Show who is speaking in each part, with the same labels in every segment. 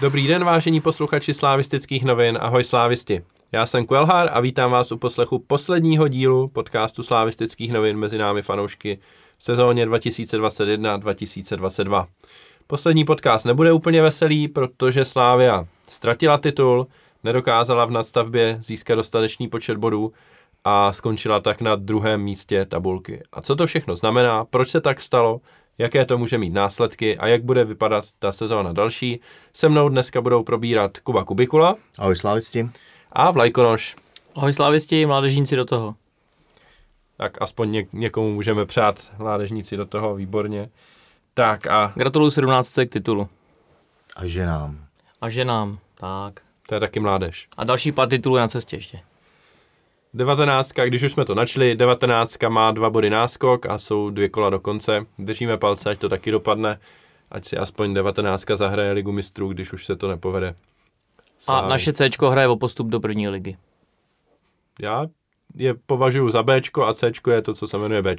Speaker 1: Dobrý den, vážení posluchači slávistických novin, ahoj slávisti. Já jsem Kvelhar a vítám vás u poslechu posledního dílu podcastu slávistických novin mezi námi fanoušky v sezóně 2021-2022. Poslední podcast nebude úplně veselý, protože Slávia ztratila titul, nedokázala v nadstavbě získat dostatečný počet bodů a skončila tak na druhém místě tabulky. A co to všechno znamená, proč se tak stalo, jaké to může mít následky a jak bude vypadat ta sezóna další. Se mnou dneska budou probírat Kuba Kubikula.
Speaker 2: Ahoj slávisti.
Speaker 1: A Vlajkonoš.
Speaker 3: Ahoj slávisti, mládežníci do toho.
Speaker 1: Tak aspoň něk- někomu můžeme přát mládežníci do toho, výborně. Tak a...
Speaker 3: Gratuluju 17. k titulu.
Speaker 2: A ženám.
Speaker 3: A ženám, tak.
Speaker 1: To je taky mládež.
Speaker 3: A další pár titulů na cestě ještě.
Speaker 1: 19, když už jsme to načli, 19 má dva body náskok a jsou dvě kola do konce. Držíme palce, ať to taky dopadne, ať si aspoň 19 zahraje ligu mistrů, když už se to nepovede.
Speaker 3: Slávy. A naše C hraje o postup do první ligy.
Speaker 1: Já je považuji za B a C je to, co se jmenuje B.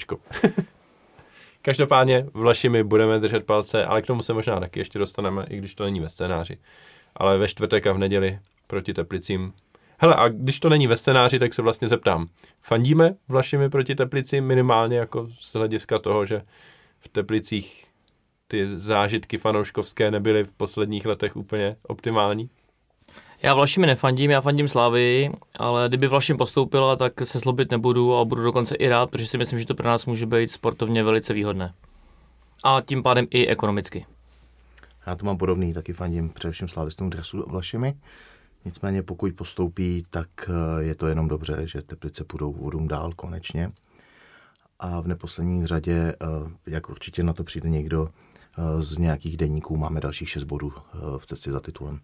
Speaker 1: Každopádně v Lešimi budeme držet palce, ale k tomu se možná taky ještě dostaneme, i když to není ve scénáři. Ale ve čtvrtek a v neděli proti Teplicím Hele, a když to není ve scénáři, tak se vlastně zeptám. Fandíme Vlašimi proti Teplicím minimálně jako z hlediska toho, že v Teplicích ty zážitky fanouškovské nebyly v posledních letech úplně optimální?
Speaker 3: Já Vlašimi nefandím, já fandím Slávy, ale kdyby Vlašim postoupila, tak se zlobit nebudu a budu dokonce i rád, protože si myslím, že to pro nás může být sportovně velice výhodné. A tím pádem i ekonomicky.
Speaker 2: Já to mám podobný, taky fandím především slávistům dresu Vlašimi. Nicméně pokud postoupí, tak eh, je to jenom dobře, že Teplice půjdou vodům dál konečně. A v neposlední řadě, eh, jak určitě na to přijde někdo eh, z nějakých denníků, máme dalších 6 bodů v cestě za titulem.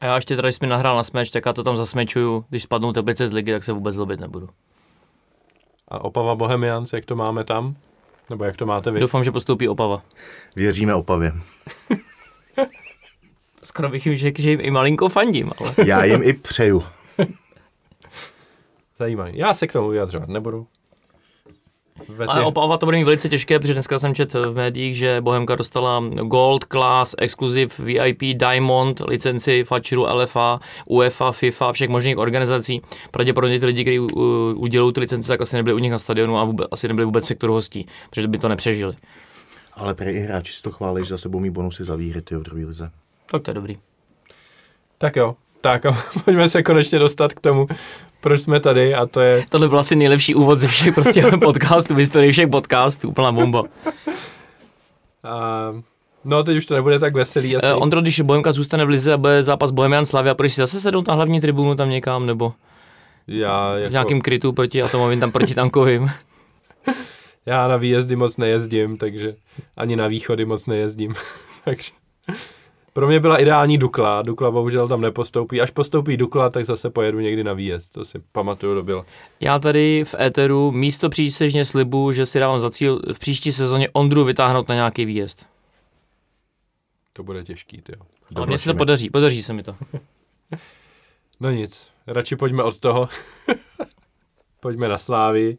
Speaker 3: A já ještě tady, když mi nahrál na smeč, tak já to tam zasmečuju. Když spadnou Teplice z ligy, tak se vůbec zlobit nebudu.
Speaker 1: A Opava Bohemians, jak to máme tam? Nebo jak to máte vy?
Speaker 3: Doufám, že postoupí Opava.
Speaker 2: Věříme Opavě.
Speaker 3: Skoro bych jim řekl, že jim i malinko fandím. Ale...
Speaker 2: Já jim i přeju.
Speaker 1: Zajímavé. Já se k tomu vyjadřovat nebudu.
Speaker 3: Ve Ale opava to bude mít velice těžké, protože dneska jsem četl v médiích, že Bohemka dostala Gold, Class, Exclusive, VIP, Diamond, licenci Fatcheru, LFA, UEFA, FIFA, všech možných organizací. Pravděpodobně ty lidi, kteří udělují ty licence, tak asi nebyli u nich na stadionu a vůbec, asi nebyli vůbec v sektoru hostí, protože by to nepřežili.
Speaker 2: Ale pro i hráči si to chválí, že za sebou mý bonusy za výhry v druhé lize.
Speaker 3: Tak to je dobrý.
Speaker 1: Tak jo, tak a pojďme se konečně dostat k tomu, proč jsme tady a to je...
Speaker 3: Tohle byl asi nejlepší úvod ze všech prostě podcastů, v historii všech podcastů, úplná bomba.
Speaker 1: A, no teď už to nebude tak veselý asi.
Speaker 3: Uh, Ondro, když Bohemka zůstane v Lize a bude zápas Bohemian Slavia, proč si zase sednout na hlavní tribunu tam někam, nebo
Speaker 1: já jako...
Speaker 3: v nějakém krytu proti atomovým, tam proti tankovým?
Speaker 1: já na výjezdy moc nejezdím, takže ani na východy moc nejezdím. takže pro mě byla ideální Dukla. Dukla bohužel tam nepostoupí. Až postoupí Dukla, tak zase pojedu někdy na výjezd. To si pamatuju, to bylo.
Speaker 3: Já tady v éteru místo přísežně slibu, že si dávám za cíl v příští sezóně Ondru vytáhnout na nějaký výjezd.
Speaker 1: To bude těžký, ty.
Speaker 3: Ale mně se to podaří, podaří se mi to.
Speaker 1: no nic, radši pojďme od toho. pojďme na Slávy.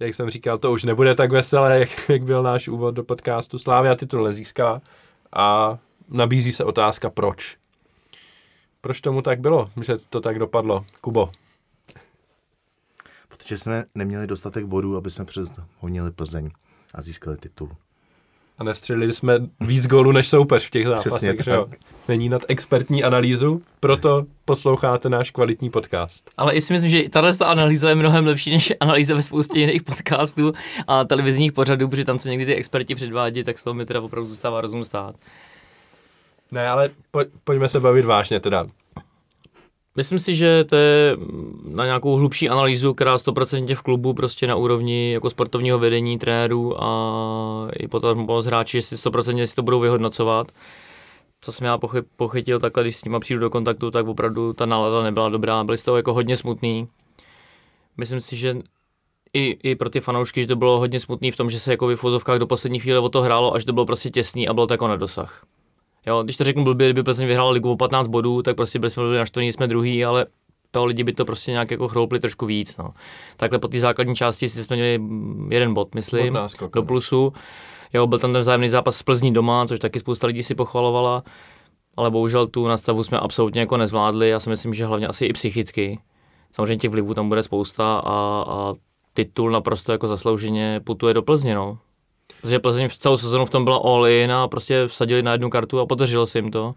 Speaker 1: Jak jsem říkal, to už nebude tak veselé, jak, jak byl náš úvod do podcastu. Slávia titul nezískala a nabízí se otázka proč. Proč tomu tak bylo, že to tak dopadlo? Kubo.
Speaker 2: Protože jsme neměli dostatek bodů, aby jsme předhonili Plzeň a získali titul.
Speaker 1: A nestřelili jsme víc gólů než soupeř v těch zápasech, že jo? Není nad expertní analýzu, proto posloucháte náš kvalitní podcast.
Speaker 3: Ale si myslím, že tahle analýza je mnohem lepší než analýza ve spoustě jiných podcastů a televizních pořadů, protože tam, co někdy ty experti předvádí, tak z toho mi teda opravdu zůstává rozum stát.
Speaker 1: Ne, ale po, pojďme se bavit vážně teda.
Speaker 3: Myslím si, že to je na nějakou hlubší analýzu, která 100% v klubu prostě na úrovni jako sportovního vedení, trenérů a i potom z hráči, jestli 100% si to budou vyhodnocovat. Co jsem já pochytil takhle, když s nima přijdu do kontaktu, tak opravdu ta nálada nebyla dobrá, byli z toho jako hodně smutný. Myslím si, že i, i pro ty fanoušky, že to bylo hodně smutný v tom, že se jako v do poslední chvíle o to hrálo, až to bylo prostě těsný a bylo to jako na dosah. Jo, když to řeknu blbě, kdyby Plzeň vyhrál ligu o 15 bodů, tak prostě byli jsme byli naštvaní, jsme druhý, ale jo, lidi by to prostě nějak jako chroupli trošku víc. No. Takhle po té základní části si jsme měli jeden bod, myslím,
Speaker 1: bod
Speaker 3: do plusu. Jo, byl tam ten vzájemný zápas s Plzní doma, což taky spousta lidí si pochvalovala, ale bohužel tu nastavu jsme absolutně jako nezvládli. Já si myslím, že hlavně asi i psychicky. Samozřejmě těch vlivů tam bude spousta a, a titul naprosto jako zaslouženě putuje do Plzně, no. Protože Plzeň v celou sezonu v tom byla all in a prostě vsadili na jednu kartu a podařilo se jim to.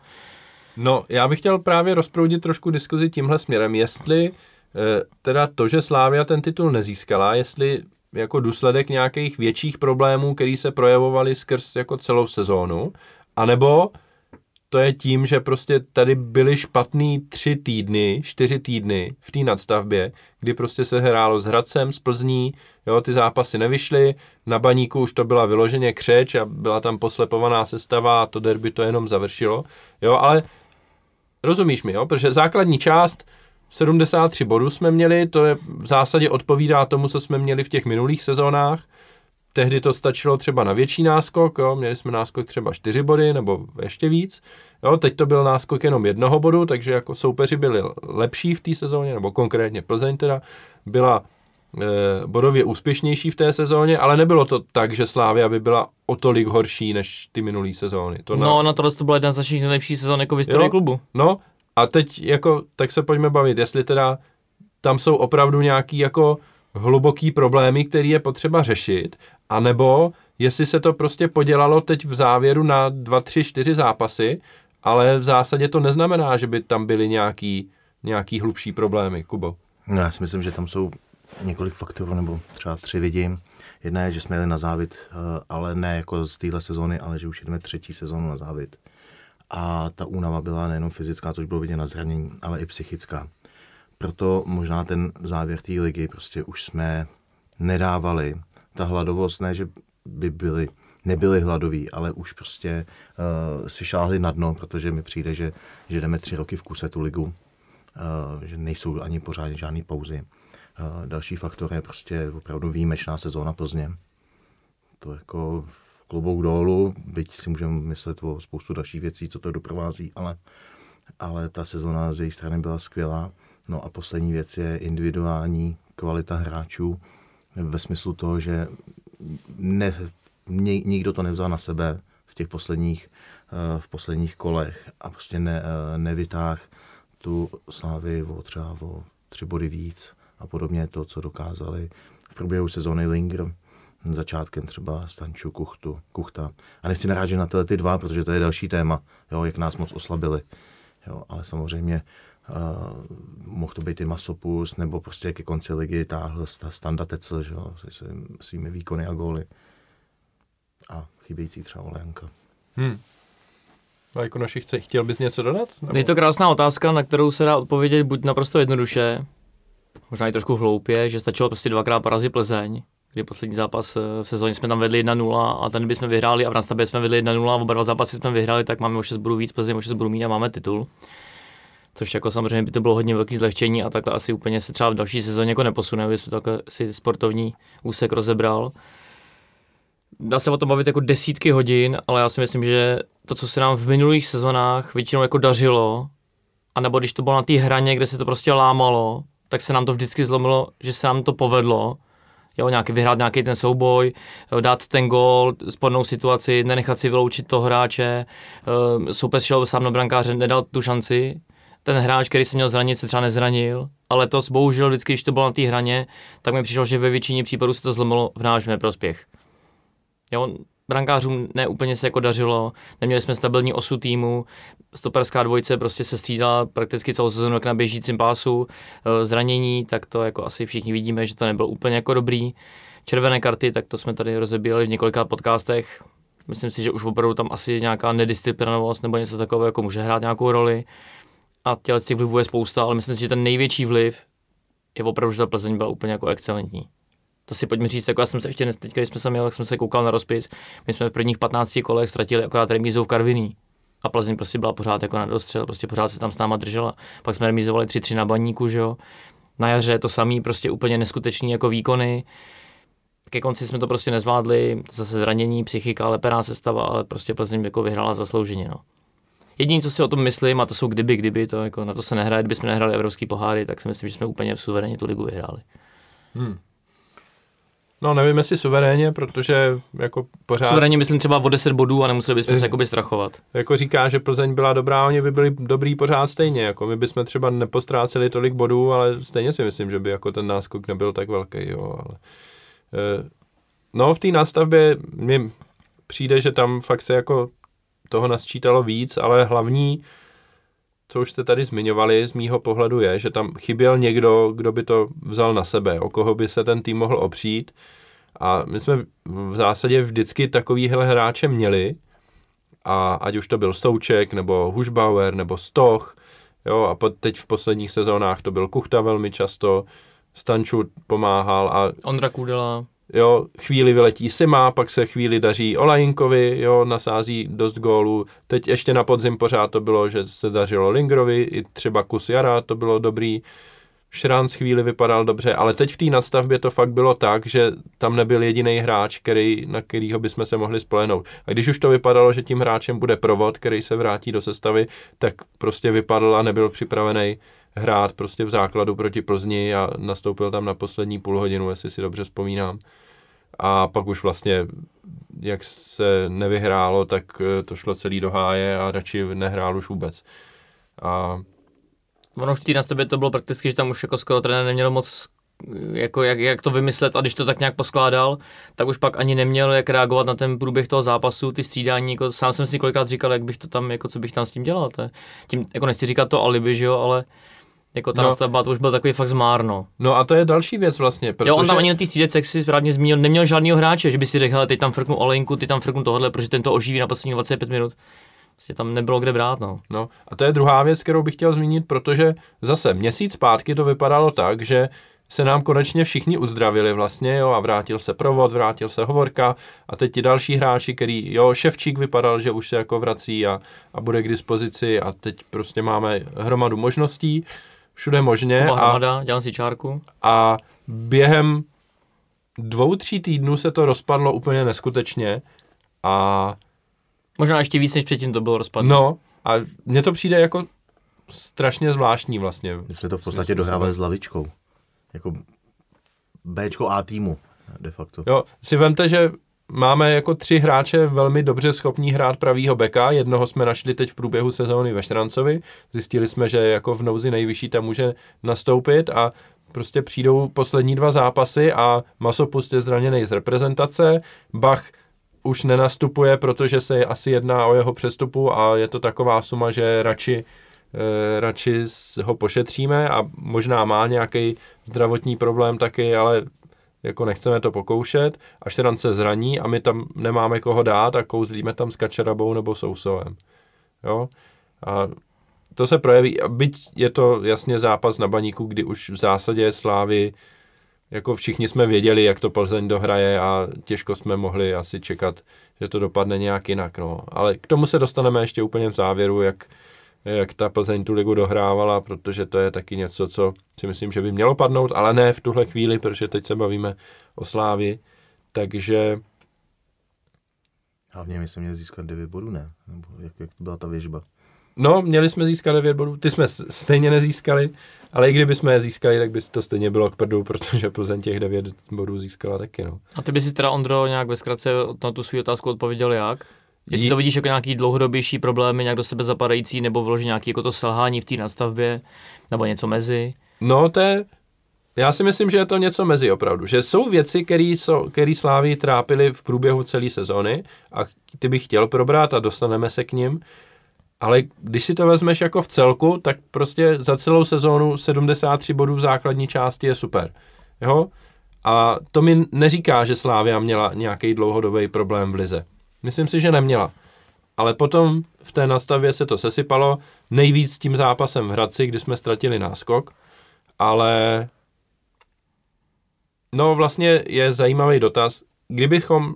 Speaker 1: No, já bych chtěl právě rozproudit trošku diskuzi tímhle směrem, jestli eh, teda to, že Slávia ten titul nezískala, jestli jako důsledek nějakých větších problémů, které se projevovaly skrz jako celou sezónu, anebo to je tím, že prostě tady byly špatný tři týdny, čtyři týdny v té nadstavbě, kdy prostě se hrálo s Hradcem, s Plzní, jo, ty zápasy nevyšly, na baníku už to byla vyloženě křeč a byla tam poslepovaná sestava a to derby to jenom završilo, jo, ale rozumíš mi, jo, protože základní část 73 bodů jsme měli, to je v zásadě odpovídá tomu, co jsme měli v těch minulých sezónách, tehdy to stačilo třeba na větší náskok, jo, měli jsme náskok třeba 4 body nebo ještě víc, jo, teď to byl náskok jenom jednoho bodu, takže jako soupeři byli lepší v té sezóně, nebo konkrétně Plzeň teda byla e, bodově úspěšnější v té sezóně, ale nebylo to tak, že Slávia by byla o tolik horší než ty minulé sezóny. To
Speaker 3: no, na tohle to byla jedna z našich nejlepších sezón jako v historii jo, klubu.
Speaker 1: No, a teď jako, tak se pojďme bavit, jestli teda tam jsou opravdu nějaký jako hluboký problémy, který je potřeba řešit, anebo jestli se to prostě podělalo teď v závěru na dva, tři, čtyři zápasy, ale v zásadě to neznamená, že by tam byly nějaký, nějaký hlubší problémy, Kubo.
Speaker 2: No, já si myslím, že tam jsou několik faktorů, nebo třeba tři vidím. Jedna je, že jsme jeli na závit, eh, ale ne jako z téhle sezóny, ale že už jdeme třetí sezónu na závit. A ta únava byla nejenom fyzická, což bylo vidět na zranění, ale i psychická. Proto možná ten závěr té ligy prostě už jsme nedávali ta hladovost, ne, že by byli, nebyli hladoví, ale už prostě uh, si šáhli na dno, protože mi přijde, že, že jdeme tři roky v kuse tu ligu, uh, že nejsou ani pořádně žádné pauzy. Uh, další faktor je prostě opravdu výjimečná sezóna Plzně. To jako klobouk dolů, byť si můžeme myslet o spoustu dalších věcí, co to doprovází, ale, ale ta sezóna z její strany byla skvělá. No a poslední věc je individuální kvalita hráčů ve smyslu toho, že ne, nikdo to nevzal na sebe v těch posledních, eh, v posledních kolech a prostě ne, eh, nevytáh tu slávy o třeba o tři body víc a podobně to, co dokázali v průběhu sezóny Linger, začátkem třeba Stanču, Kuchtu, Kuchta. A nechci narážet na tyhle ty dva, protože to je další téma, jo, jak nás moc oslabili. Jo, ale samozřejmě Uh, mohl to být i Masopus, nebo prostě ke konci ligy táhl Standa Tecel, že jo, se svými výkony a góly. A chybějící třeba Olenka. Hmm.
Speaker 1: A jako naši chce, chtěl bys něco dodat?
Speaker 3: Nebo? Je to krásná otázka, na kterou se dá odpovědět buď naprosto jednoduše, možná i trošku hloupě, že stačilo prostě dvakrát porazit Plzeň, kdy poslední zápas eh, v sezóně jsme tam vedli 1-0 a ten bychom vyhráli a v Ranstabě jsme vedli 1-0 a oba dva zápasy jsme vyhráli, tak máme o 6 bodů víc, Plzeň o 6 bodů mít a máme titul což jako samozřejmě by to bylo hodně velký zlehčení a takhle asi úplně se třeba v další sezóně jako neposune, aby se takhle si sportovní úsek rozebral. Dá se o tom bavit jako desítky hodin, ale já si myslím, že to, co se nám v minulých sezónách většinou jako dařilo, anebo když to bylo na té hraně, kde se to prostě lámalo, tak se nám to vždycky zlomilo, že se nám to povedlo, jo, nějaký, vyhrát nějaký ten souboj, jo, dát ten gol, spornou situaci, nenechat si vyloučit toho hráče, soupeř šel sám na brankáře, nedal tu šanci, ten hráč, který se měl zranit, se třeba nezranil, ale to bohužel vždycky, když to bylo na té hraně, tak mi přišlo, že ve většině případů se to zlomilo v náš neprospěch. Jo, brankářům neúplně se jako dařilo, neměli jsme stabilní osu týmu, stoperská dvojice prostě se střídala prakticky celou sezónu na běžícím pásu, e, zranění, tak to jako asi všichni vidíme, že to nebylo úplně jako dobrý. Červené karty, tak to jsme tady rozebírali v několika podcastech. Myslím si, že už opravdu tam asi nějaká nedisciplinovost nebo něco takového jako může hrát nějakou roli a těle těch vlivů je spousta, ale myslím si, že ten největší vliv je opravdu, že ta Plzeň byla úplně jako excelentní. To si pojďme říct, jako já jsem se ještě, teď, když jsme se měli, jak jsem se koukal na rozpis, my jsme v prvních 15 kolech ztratili akorát remízou v Karviní. A Plzeň prostě byla pořád jako na dostřel, prostě pořád se tam s náma držela. Pak jsme remízovali 3-3 na baníku, že jo. Na jaře to samý, prostě úplně neskutečný jako výkony. Ke konci jsme to prostě nezvládli, zase zranění, psychika, lepená sestava, ale prostě Plzeň jako vyhrála zaslouženě. No. Jediné, co si o tom myslím, a to jsou kdyby, kdyby, to jako na to se nehraje, kdyby jsme nehráli evropský poháry, tak si myslím, že jsme úplně v suverénně tu ligu vyhráli. Hmm.
Speaker 1: No nevím, jestli suverénně, protože jako pořád...
Speaker 3: Suverénně myslím třeba o 10 bodů a nemuseli bychom se jakoby strachovat.
Speaker 1: Jako říká, že Plzeň byla dobrá, oni by byli dobrý pořád stejně, jako my bychom třeba nepostráceli tolik bodů, ale stejně si myslím, že by jako ten náskok nebyl tak velký, jo, ale... Eh, no v té nástavbě mi přijde, že tam fakt se jako toho nasčítalo víc, ale hlavní, co už jste tady zmiňovali, z mýho pohledu je, že tam chyběl někdo, kdo by to vzal na sebe, o koho by se ten tým mohl opřít. A my jsme v zásadě vždycky takovýhle hráče měli, a ať už to byl Souček, nebo Hušbauer, nebo Stoch, jo, a teď v posledních sezónách to byl Kuchta velmi často, Stanču pomáhal a...
Speaker 3: Ondra Kudela
Speaker 1: jo, chvíli vyletí Sima, pak se chvíli daří Olajinkovi, jo, nasází dost gólů. Teď ještě na podzim pořád to bylo, že se dařilo Lingrovi, i třeba kus Jara, to bylo dobrý. Šránc chvíli vypadal dobře, ale teď v té nadstavbě to fakt bylo tak, že tam nebyl jediný hráč, který, na kterýho bychom se mohli spolehnout. A když už to vypadalo, že tím hráčem bude provod, který se vrátí do sestavy, tak prostě vypadl a nebyl připravený hrát prostě v základu proti Plzni a nastoupil tam na poslední půl hodinu, jestli si dobře vzpomínám. A pak už vlastně, jak se nevyhrálo, tak eh, to šlo celý do háje a radši nehrál už vůbec. A
Speaker 3: Ono v té nastavbě to bylo prakticky, že tam už jako skoro trenér neměl moc jako jak, jak, to vymyslet a když to tak nějak poskládal, tak už pak ani neměl jak reagovat na ten průběh toho zápasu, ty střídání, jako sám jsem si kolikrát říkal, jak bych to tam, jako co bych tam s tím dělal, to je, tím, jako nechci říkat to alibi, že jo, ale jako ta no. nastavba, to už byl takový fakt zmárno.
Speaker 1: No a to je další věc vlastně.
Speaker 3: Protože... Jo, on tam ani na té střídece, jak si správně zmínil, neměl žádného hráče, že by si řekl, teď tam frknu olejku, ty tam frknu tohle, protože ten to oživí na poslední 25 minut. Prostě tam nebylo kde brát, no.
Speaker 1: No a to je druhá věc, kterou bych chtěl zmínit, protože zase měsíc zpátky to vypadalo tak, že se nám konečně všichni uzdravili vlastně, jo, a vrátil se provod, vrátil se hovorka a teď ti další hráči, který, jo, Ševčík vypadal, že už se jako vrací a, a bude k dispozici a teď prostě máme hromadu možností všude možně.
Speaker 3: Kuba a, Hromada, dělám si čárku.
Speaker 1: A během dvou, tří týdnů se to rozpadlo úplně neskutečně a...
Speaker 3: Možná ještě víc, než předtím to bylo rozpadlo.
Speaker 1: No a mně to přijde jako strašně zvláštní vlastně.
Speaker 2: My jsme to v podstatě dohrávali s lavičkou. Jako Bčko A týmu de facto.
Speaker 1: Jo, si vemte, že máme jako tři hráče velmi dobře schopní hrát pravýho beka. Jednoho jsme našli teď v průběhu sezóny ve Štrancovi. Zjistili jsme, že jako v nouzi nejvyšší tam může nastoupit a prostě přijdou poslední dva zápasy a Masopust je zraněný z reprezentace. Bach už nenastupuje, protože se asi jedná o jeho přestupu a je to taková suma, že radši e, radši ho pošetříme a možná má nějaký zdravotní problém taky, ale jako nechceme to pokoušet, až ten se zraní a my tam nemáme koho dát a kouzlíme tam s Kačerabou nebo Sousovem. Jo? A to se projeví, byť je to jasně zápas na baníku, kdy už v zásadě Slávy jako všichni jsme věděli, jak to Plzeň dohraje a těžko jsme mohli asi čekat, že to dopadne nějak jinak. No. Ale k tomu se dostaneme ještě úplně v závěru, jak, jak ta Plzeň tu ligu dohrávala, protože to je taky něco, co si myslím, že by mělo padnout, ale ne v tuhle chvíli, protože teď se bavíme o Slávi. Takže...
Speaker 2: Hlavně my jsme měli získat 9 bodů, ne? Nebo jak, jak to byla ta věžba?
Speaker 1: No, měli jsme získat 9 bodů, ty jsme stejně nezískali, ale i kdyby jsme je získali, tak by to stejně bylo k prdu, protože Plzeň těch 9 bodů získala taky. No.
Speaker 3: A ty by si teda, Ondro, nějak ve zkratce na tu svou otázku odpověděl jak? Jestli to vidíš jako nějaký dlouhodobější problémy, nějak do sebe zapadající, nebo vloží nějaký jako to selhání v té nastavbě, nebo něco mezi?
Speaker 1: No, to je, já si myslím, že je to něco mezi opravdu. Že jsou věci, které Slávy trápily v průběhu celé sezóny a ty bych chtěl probrat a dostaneme se k ním. Ale když si to vezmeš jako v celku, tak prostě za celou sezónu 73 bodů v základní části je super. Jo? A to mi neříká, že Slávia měla nějaký dlouhodobý problém v lize. Myslím si, že neměla. Ale potom v té nastavě se to sesypalo, nejvíc s tím zápasem v Hradci, kdy jsme ztratili náskok, ale no vlastně je zajímavý dotaz, kdybychom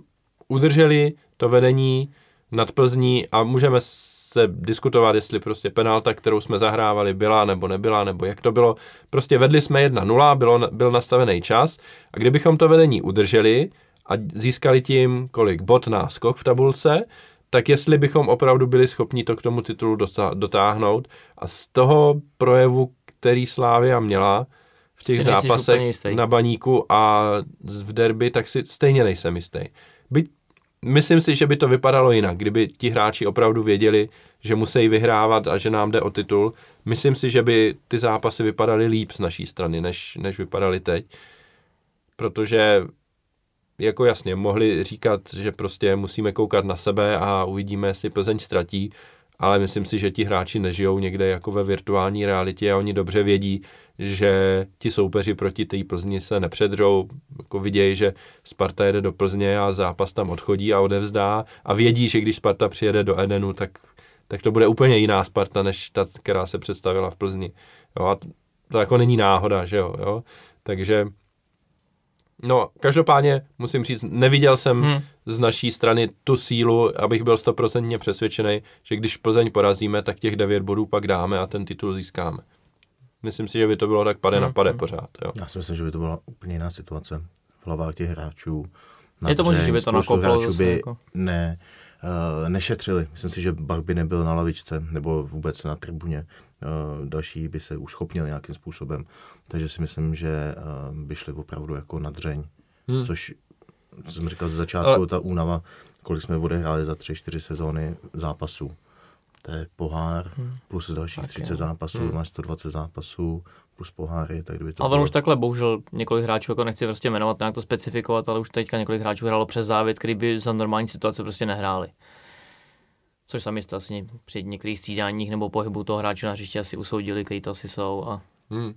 Speaker 1: udrželi to vedení nad Plzní a můžeme se diskutovat, jestli prostě penalta, kterou jsme zahrávali, byla nebo nebyla, nebo jak to bylo. Prostě vedli jsme 1-0, bylo, byl nastavený čas a kdybychom to vedení udrželi a získali tím kolik bod náskok v tabulce, tak jestli bychom opravdu byli schopni to k tomu titulu dotáhnout a z toho projevu, který Slávia měla v těch
Speaker 3: Si
Speaker 1: zápasech na baníku a v derby, tak si stejně nejsem jistý. Byť myslím si, že by to vypadalo jinak, kdyby ti hráči opravdu věděli, že musí vyhrávat a že nám jde o titul. Myslím si, že by ty zápasy vypadaly líp z naší strany, než, než vypadaly teď. Protože jako jasně, mohli říkat, že prostě musíme koukat na sebe a uvidíme, jestli Plzeň ztratí, ale myslím si, že ti hráči nežijou někde jako ve virtuální realitě a oni dobře vědí, že ti soupeři proti té Plzni se nepředřou, jako vidějí, že Sparta jede do Plzně a zápas tam odchodí a odevzdá a vědí, že když Sparta přijede do Edenu, tak, tak to bude úplně jiná Sparta, než ta, která se představila v Plzni. Jo, a to, jako není náhoda, že jo, jo? takže No, každopádně musím říct, neviděl jsem
Speaker 3: Hmm.
Speaker 1: z naší strany tu sílu, abych byl stoprocentně přesvědčený, že když Plzeň porazíme, tak těch 9 bodů pak dáme a ten titul získáme. Myslím si, že by to bylo tak pade
Speaker 3: Hmm,
Speaker 1: na pade
Speaker 3: hmm.
Speaker 1: pořád. Jo.
Speaker 2: Já si myslím, že by to byla úplně jiná situace v hlavách těch hráčů.
Speaker 3: Je to možné, že by to nakoplo zase
Speaker 2: by
Speaker 3: jako-
Speaker 2: ne, uh, nešetřili. Myslím si, že Bach by nebyl na lavičce nebo vůbec na tribuně. Uh, další by se už schopnili nějakým způsobem. Takže si myslím, že uh, by šli opravdu jako na dřeň.
Speaker 1: Hmm.
Speaker 2: Což jsem říkal ze začátku,
Speaker 1: Ale-
Speaker 2: ta únava, kolik jsme odehráli za tři, čtyři sezóny zápasů. To je pohár plus dalších
Speaker 3: Tak
Speaker 2: 30
Speaker 3: jo.
Speaker 2: zápasů,
Speaker 1: Hmm.
Speaker 2: máš 120 zápasů plus poháry, tak kdyby to
Speaker 3: Ale
Speaker 2: bylo...
Speaker 3: už takhle, bohužel, několik hráčů, jako nechci prostě jmenovat, nějak to specifikovat, ale už teďka několik hráčů hrálo přes závět, který by za normální situace prostě nehráli. Což sami jste asi při některých střídáních nebo pohybu toho hráče na hřiště asi usoudili, který to asi jsou. A...
Speaker 1: Hmm.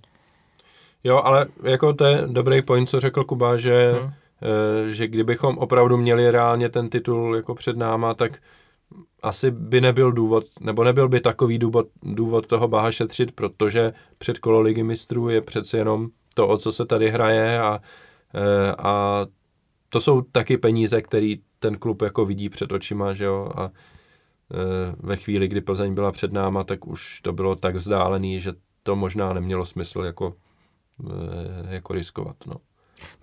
Speaker 1: Jo, ale jako to je dobrý point, co řekl Kuba, že,
Speaker 3: Hmm.
Speaker 1: hmm. že kdybychom opravdu měli reálně ten titul jako před náma, tak asi by nebyl důvod, nebo nebyl by takový důvod, důvod toho Baha šetřit, protože před kolo ligy mistrů je přece jenom to, o co se tady hraje a, eh, a to jsou taky peníze, který ten klub jako vidí před očima, že jo, a eh, ve chvíli, kdy Plzeň byla před náma, tak už to bylo tak vzdálený, že to možná nemělo smysl jako, eh, jako riskovat, no.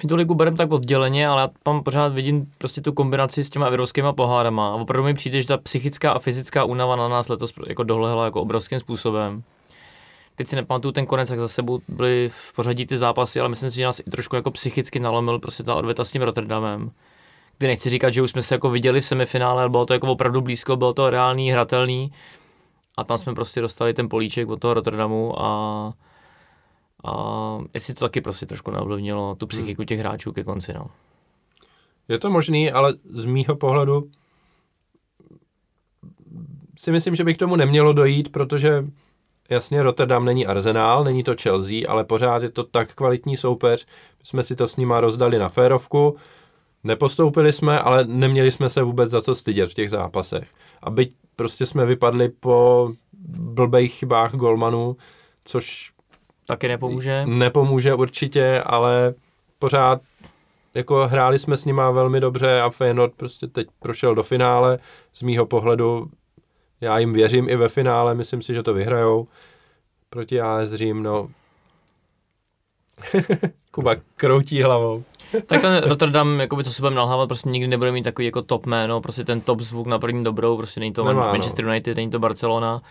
Speaker 3: My tu ligu bereme tak odděleně, ale já tam pořád vidím prostě tu kombinaci s těma evropskými pohárama. A opravdu mi přijde, že ta psychická a fyzická únava na nás letos jako dohlehla jako obrovským způsobem. Teď si nepamatuju ten konec, jak za sebou byly v pořadí ty zápasy, ale myslím si, že nás i trošku jako psychicky nalomil prostě ta odveta s tím Rotterdamem. Kdy nechci říkat, že už jsme se jako viděli v semifinále, ale bylo to jako opravdu blízko, bylo to reálný, hratelný. A tam jsme prostě dostali ten políček od toho Rotterdamu a a jestli to taky prostě trošku neovlivnilo tu psychiku těch hráčů ke konci, no.
Speaker 1: Je to možný, ale z mýho pohledu si myslím, že by k tomu nemělo dojít, protože jasně Rotterdam není Arsenal, není to Chelsea, ale pořád je to tak kvalitní soupeř. My jsme si to s nima rozdali na férovku, nepostoupili jsme, ale neměli jsme se vůbec za co stydět v těch zápasech. A byť prostě jsme vypadli po blbejch chybách golmanů, což
Speaker 3: Taky nepomůže.
Speaker 1: nepomůže určitě, ale pořád jako hráli jsme s nima velmi dobře a Feyenoord prostě teď prošel do finále. Z mýho pohledu já jim věřím i ve finále, myslím si, že to vyhrajou proti AS Řím, no. Kuba kroutí hlavou.
Speaker 3: Tak ten Rotterdam, jakoby co se budeme nalhávat, prostě nikdy nebude mít takový jako top jméno, prostě ten top zvuk na první dobrou, prostě není to
Speaker 1: Nemá, no.
Speaker 3: Manchester United, není to Barcelona.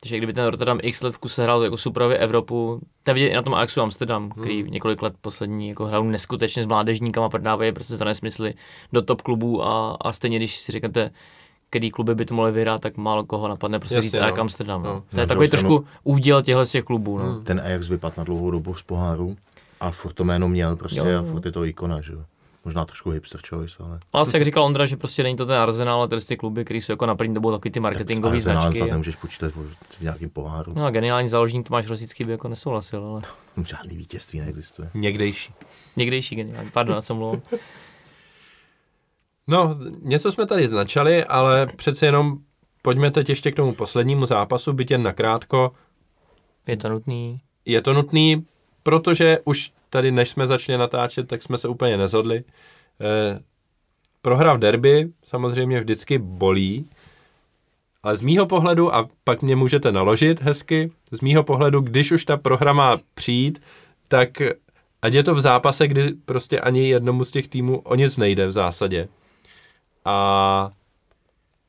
Speaker 3: Takže kdyby ten Rotterdam x let v kuse hrál jako superově Evropu, to je vidět i na tom Ajaxu Amsterdam, který
Speaker 1: Hmm.
Speaker 3: několik let poslední jako hrál neskutečně s mládežníkama, prodávají prostě za nesmysly do top klubů a, a stejně když si řeknete, který kluby by to mohly vyhrát, tak málo koho napadne prostě
Speaker 1: Jasně,
Speaker 3: říct Ajax
Speaker 1: no.
Speaker 3: Amsterdam. No.
Speaker 1: No.
Speaker 3: To je takový
Speaker 2: stranu-
Speaker 3: trošku úděl těchto z těch klubů. No.
Speaker 1: Hmm.
Speaker 2: ten Ajax vypadl na dlouhou dobu z poháru a furt to jméno měl prostě
Speaker 3: Jo,
Speaker 2: a furt je to ikona, že jo. Možná trošku hipster choice, ale...
Speaker 3: Ale asi jak říkal Ondra, že prostě není to ten Arsenal, ale ty kluby, které jsou jako na první dobu takový ty marketingové
Speaker 2: tak
Speaker 3: značky.
Speaker 2: snad
Speaker 3: A...
Speaker 2: nemůžeš počítat v, v nějakém poháru. No.
Speaker 3: No a geniální záložník Tomáš Rosický by jako nesouhlasil, ale
Speaker 2: Žádný vítězství neexistuje.
Speaker 1: Někdejší.
Speaker 3: někdejší geniální. Pardon, já jsem mluvil.
Speaker 1: No, něco jsme tady značali, ale přece jenom pojďme teď ještě k tomu poslednímu zápasu, byť jen nakrátko.
Speaker 3: Je to nutný.
Speaker 1: Je to nutný, protože už tady, než jsme začali natáčet, tak jsme se úplně nezhodli. Eh, prohra v derby samozřejmě vždycky bolí, ale z mýho pohledu, a pak mě můžete naložit hezky, z mýho pohledu, když už ta prohra má přijít, tak ať je to v zápase, kdy prostě ani jednomu z těch týmů o nic nejde v zásadě. A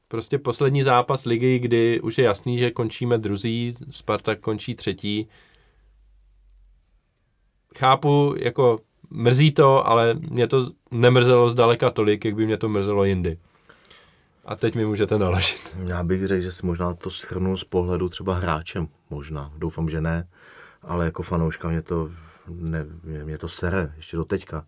Speaker 1: prostě poslední zápas ligy, kdy už je jasný, že končíme druzí, Spartak končí třetí, chápu, jako mrzí to, ale mě to nemrzelo zdaleka tolik, jak by mě to mrzelo jindy. A teď mi můžete naložit.
Speaker 2: Já bych řekl, že si možná to shrnu z pohledu třeba hráčem. Možná, doufám, že ne. Ale jako fanouška mě to, ne, mě, to sere, ještě do teďka.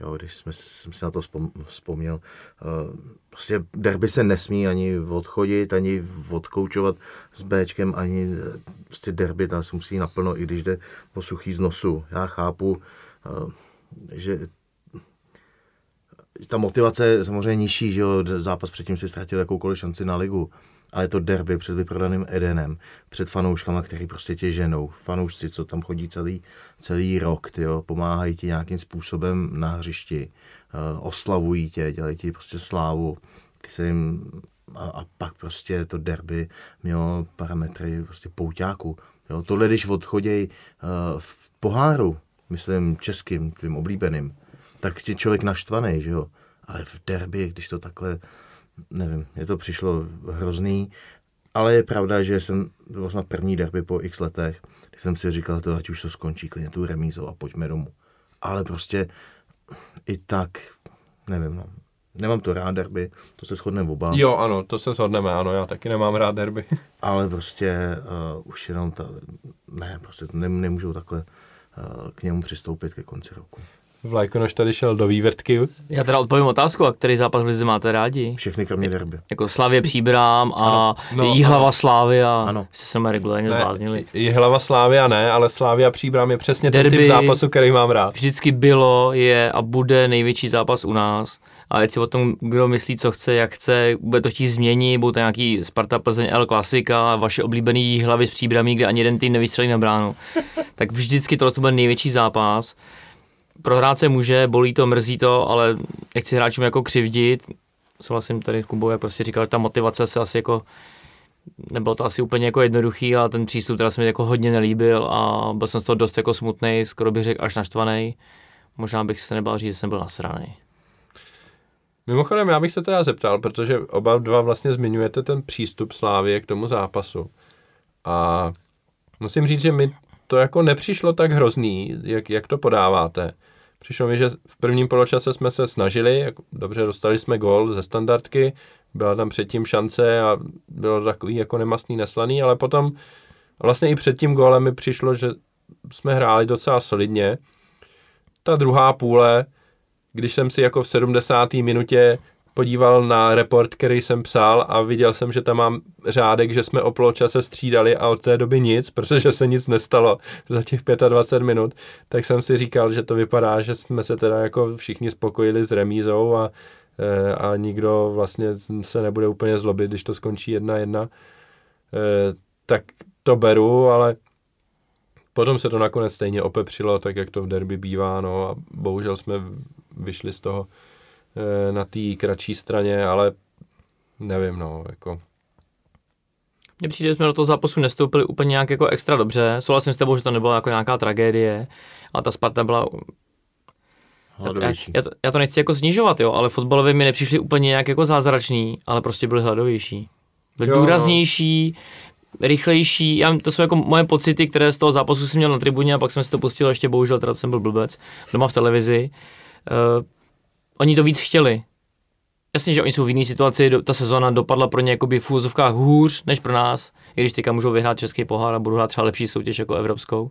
Speaker 2: Jo, když jsme, jsem si na to vzpom, vzpomněl. Uh, prostě derby se nesmí ani odchodit, ani odkoučovat s Bčkem, ani eh, prostě derby tam se musí naplno, i když jde po suchý z nosu. Já chápu, uh, že ta motivace je samozřejmě nižší, že jo, zápas předtím si ztratil jakoukoliv šanci na ligu, ale je to derby před vyprodaným Edenem, před fanouškama, který prostě tě ženou, fanoušci, co tam chodí celý, celý rok, jo, pomáhají ti nějakým způsobem na hřišti, uh, oslavují tě, dělají ti prostě slávu, ty se jim, a, a, pak prostě to derby mělo parametry prostě pouťáku. Jo. Tohle, když odchodějí uh, v poháru, myslím českým, tvým oblíbeným, tak ti člověk naštvaný, že jo. Ale v derby, když to takhle, nevím, je to přišlo hrozný, ale je pravda, že jsem byl na první derby po x letech, kdy jsem si říkal, to, ať už to skončí klidně tu remízou a pojďme domů. Ale prostě i tak, nevím, no, Nemám to rád derby, to se shodneme oba.
Speaker 1: Jo, ano, to se shodneme, ano, já taky nemám rád derby.
Speaker 2: Ale prostě uh, už jenom ta, ne, prostě ne, nemůžou takhle uh, k němu přistoupit ke konci roku.
Speaker 1: Vlajkonoš tady šel do vývrtky.
Speaker 3: Já teda odpovím otázku, a který zápas v Lize máte rádi?
Speaker 2: Všechny kromě derby.
Speaker 3: Jako Slavě Příbrám a no, Jihlava Slávy a
Speaker 2: Ano.
Speaker 3: jste se mě regulárně zbláznili.
Speaker 1: Jihlava Slávia ne, ale Slávia Příbram je přesně ten typ
Speaker 3: Derby-
Speaker 1: zápasu, který mám rád.
Speaker 3: Vždycky bylo, je a bude největší zápas u nás. A ať si o tom, kdo myslí, co chce, jak chce, bude to chtít změnit, budou to nějaký Sparta Plzeň L klasika, vaše oblíbený hlavy z příbramí, kde ani jeden tým nevystřelí na bránu. tak vždycky tohle to bude největší zápas. Prohrát se může, bolí to, mrzí to, ale nechci hráčům jako křivdit. Souhlasím tady s Kubou, jak prostě říkal, že ta motivace se asi jako nebylo to asi úplně jako jednoduchý, ale ten přístup teda se mi jako hodně nelíbil a byl jsem z toho dost jako smutný, skoro bych řekl až naštvaný. Možná bych se nebál říct, že jsem byl nasraný.
Speaker 1: Mimochodem, já bych se teda zeptal, protože oba dva vlastně zmiňujete ten přístup Slávie k tomu zápasu. A musím říct, že mi to jako nepřišlo tak hrozný, jak, jak to podáváte. Přišlo mi, že v prvním poločase jsme se snažili, jako, dobře, dostali jsme gol ze standardky, byla tam předtím šance a bylo takový jako nemastný, neslaný, ale potom vlastně i před tím gólem mi přišlo, že jsme hráli docela solidně. Ta druhá půle, když jsem si jako v 70. minutě podíval na report, který jsem psal a viděl jsem, že tam mám řádek, že jsme o poločase střídali a od té doby nic, protože se nic nestalo za těch 25 minut, tak jsem si říkal, že to vypadá, že jsme se teda jako všichni spokojili s remízou a, eh, a nikdo vlastně se nebude úplně zlobit, když to skončí jedna jedna. Eh, Tak to beru, ale potom se to nakonec stejně opepřilo, tak jak to v derby bývá, no a bohužel jsme vyšli z toho na té kratší straně, ale nevím, no, jako
Speaker 3: Mně přijde, že jsme do toho zápasu nestoupili úplně nějak jako extra dobře. Souhlasím s tebou, že to nebyla jako nějaká tragédie, a ta Sparta byla já,
Speaker 2: Hladovější.
Speaker 3: já, to, já to nechci jako snižovat, jo, ale fotbalově mi nepřišli úplně nějak jako zázračný, ale prostě byli hladovější. Byli
Speaker 1: Jo, no.
Speaker 3: důraznější, rychlejší, já, to jsou jako moje pocity, které z toho zápasu jsem měl na tribuně a pak jsem si to pustil ještě, bohužel teda jsem byl blbec, doma v televizi. Uh, oni to víc chtěli. Jasně, že oni jsou v jiné situaci, do, ta sezona dopadla pro ně jakoby v úzovkách hůř než pro nás, i když teďka můžou vyhrát český pohár a budou hrát třeba lepší soutěž jako evropskou,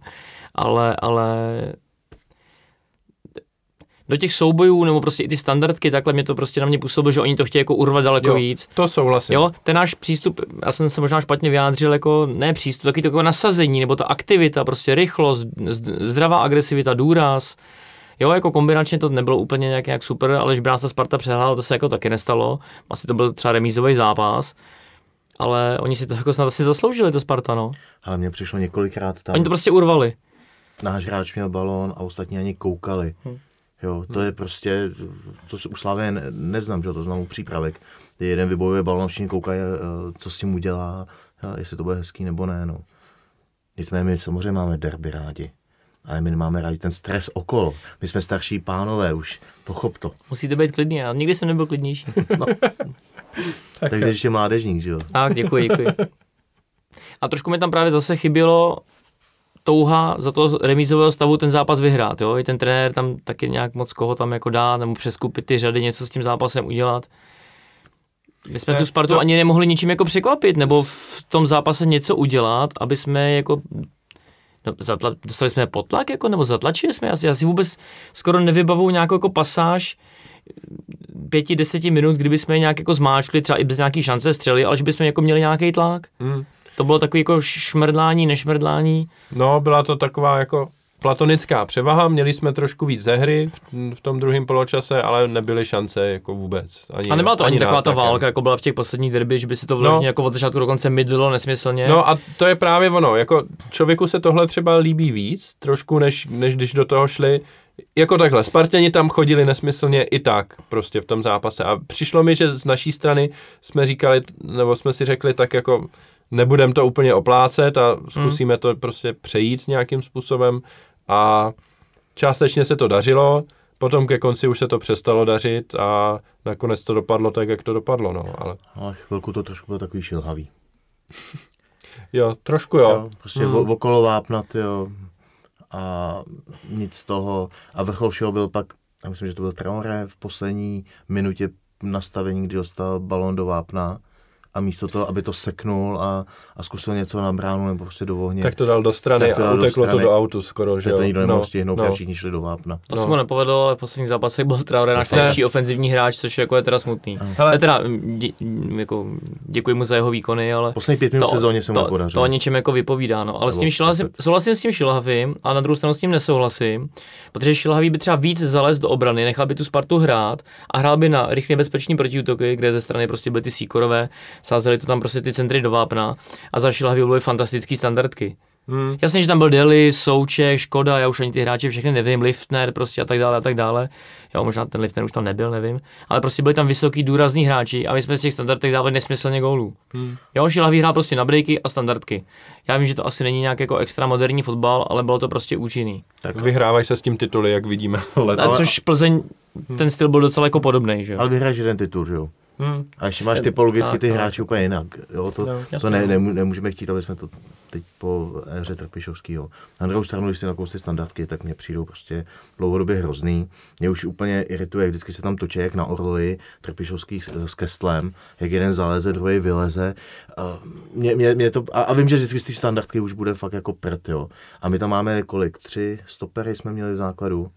Speaker 3: ale, ale do těch soubojů, nebo prostě i ty standardky, takhle mě to prostě na mě působilo, že oni to chtějí jako urvat daleko
Speaker 1: jo,
Speaker 3: víc.
Speaker 1: to souhlasím.
Speaker 3: Jo, ten náš přístup, já jsem se možná špatně vyjádřil, jako ne přístup, taky to jako nasazení, nebo ta aktivita, prostě rychlost, zdravá agresivita, důraz. Jo, jako kombinačně to nebylo úplně nějak, nějak super, ale když ta Sparta přehrála, to se jako taky nestalo. Asi to byl třeba remízový zápas, ale oni si to jako snad asi zasloužili, to Sparta, no.
Speaker 2: Ale mně přišlo několikrát tam,
Speaker 3: Oni to prostě urvali.
Speaker 2: náš hráč měl balón a ostatní ani koukali.
Speaker 3: Hm.
Speaker 2: Jo, to je prostě, to se u Slavě ne, neznám, že to znám u přípravek. Kdy jeden vybojuje balón, všichni koukají, eh, co s tím udělá, a jestli to bude hezký nebo ne, no. Nicméně my samozřejmě máme derby rádi. Ale my nemáme rádi ten stres okolo. My jsme starší pánové už, pochop to.
Speaker 3: Musíte být klidní, já nikdy jsem nebyl klidnější.
Speaker 2: Takže ještě mládežník, že jo.
Speaker 3: Tak, děkuji, děkuji. A trošku mi tam právě zase chybělo touha za to remízového stavu ten zápas vyhrát, jo, i ten trenér tam taky nějak moc koho tam jako dá, nebo přeskupit ty řady, něco s tím zápasem udělat. My jsme
Speaker 1: Ne,
Speaker 3: tu Spartu
Speaker 1: to-
Speaker 3: ani nemohli ničím jako překvapit, nebo v tom zápase něco udělat, aby jsme jako No, zatla, dostali jsme je pod tlak, jako, nebo zatlačili jsme? Já si, já si vůbec skoro nevybavuju nějakou jako pasáž pěti, deseti minut, kdyby jsme je nějak jako zmáčkli, třeba i bez nějaký šance střely, ale že bychom jako měli nějaký tlak.
Speaker 1: Hmm.
Speaker 3: To bylo takový jako šmrdlání, nešmrdlání.
Speaker 1: No, byla to taková jako platonická převaha, měli jsme trošku víc ze hry v, v tom druhém poločase, ale nebyly šance jako vůbec. Ani,
Speaker 3: A nebyla to ani, taková ta válka, jako byla v těch posledních derby, že by si to vložně
Speaker 1: No.
Speaker 3: jako od začátku do konce mydlilo nesmyslně.
Speaker 1: No a to je právě ono, jako člověku se tohle třeba líbí víc, trošku, než, než když do toho šli, jako takhle, Spartěni tam chodili nesmyslně i tak, prostě v tom zápase a přišlo mi, že z naší strany jsme říkali, nebo jsme si řekli tak jako, nebudem to úplně oplácet a zkusíme to prostě přejít nějakým způsobem a částečně se to dařilo, potom ke konci už se to přestalo dařit a nakonec to dopadlo tak, jak to dopadlo, no, ale
Speaker 2: Ale chvilku to trošku bylo takový šilhavý.
Speaker 1: jo, trošku jo.
Speaker 2: Jo, prostě
Speaker 1: Hmm.
Speaker 2: okolo vápna, jo. A nic z toho. A vrchol všeho byl pak, já myslím, že to byl Traoré v poslední minutě nastavení, kdy dostal balón do vápna a místo toho, aby to seknul a, a zkusil něco na bránu nebo prostě do ohně,
Speaker 1: Tak to dal do strany
Speaker 2: Tak to
Speaker 1: a
Speaker 2: dal do
Speaker 1: uteklo to
Speaker 2: strany.
Speaker 1: do autu skoro, že jo.
Speaker 2: to nikdo nemohl stihnout,
Speaker 1: no.
Speaker 2: no. všichni šli do vápna.
Speaker 3: To
Speaker 1: No.
Speaker 3: se mu nepovedlo, ale v posledních zápasech byl Traoré náš
Speaker 1: Ne.
Speaker 3: nejlepší ofenzivní hráč, což jako je teda smutný.
Speaker 1: Hele.
Speaker 3: Ale teda, dě, jako, děkuji mu za jeho výkony, ale
Speaker 2: Poslední pět minut
Speaker 3: to,
Speaker 2: sezóně se mu
Speaker 3: to, to o něčem jako vypovídá, no. Ale s tím šilhavým,
Speaker 2: deset.
Speaker 3: souhlasím s tím šilhavým, a na druhou stranu s tím nesouhlasím, protože šilhavý by třeba víc zalez do obrany, nechal by tu Spartu hrát a hrál by na rychle bezpečný protiútoky, kde ze strany prostě byly ty síkorové, sázeli to tam prostě ty centry do vápna a za šilhavý byly fantastický standardky.
Speaker 1: Hmm.
Speaker 3: Jasně, že tam byl Deli, Souček, Škoda, já už ani ty hráče všechny nevím, Liftner prostě a tak dále a tak dále. Jo, možná ten Liftner už tam nebyl, nevím. Ale prostě byli tam vysoký, důrazní hráči a my jsme z těch standardek dávali nesmyslně gólů.
Speaker 1: Hmm.
Speaker 3: Jo, Šilavý hrál prostě na breaky a standardky. Já vím, že to asi není nějak jako extra moderní fotbal, ale bylo to prostě účinný.
Speaker 2: Tak,
Speaker 1: Vyhrávají se s tím tituly, jak vidíme. letos.
Speaker 3: A což Plzeň, ten styl byl docela jako podobný, že jo.
Speaker 2: ale vyhraješ jeden titul, že jo?
Speaker 1: Hmm.
Speaker 2: A ještě máš typologicky
Speaker 3: tak,
Speaker 2: ty hráči úplně jinak. Jo, to,
Speaker 1: No,
Speaker 2: to ne, nemů- nemůžeme chtít, aby jsme to teď po éře Trpišovského. Na druhou stranu, když si nakousli ty standardky, tak mě přijdou prostě dlouhodobě hrozný. Mě už úplně irituje, jak vždycky se tam točí jak na Orloji, Trpišovský s, s Kestlem, jak jeden zaleze, druhý vyleze. A, mě, mě, mě to, a, a vím, že vždycky z té standardky už bude fakt jako prd, jo. A my tam máme kolik? Tři stopery jsme měli v základu.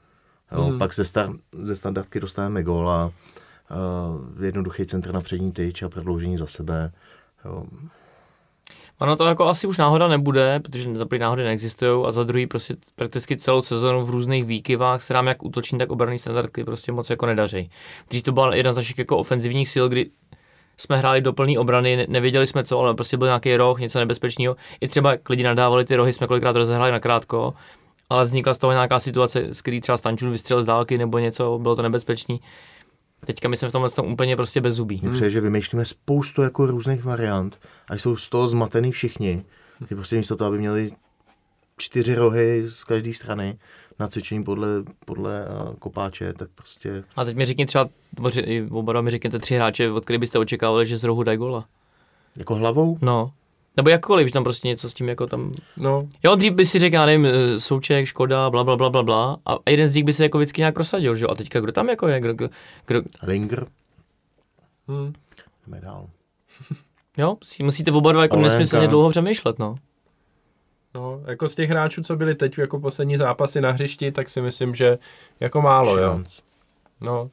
Speaker 2: Jo,
Speaker 1: hmm.
Speaker 2: Pak ze, star, ze standardky dostaneme góla, uh, jednoduchý centr na přední tyč a prodloužení za sebe. Jo.
Speaker 3: Ono to jako asi už náhoda nebude, protože za první náhody neexistují a za druhý prostě prakticky celou sezonu v různých výkyvách se nám jak útoční, tak obraný standardky prostě moc jako nedaří. Dřív to byla jedna z našich jako ofenzivních sil, kdy jsme hráli do plné obrany, ne- nevěděli jsme co, ale prostě byl nějaký roh, něco nebezpečného. I třeba jak lidi nadávali ty rohy, jsme kolikrát rozehráli na krátko, ale vznikla z toho nějaká situace, z který třeba Stančun vystřelil z dálky nebo něco, bylo to nebezpečný. Teďka my jsme v tomhle tom úplně prostě bez zubí.
Speaker 2: Mně přeje, že vymýšlíme spoustu jako různých variant a jsou z toho zmatený všichni. Že prostě místo toho, aby měli čtyři rohy z každé strany na cvičení podle, podle uh, kopáče, tak prostě
Speaker 3: A teď mi řekni třeba, oba mi řekněte tři hráče, od kterých byste očekávali, že z rohu dají gola.
Speaker 2: jako hlavou.
Speaker 3: No. Nebo jakkoliv, že tam prostě něco s tím jako tam...
Speaker 1: No,
Speaker 3: Jo, dřív by si řekl, já nevím, eh, Souček, Škoda, bla, bla, bla, bla, bla. A jeden z nich by se jako vždycky nějak prosadil, že jo? A teďka kdo tam jako je? Kdo, kdo, kdo,
Speaker 2: Linger,
Speaker 1: hmm.
Speaker 2: jdeme dál.
Speaker 3: jo, si musíte oba dva jako
Speaker 2: Olenka.
Speaker 3: nesmyslně dlouho přemýšlet, no.
Speaker 1: no, jako z těch hráčů, co byli teď jako poslední zápasy na hřišti, tak si myslím, že jako málo, jo.
Speaker 2: Šanc.
Speaker 1: No,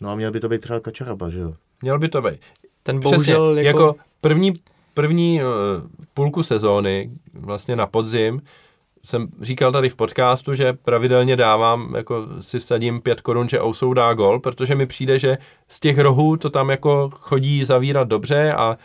Speaker 2: No a měl by to být třeba Kačaraba, že jo?
Speaker 1: měl by to být.
Speaker 3: Ten
Speaker 1: Přesně,
Speaker 3: bohužel
Speaker 1: jako,
Speaker 3: jako...
Speaker 1: jako první, první uh, půlku sezóny, vlastně na podzim, jsem říkal tady v podcastu, že pravidelně dávám, jako si vsadím pět korun, že Ousou dá gol, protože mi přijde, že z těch rohů to tam jako chodí zavírat dobře a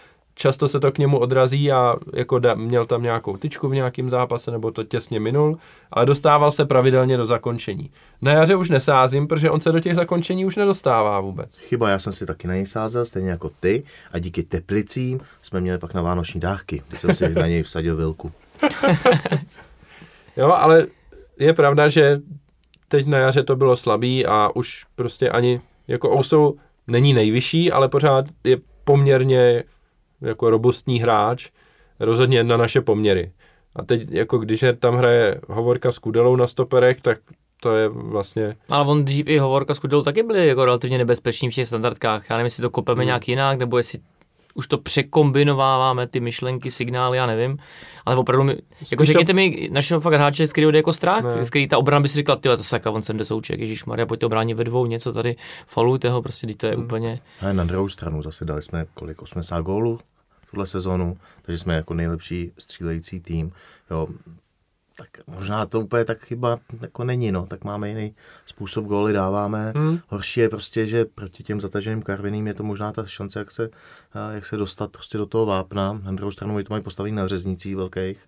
Speaker 1: často se to k němu odrazí a jako da, měl tam nějakou tyčku v nějakém zápase, nebo to těsně minul, ale dostával se pravidelně do zakončení. Na jaře už nesázím, protože on se do těch zakončení už nedostává vůbec.
Speaker 2: Chyba, já jsem si taky na něj sázel, stejně jako ty. A díky teplicím jsme měli pak na vánoční dávky, když jsem si na něj vsadil vilku.
Speaker 1: Jo, ale je pravda, že teď na jaře to bylo slabý a už prostě ani jako Ousou není nejvyšší, ale pořád je poměrně jako robustní hráč, rozhodně na naše poměry. A teď, jako když je tam hraje Hovorka s Kudelou na stoperech, tak to je vlastně...
Speaker 3: Ale on dřív i Hovorka s Kudelou taky byli jako relativně nebezpeční v těch standardkách. Já nevím, jestli to kopeme hmm. nějak jinak, nebo jestli už to překombinováváme, ty myšlenky, signály, já nevím. Ale opravdu, mi, jako řekněte mi našeho fakt hráče, z kterého jde jako strach, ne. z který ta obrana by si říkal, ty to sakra, on sem jde souček, Ježíš Maria, pojďte obránit ve dvou, něco tady, falujte ho, prostě, to je hmm. úplně.
Speaker 2: A na druhou stranu zase dali jsme kolik, 80 gólů tuhle sezonu, takže jsme jako nejlepší střílející tým. Jo, tak možná to úplně tak chyba jako není, no, tak máme jiný způsob góly dáváme. Hmm. Horší je prostě, že proti těm zataženým karviným je to možná ta šance, jak se, jak se dostat prostě do toho vápna. Na druhou stranu to mají postavený na řeznicích velkých,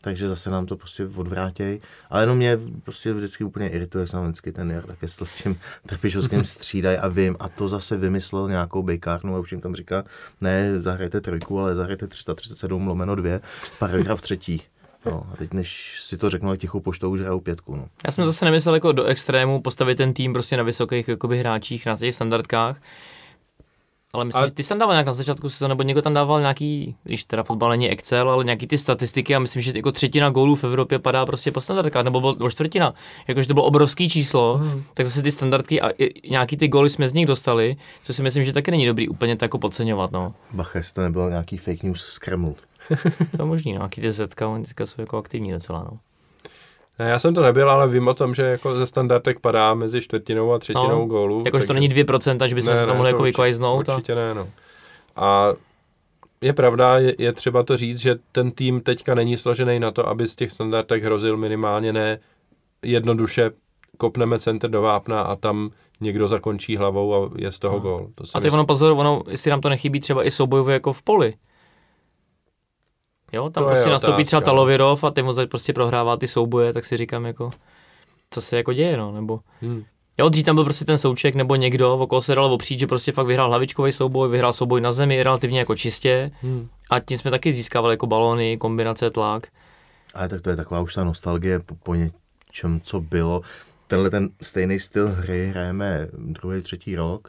Speaker 2: takže zase nám to prostě odvrátějí. Ale jenom mě prostě vždycky úplně irituje, že vždycky ten Jar, tak jestli s tím trpišovským střídají a vím, a to zase vymyslel nějakou bejkárnu a už jim tam říká, ne, zahrajte trojku, ale zahrajte 337 lomeno 2, paragraf třetí. No, a teď než si to řeknu, tichou poštou už hrajou pětku. No.
Speaker 3: Já jsem zase nemyslel jako do extrému postavit ten tým prostě na vysokých jakoby, hráčích, na těch standardkách. Ale myslím, ale... že ty jsem dával nějak na začátku sezóny, nebo někdo tam dával nějaký, když teda fotbal není Excel, ale nějaký ty statistiky a myslím, že jako třetina gólů v Evropě padá prostě po standardkách, nebo bylo čtvrtina. Jakože to bylo obrovský číslo, hmm. tak zase ty standardky a nějaký ty góly jsme z nich dostali, co si myslím, že taky není dobrý úplně tak jako podceňovat. No.
Speaker 2: Bacha, jestli to nebylo nějaký fake news z Kremlu.
Speaker 3: to je možný, no. Nějaký ty zetka, oni teďka jsou jako aktivní docela, no.
Speaker 1: Ne, já jsem to nebyl, ale vím o tom, že jako ze standardek padá mezi čtvrtinou a třetinou no, gólů.
Speaker 3: Jakože to není 2%, že bychom ne, se tam mohli jako vyklajznout.
Speaker 1: Určitě a... ne, no. A je pravda, je, je třeba to říct, že ten tým teďka není složený na to, aby z těch standardek hrozil minimálně ne jednoduše kopneme center do vápna a tam někdo zakončí hlavou a je z toho no. gól. To
Speaker 3: a ty ono pozor, ono, jestli nám to nechybí třeba i soubojově jako v poli. Jo, tam to prostě nastoupí třeba Talovirov a ty mu prostě prohrává ty souboje, tak si říkám jako, co se jako děje, no, nebo... Hmm. Jo, dřív tam byl prostě ten souček nebo někdo, okolo se dalo opřít, že prostě fakt vyhrál hlavičkový souboj, vyhrál souboj na zemi relativně jako čistě hmm. a tím jsme taky získávali jako balony, kombinace, tlak.
Speaker 2: Ale tak to je taková už ta nostalgie po, po něčem, co bylo. Tenhle ten stejný styl hry hrajeme druhý, třetí rok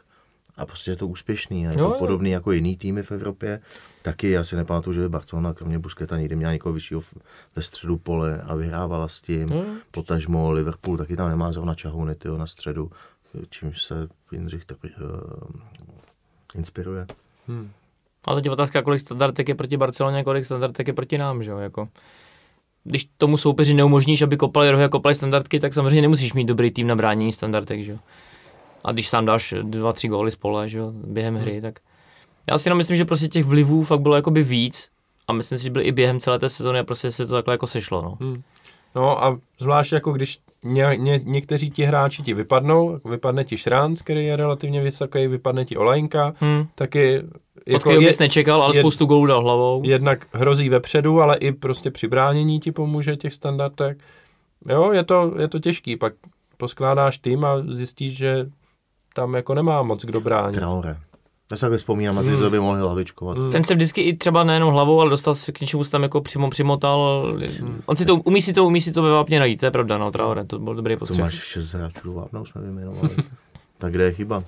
Speaker 2: a prostě je to úspěšný. A je to jo, podobný jo. jako jiný týmy v Evropě. Taky já si nepamatuju, že by Barcelona kromě Busqueta někdy měla někoho vyššího ve středu pole a vyhrávala s tím. Hmm. Potažmo Liverpool taky tam nemá zrovna čahuny tyjo, na středu, čímž se Jindřich tak, uh, inspiruje.
Speaker 3: Hmm. Ale teď je otázka, kolik standardek je proti Barceloně, kolik standardek je proti nám, že jo? Jako když tomu soupeři neumožníš, aby kopali rohy a kopali standardky, tak samozřejmě nemusíš mít dobrý tým na bránění standardek, že jo? A když sám dáš dva, tři góly z pole, že jo, během hry, hmm. tak já si jenom myslím, že prostě těch vlivů fakt bylo jakoby víc a myslím si, že byly i během celé té sezóny a prostě se to takhle jako sešlo, no. Hmm.
Speaker 1: No a zvlášť jako když ně, ně, někteří ti hráči ti vypadnou, vypadne ti Šránc, který je relativně vysoký, vypadne ti Olajnka, hmm. taky
Speaker 3: jako Od bys nečekal, ale je, spoustu gólů dal hlavou.
Speaker 1: Jednak hrozí vepředu, ale i prostě při bránění ti pomůže těch standardek. Jo, je to, je to těžký, pak poskládáš tým a zjistíš, že tam jako nemá moc kdo bránit.
Speaker 2: Traore. Já se vzpomínám na ty, co by mohli hlavičkovat.
Speaker 3: Hmm. Ten se vždycky i třeba nejenom hlavou, ale dostal se k něčemu, tam jako přímo přimotal. Hmm. On si to, umí si to, umí si to ve vápně najít, to je pravda, no, Traore, to byl dobrý postřeh.
Speaker 2: To máš šest hráčů vápnou, jsme vyjmenovali. tak kde je chyba?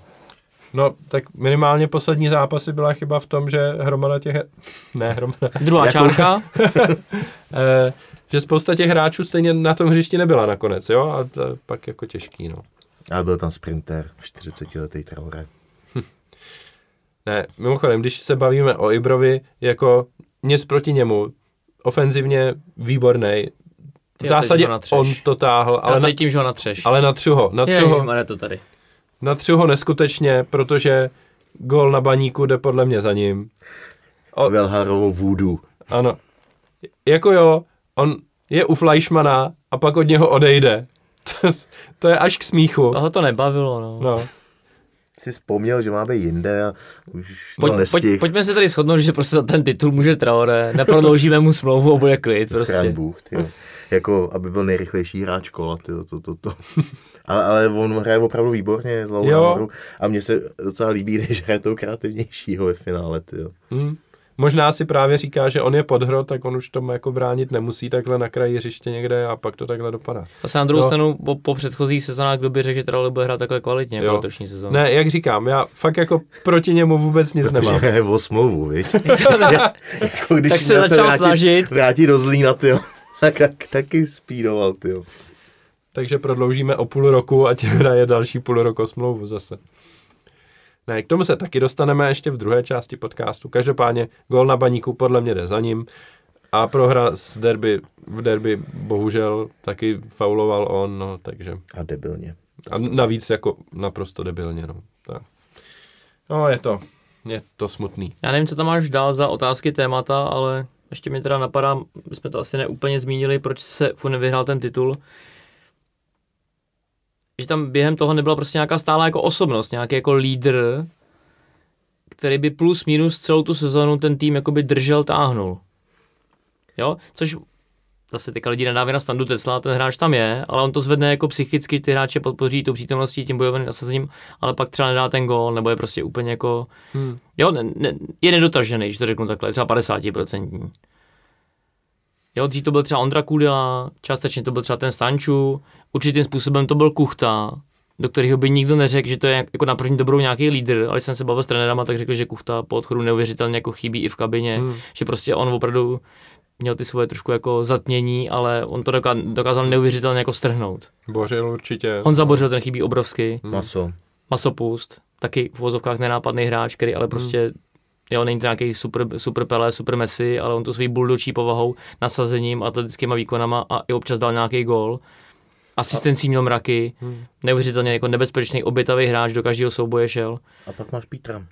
Speaker 1: No, tak minimálně poslední zápasy byla chyba v tom, že hromada těch... Ne, hromada...
Speaker 3: Druhá jako... čárka.
Speaker 1: Eh, že spousta těch hráčů stejně na tom hřišti nebyla nakonec, jo? A to pak jako těžký, no.
Speaker 2: Ale byl tam sprinter, 40-letý Traore. Hm.
Speaker 1: Ne, mimochodem, když se bavíme o Ibrovi, jako nic proti němu, ofenzivně výborný. V zásadě on to táhl,
Speaker 3: ale na, tím, že ho natřeš.
Speaker 1: Ale natřu ho. Natřu ho,
Speaker 3: to tady.
Speaker 1: Natřu ho neskutečně, protože gol na baníku jde podle mě za ním.
Speaker 2: O, Velharovo vůdu.
Speaker 1: Ano. Jako jo, on je u Fleischmana a pak od něho odejde. To, to je až k smíchu.
Speaker 3: Toho to nebavilo, no.
Speaker 1: no.
Speaker 2: Si vzpomněl, že máme jinde a už
Speaker 3: pojď,
Speaker 2: to pojď,
Speaker 3: Pojďme se tady shodnout, že prostě za ten titul může Traore, neprodloužíme mu smlouvu a bude klid prostě. Chráň
Speaker 2: Bůh, tyjo. Jako, aby byl nejrychlejší hráč kola, tyjo, to, to, to. ale, ale on hraje opravdu výborně, zlou a mně se docela líbí, když hraje toho kreativnějšího ve finále, tyjo. Hmm
Speaker 1: možná si právě říká, že on je podhro, tak on už tomu jako bránit nemusí takhle na kraji hřiště někde a pak to takhle dopadá.
Speaker 3: se na druhou no. stranu po, po předchozích sezónách, kdo by řekl, že Traore bude hrát takhle kvalitně jako letošní sezónu.
Speaker 1: Ne, jak říkám, já fakt jako proti němu vůbec nic Protože nemám.
Speaker 2: je o smlouvu, viď?
Speaker 3: jako když tak se začal
Speaker 2: vrátí,
Speaker 3: snažit.
Speaker 2: Vrátí do Zlína, tyjo. tak, tak, taky spíroval, ty.
Speaker 1: Takže prodloužíme o půl roku a tě hraje další půl roku smlouvu zase. Ne, k tomu se taky dostaneme ještě v druhé části podcastu. Každopádně gol na baníku podle mě jde za ním. A prohra z derby, v derby bohužel taky fauloval on, no, takže.
Speaker 2: A debilně.
Speaker 1: A navíc jako naprosto debilně, no. Tak. No, je to, je to smutný.
Speaker 3: Já nevím, co tam máš dál za otázky témata, ale ještě mi teda napadá, my jsme to asi neúplně zmínili, proč se Fu nevyhrál ten titul. Že tam během toho nebyla prostě nějaká stála jako osobnost, nějaký jako lídr, který by plus minus celou tu sezonu ten tým jakoby držel, táhnul. Jo, což zase teďka lidi nadávají na standu Tesla, ten hráč tam je, ale on to zvedne jako psychicky, ty hráče podpoří tou přítomností, tím bojovým nasazením, ale pak třeba nedá ten gól, nebo je prostě úplně jako, hmm. jo, ne, ne, je nedotažený, když to řeknu takhle, třeba 50%. Jo, dřív to byl třeba Ondra Kudela, částečně to byl třeba ten Stanču, určitým způsobem to byl Kuchta, do kterého by nikdo neřekl, že to je jako na první dobrou nějaký lídr, ale když jsem se bavil s trenérama, tak řekl, že Kuchta po odchodu neuvěřitelně jako chybí i v kabině, hmm. že prostě on opravdu měl ty svoje trošku jako zatmění, ale on to dokázal neuvěřitelně jako strhnout.
Speaker 1: Bořil určitě.
Speaker 3: On zabořil, ten chybí obrovsky.
Speaker 2: Hmm. Maso.
Speaker 3: Masopust, taky v vozovkách nenápadný hráč, který ale prostě hmm. Jo, není to nějaký super, super Pelé, super Messi, ale on tu svojí buldočí povahou, nasazením, atletickýma výkonama a i občas dal nějaký gól. Asistencí měl mraky, hmm. neuvěřitelně jako nebezpečný, obětavý hráč, do každého souboje šel.
Speaker 2: A pak máš Petra.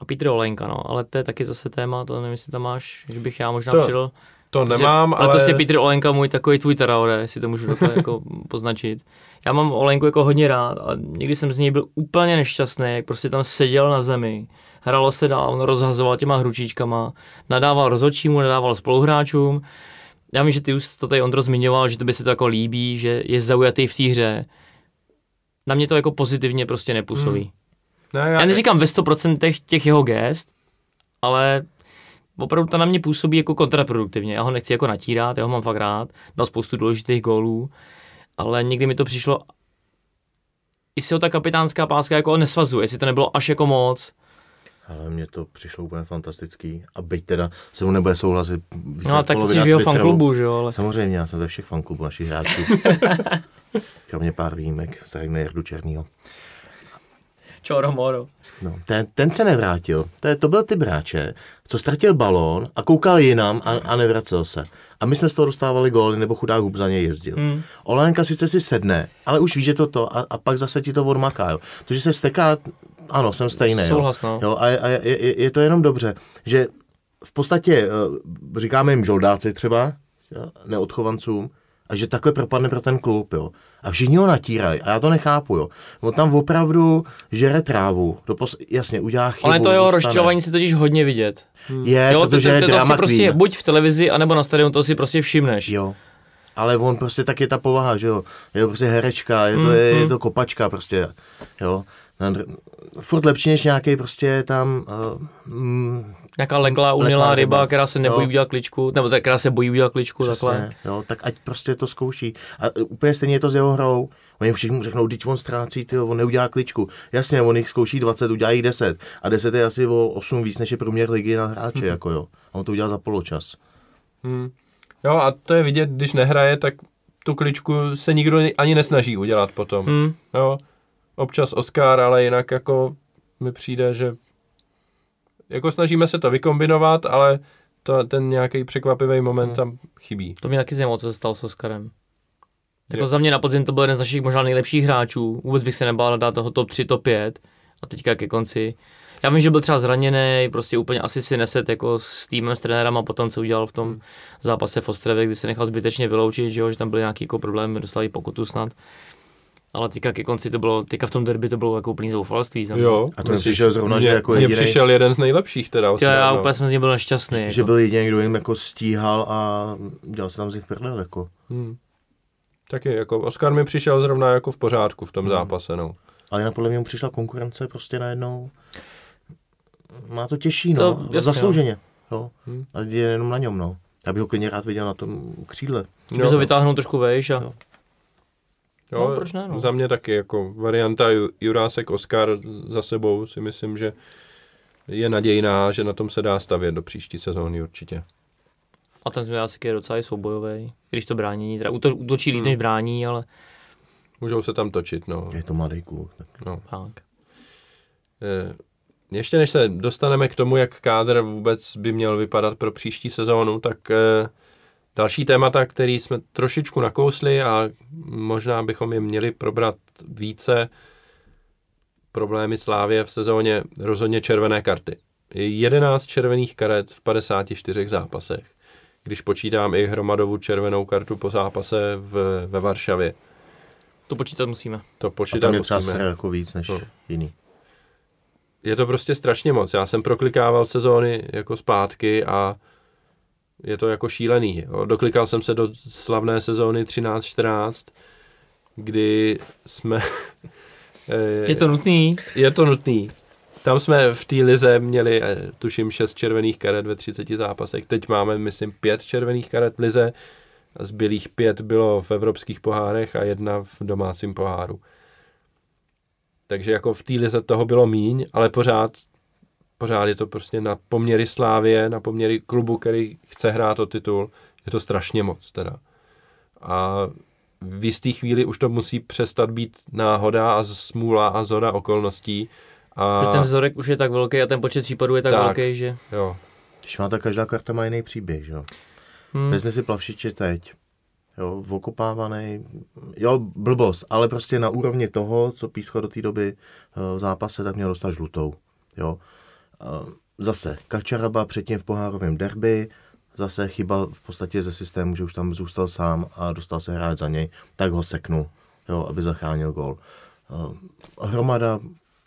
Speaker 3: A Petr Olenka, no, ale to je taky zase téma, to nevím, jestli tam máš, že bych já možná
Speaker 1: To-
Speaker 3: přidal.
Speaker 1: To nemám,
Speaker 3: ale...
Speaker 1: ale...
Speaker 3: to je Petr Olenka můj takový tvůj Traore, jestli to můžu takhle jako poznačit. Já mám Olenku jako hodně rád a někdy jsem z něj byl úplně nešťastný, jak prostě tam seděl na zemi, hralo se dál, on rozhazoval těma hručíčkama, nadával rozhodčímu, nadával spoluhráčům. Já vím, že ty už to tady Ondro zmiňoval, že to by se to jako líbí, že je zaujatý v té hře. Na mě to jako pozitivně prostě nepůsobí. Hmm.
Speaker 1: Ne,
Speaker 3: Já neříkám ve 100% těch, těch jeho gest, ale opravdu to na mě působí jako kontraproduktivně. Já ho nechci jako natírat, já ho mám fakt rád, dal spoustu důležitých gólů, ale někdy mi to přišlo, jestli ho ta kapitánská páska jako nesvazuje, jestli to nebylo až jako moc.
Speaker 2: Ale mně to přišlo úplně fantastický. A byť teda se mu nebude souhlasit.
Speaker 3: No a tak ty jsi v jeho fanklubu, že jo, ale
Speaker 2: Samozřejmě, já jsem ve všech fanklubů našich hráčů. Kromě pár výjimek, starého Jardu Černýho.
Speaker 3: čoro moro.
Speaker 2: No, ten, ten se nevrátil. To, je, to byl ty bráče, co ztratil balón a koukal jinam a, a nevracel se. A my jsme z toho dostávali góly, nebo chudák hub za něj jezdil.
Speaker 3: Hmm.
Speaker 2: Olenka sice si sedne, ale už ví, že to to a, a pak zase ti to odmaká. Jo. To, že se vsteká, ano, jsem stejný.
Speaker 3: Souhlas, no.
Speaker 2: jo. a, a je, je, je, to jenom dobře, že v podstatě eh, říkáme jim žoldáci třeba, jo, neodchovancům, a že takhle propadne pro ten klub, jo. A všichni ho natírají, a já to nechápu, jo. On tam opravdu žere trávu, to pos- jasně, udělá chybu.
Speaker 3: Ale to jeho rozčilování si totiž hodně vidět.
Speaker 2: Je,
Speaker 3: Jo, to,
Speaker 2: protože
Speaker 3: to,
Speaker 2: je
Speaker 3: to, to si
Speaker 2: drama
Speaker 3: prostě buď v televizi, anebo na stadionu, to si prostě všimneš.
Speaker 2: Jo. Ale on prostě tak je ta povaha, že jo. Je to prostě herečka, je to,
Speaker 3: Mm,
Speaker 2: je, je
Speaker 3: mm.
Speaker 2: to kopačka prostě, jo. Furt lepší než nějaký prostě tam uh, mm,
Speaker 3: Nějaká leglá, umělá
Speaker 2: Leglá
Speaker 3: ryba,
Speaker 2: ryba.
Speaker 3: která se nebojí
Speaker 2: Jo.
Speaker 3: udělat kličku, nebo tak, která se bojí udělat kličku, takhle.
Speaker 2: Přesně, jo, tak ať prostě to zkouší. A e, úplně stejně je to s jeho hrou. Oni všichni mu řeknou, teď on ztrácí, tyjo, on neudělá kličku. Jasně, on jich zkouší 20, udělá jich 10. A 10 je asi o 8 víc, než je průměr ligy na hráče,
Speaker 3: Mhm.
Speaker 2: jako jo. A on to udělal za poločas.
Speaker 1: Hmm. Jo, a to je vidět, když nehraje, tak tu kličku se nikdo ani nesnaží udělat potom.
Speaker 3: Hmm.
Speaker 1: Jo, občas Oscar, ale jinak jako mi přijde, že jako snažíme se to vykombinovat, ale to, ten nějaký překvapivý moment
Speaker 3: Hmm.
Speaker 1: tam chybí.
Speaker 3: To mě taky zajímalo, co se stalo s Oskarem. Jako za mě na podzim to byl jeden z našich možná nejlepších hráčů. Vůbec bych se nebál dát toho top 3, top 5. A teďka ke konci. Já vím, že byl třeba zraněný, prostě úplně asi si neset jako s týmem, s trenérem a potom, co udělal v tom zápase v Ostravě, kdy se nechal zbytečně vyloučit, že, jo, že tam byly nějaký jako problémy, dostali pokutu snad. Ale teďka ke konci to bylo, teďka v tom derby to bylo jako úplný zoufalství. za mě.
Speaker 1: Jo,
Speaker 2: A to přišel zrovna, že
Speaker 1: mně-
Speaker 2: jako
Speaker 1: mně
Speaker 2: jedinej-
Speaker 1: přišel jeden z nejlepších teda.
Speaker 3: Jo,
Speaker 1: Oscar,
Speaker 3: já
Speaker 1: no.
Speaker 3: úplně jsem z něj byl nešťastný.
Speaker 2: Že
Speaker 3: Jako.
Speaker 2: byl jediný, kdo jim jako stíhal a dělal se tam z nich prdel, jako.
Speaker 1: Hmm. Taky, jako Oscar mi přišel zrovna jako v pořádku v tom
Speaker 2: Hmm.
Speaker 1: zápase, no.
Speaker 2: Ale jinak podle mě mu přišla konkurence prostě najednou. Má to těžší,
Speaker 3: To,
Speaker 2: no.
Speaker 3: jasně,
Speaker 2: Zaslouženě. Jo.
Speaker 1: Hmm.
Speaker 2: A je jenom na něm, no. Já bych ho klidně rád viděl na tom křídle.
Speaker 3: Že to vytáhnout trošku vejš a
Speaker 2: Jo.
Speaker 1: Jo,
Speaker 3: No, proč ne, no.
Speaker 1: Za mě taky jako varianta Ju- Jurásek Oscar za sebou si myslím, že je nadějná, že na tom se dá stavět do příští sezóny určitě.
Speaker 3: A ten Jásek je docela i soubojový, když to brání, teda úto, útočí líp,
Speaker 1: Hmm.
Speaker 3: než brání, ale
Speaker 1: Můžou se tam točit, no.
Speaker 2: Je to mladý kluk. Tak
Speaker 1: no.
Speaker 3: tak.
Speaker 1: Eh, Ještě než se dostaneme k tomu, jak kádr vůbec by měl vypadat pro příští sezónu, tak eh, další témata, který jsme trošičku nakousli a možná bychom je měli probrat více, problémy Slávě v sezóně rozhodně červené karty. Je 11 červených karet v 54 zápasech, když počítám i hromadovu červenou kartu po zápase v, ve Varšavě.
Speaker 3: To počítat musíme.
Speaker 1: To
Speaker 2: a
Speaker 1: počítat
Speaker 2: tam je třeba
Speaker 1: musíme.
Speaker 2: jako víc než
Speaker 1: No.
Speaker 2: jiný.
Speaker 1: je to prostě strašně moc. Já jsem proklikával sezóny jako zpátky a je to jako šílený. Jo. Doklikal jsem se do slavné sezóny 13-14, kdy jsme... eh,
Speaker 3: Je to nutný,
Speaker 1: je to nutný. Tam jsme v té lize měli, eh, tuším, 6 červených karet ve 30 zápasech. Teď máme, myslím, 5 červených karet v lize. A zbylých pět bylo v evropských pohárech a jedna v domácím poháru. Takže jako v té lize toho bylo míň, ale pořád, pořád je to prostě na poměry Slávě, na poměry klubu, který chce hrát o titul. Je to strašně moc teda. A v jistý chvíli už to musí přestat být náhoda a smůla a zoda okolností. A
Speaker 3: že ten vzorek už je tak velký a ten počet případů je tak,
Speaker 1: Tak.
Speaker 3: velký, že...
Speaker 1: jo,
Speaker 2: Když má ta každá karta má jiný příběh, že jo.
Speaker 3: Hmm.
Speaker 2: Vezmi si plavšiče teď. Jo, okopávaný, jo, blbost, ale prostě na úrovni toho, co pískal do té doby eh, v zápase, tak měl dostat žlutou. Jo. Zase, Kačaraba předtím v pohárovém derby, zase chyba v podstatě ze systému, že už tam zůstal sám a dostal se hrát za něj, tak ho seknul, jo, aby zachránil gol. Hromada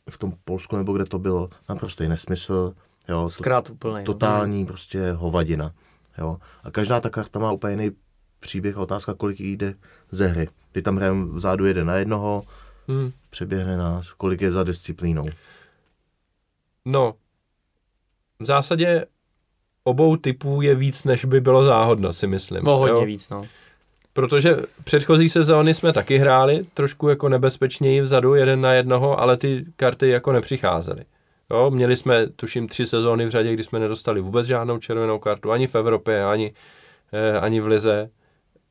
Speaker 2: v tom Polsku, nebo kde to bylo, naprostý nesmysl, jo,
Speaker 3: Zkrát úplný.
Speaker 2: totální prostě hovadina. Jo? A každá ta karta má úplně jiný příběh a otázka, kolik jde ze hry. Kdy tam hrajeme vzadu jeden na jednoho,
Speaker 1: hm.
Speaker 2: přeběhne nás, kolik je za disciplínou.
Speaker 1: No, v zásadě obou typů je víc, než by bylo záhodno, si myslím.
Speaker 3: O hodně
Speaker 1: jo?
Speaker 3: víc, no.
Speaker 1: Protože předchozí sezóny jsme taky hráli, trošku jako nebezpečněji vzadu, jeden na jednoho, ale ty karty jako nepřicházely. Jo, měli jsme, tuším, tři sezóny v řadě, kdy jsme nedostali vůbec žádnou červenou kartu, ani v Evropě, ani, eh, ani v Lize.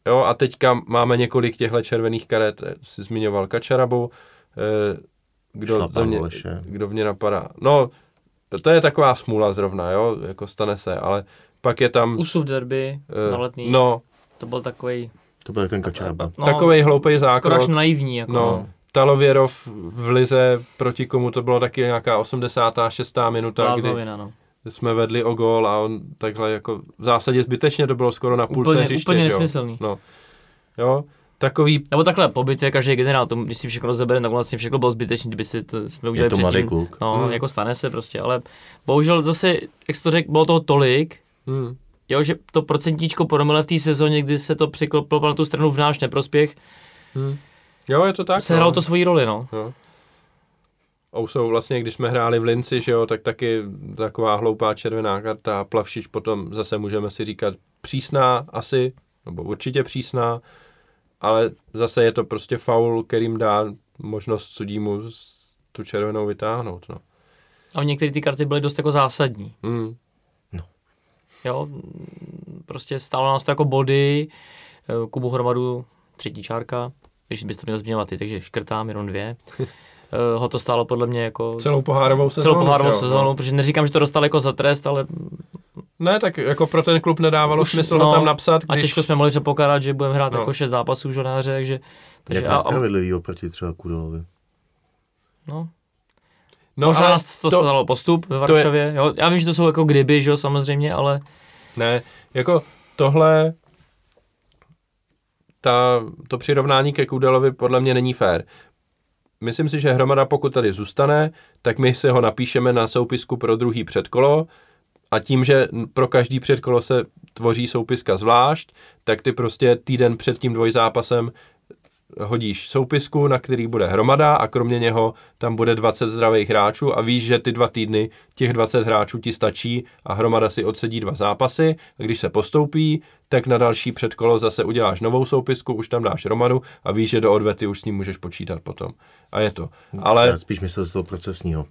Speaker 1: Jo, a teďka máme několik těchto červených karet, eh, jsi zmiňoval Kačarabu, eh, kdo, mě, kdo mě napadá. No, to je taková smůla zrovna, jo, jako stane se, ale pak je tam...
Speaker 3: Usuf derby,
Speaker 1: eh,
Speaker 3: na letný,
Speaker 1: no,
Speaker 3: to byl takový,
Speaker 2: To byl ten Kačaraba.
Speaker 3: no,
Speaker 1: takovej hloupej
Speaker 3: skoro
Speaker 1: zákrok.
Speaker 3: až naivní, jako
Speaker 1: No,
Speaker 3: no.
Speaker 1: Talověrov v Lize, proti komu to bylo taky nějaká 86. minuta, kdy
Speaker 3: no.
Speaker 1: jsme vedli o gól a on takhle jako v zásadě zbytečně to bylo skoro na půlce
Speaker 3: Úplně,
Speaker 1: hřiště.
Speaker 3: úplně
Speaker 1: jo.
Speaker 3: nesmyslný.
Speaker 1: No. Jo, takový,
Speaker 3: Nebo takhle, po bitvě každý generál, to, když si všechno rozebere, tak vlastně všechno bylo zbytečné, kdyby si to jsme udělali
Speaker 2: Je to
Speaker 3: předtím.
Speaker 2: kluk.
Speaker 3: No,
Speaker 1: Hmm.
Speaker 3: hmm. jako stane se prostě, ale bohužel zase, jak to řekl, bylo toho tolik,
Speaker 1: hm,
Speaker 3: jo, že to procentíčko promile v té sezóně, kdy se to přiklopilo na tu stranu v náš neprospěch,
Speaker 1: hm. jo, je to tak.
Speaker 3: se hralo to svoji roli, no.
Speaker 1: Jo. A už jsou vlastně, když jsme hráli v Linci, že jo, tak taky taková hloupá červená karta a Plavšič potom zase můžeme si říkat přísná asi, nebo určitě přísná, ale zase je to prostě faul, kterým dá možnost sudímu tu červenou vytáhnout, no.
Speaker 3: A některé ty karty byly dost jako zásadní.
Speaker 1: Mm.
Speaker 3: Jo, mm, prostě stálo nás to jako body, eh, Kubu hromadu třetí čárka, když byste to měl zmiňovat ty, takže škrtám jenom dvě. Eh, Ho to stálo podle mě jako
Speaker 1: Celou pohárovou sezónu.
Speaker 3: celou pohárovou
Speaker 1: jo,
Speaker 3: sezónu,
Speaker 1: no.
Speaker 3: protože neříkám, že to dostal jako za trest, ale
Speaker 1: Ne, tak jako pro ten klub nedávalo
Speaker 3: Už,
Speaker 1: smysl
Speaker 3: no,
Speaker 1: ho tam napsat,
Speaker 3: a
Speaker 1: když...
Speaker 3: těžko jsme mohli předpokládat, že budeme hrát
Speaker 1: No.
Speaker 3: jako šest zápasů žonáře, takže, takže
Speaker 2: Jak
Speaker 3: a, a,
Speaker 2: nespravedlivý oproti třeba Kudolovi.
Speaker 3: no,
Speaker 1: no,
Speaker 3: možná nás to, stalo postup ve Varšavě, jo, já vím, že to jsou jako kdyby, že jo, samozřejmě, ale
Speaker 1: Ne, jako tohle, ta, to přirovnání ke Kudelovi podle mě není fér. Myslím si, že hromada, pokud tady zůstane, tak my si ho napíšeme na soupisku pro druhý předkolo a tím, že pro každý předkolo se tvoří soupiska zvlášť, tak ty prostě týden před tím dvojzápasem hodíš soupisku, na který bude hromada a kromě něho tam bude 20 zdravých hráčů a víš, že ty dva týdny těch 20 hráčů ti stačí a hromada si odsedí dva zápasy a když se postoupí, tak na další předkolo zase uděláš novou soupisku, už tam dáš hromadu a víš, že do odvety už s ním můžeš počítat potom. A je to. Ale
Speaker 2: Já spíš myslel z toho procesního.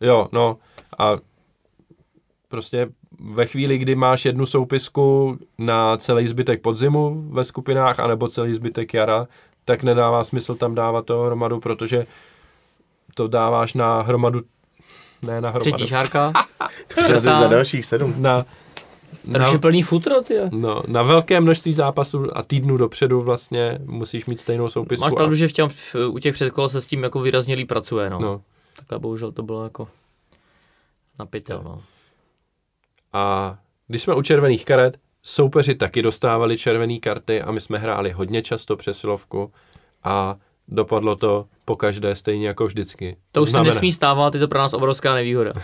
Speaker 1: Jo, no a prostě ve chvíli, kdy máš jednu soupisku na celý zbytek podzimu ve skupinách, anebo celý zbytek jara, tak nedává smysl tam dávat to hromadu, protože to dáváš na hromadu, ne na hromadu,
Speaker 3: Třetí šárka.
Speaker 2: Přes za dalších sedm.
Speaker 1: na,
Speaker 3: Tam je
Speaker 1: na,
Speaker 3: plný futro, ty.
Speaker 1: no, na velké množství zápasů a týdnů dopředu vlastně musíš mít stejnou soupisku.
Speaker 3: Máš
Speaker 1: a-
Speaker 3: pravdu, že v těm, v, u těch předkol se s tím jako výrazně líp pracuje, no. no.
Speaker 1: no,
Speaker 3: Takhle bohužel to bylo jako na pytel, no.
Speaker 1: A když jsme u červených karet, soupeři taky dostávali červené karty a my jsme hráli hodně často přesilovku a dopadlo to po každé stejně jako vždycky.
Speaker 3: To už
Speaker 1: Znamená-
Speaker 3: se nesmí stávat, je to pro nás obrovská nevýhoda.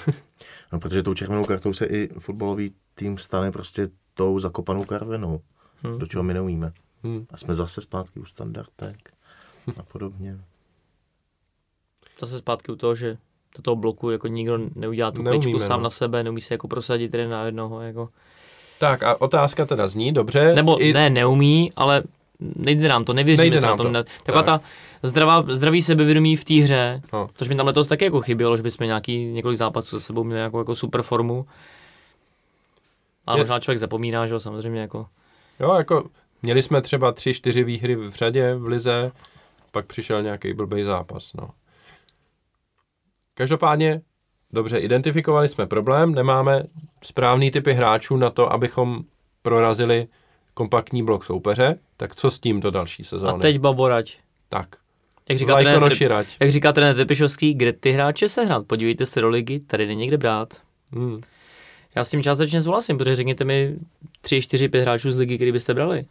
Speaker 2: No, protože tou červenou kartou se i fotbalový tým stane prostě tou zakopanou karvenou,
Speaker 3: Hmm.
Speaker 2: do čeho my neumíme.
Speaker 1: Hmm.
Speaker 2: A jsme zase zpátky u standardek a podobně.
Speaker 3: Zase zpátky u toho, že do toho bloku jako nikdo neudělá tu
Speaker 1: Neumíme,
Speaker 3: kličku sám
Speaker 1: no.
Speaker 3: na sebe, neumí se jako prosadit jeden na jednoho, jako.
Speaker 1: Tak a otázka teda zní, dobře.
Speaker 3: Nebo
Speaker 1: i,
Speaker 3: ne, neumí, ale nejde nám to, nevěříme
Speaker 1: Nejde
Speaker 3: se na
Speaker 1: nám
Speaker 3: tom.
Speaker 1: to.
Speaker 3: Taková
Speaker 1: Tak.
Speaker 3: ta zdravá, zdravý sebevědomí v té hře,
Speaker 1: No.
Speaker 3: což mi tam letos taky jako chybělo, že bychom nějaký několik zápasů za sebou měli jako, jako super formu. A
Speaker 1: Je-
Speaker 3: možná člověk zapomíná, že jo, samozřejmě jako.
Speaker 1: Jo, jako měli jsme třeba tři, čtyři výhry v řadě v lize, pak přišel nějaký blbý zápas, no. Každopádně, dobře, identifikovali jsme problém, nemáme správný typy hráčů na to, abychom prorazili kompaktní blok soupeře, tak co s tím do další sezóny?
Speaker 3: A teď Baborať.
Speaker 1: Tak,
Speaker 3: Jak říká, trenér, jak říká trenér Tepišovský, kde ty hráče sehnat? Podívejte se do ligy, tady není kde brát.
Speaker 1: Hmm.
Speaker 3: Já s tím částečně souhlasím, protože řekněte mi 3, 4, 5 hráčů z ligy, který byste brali.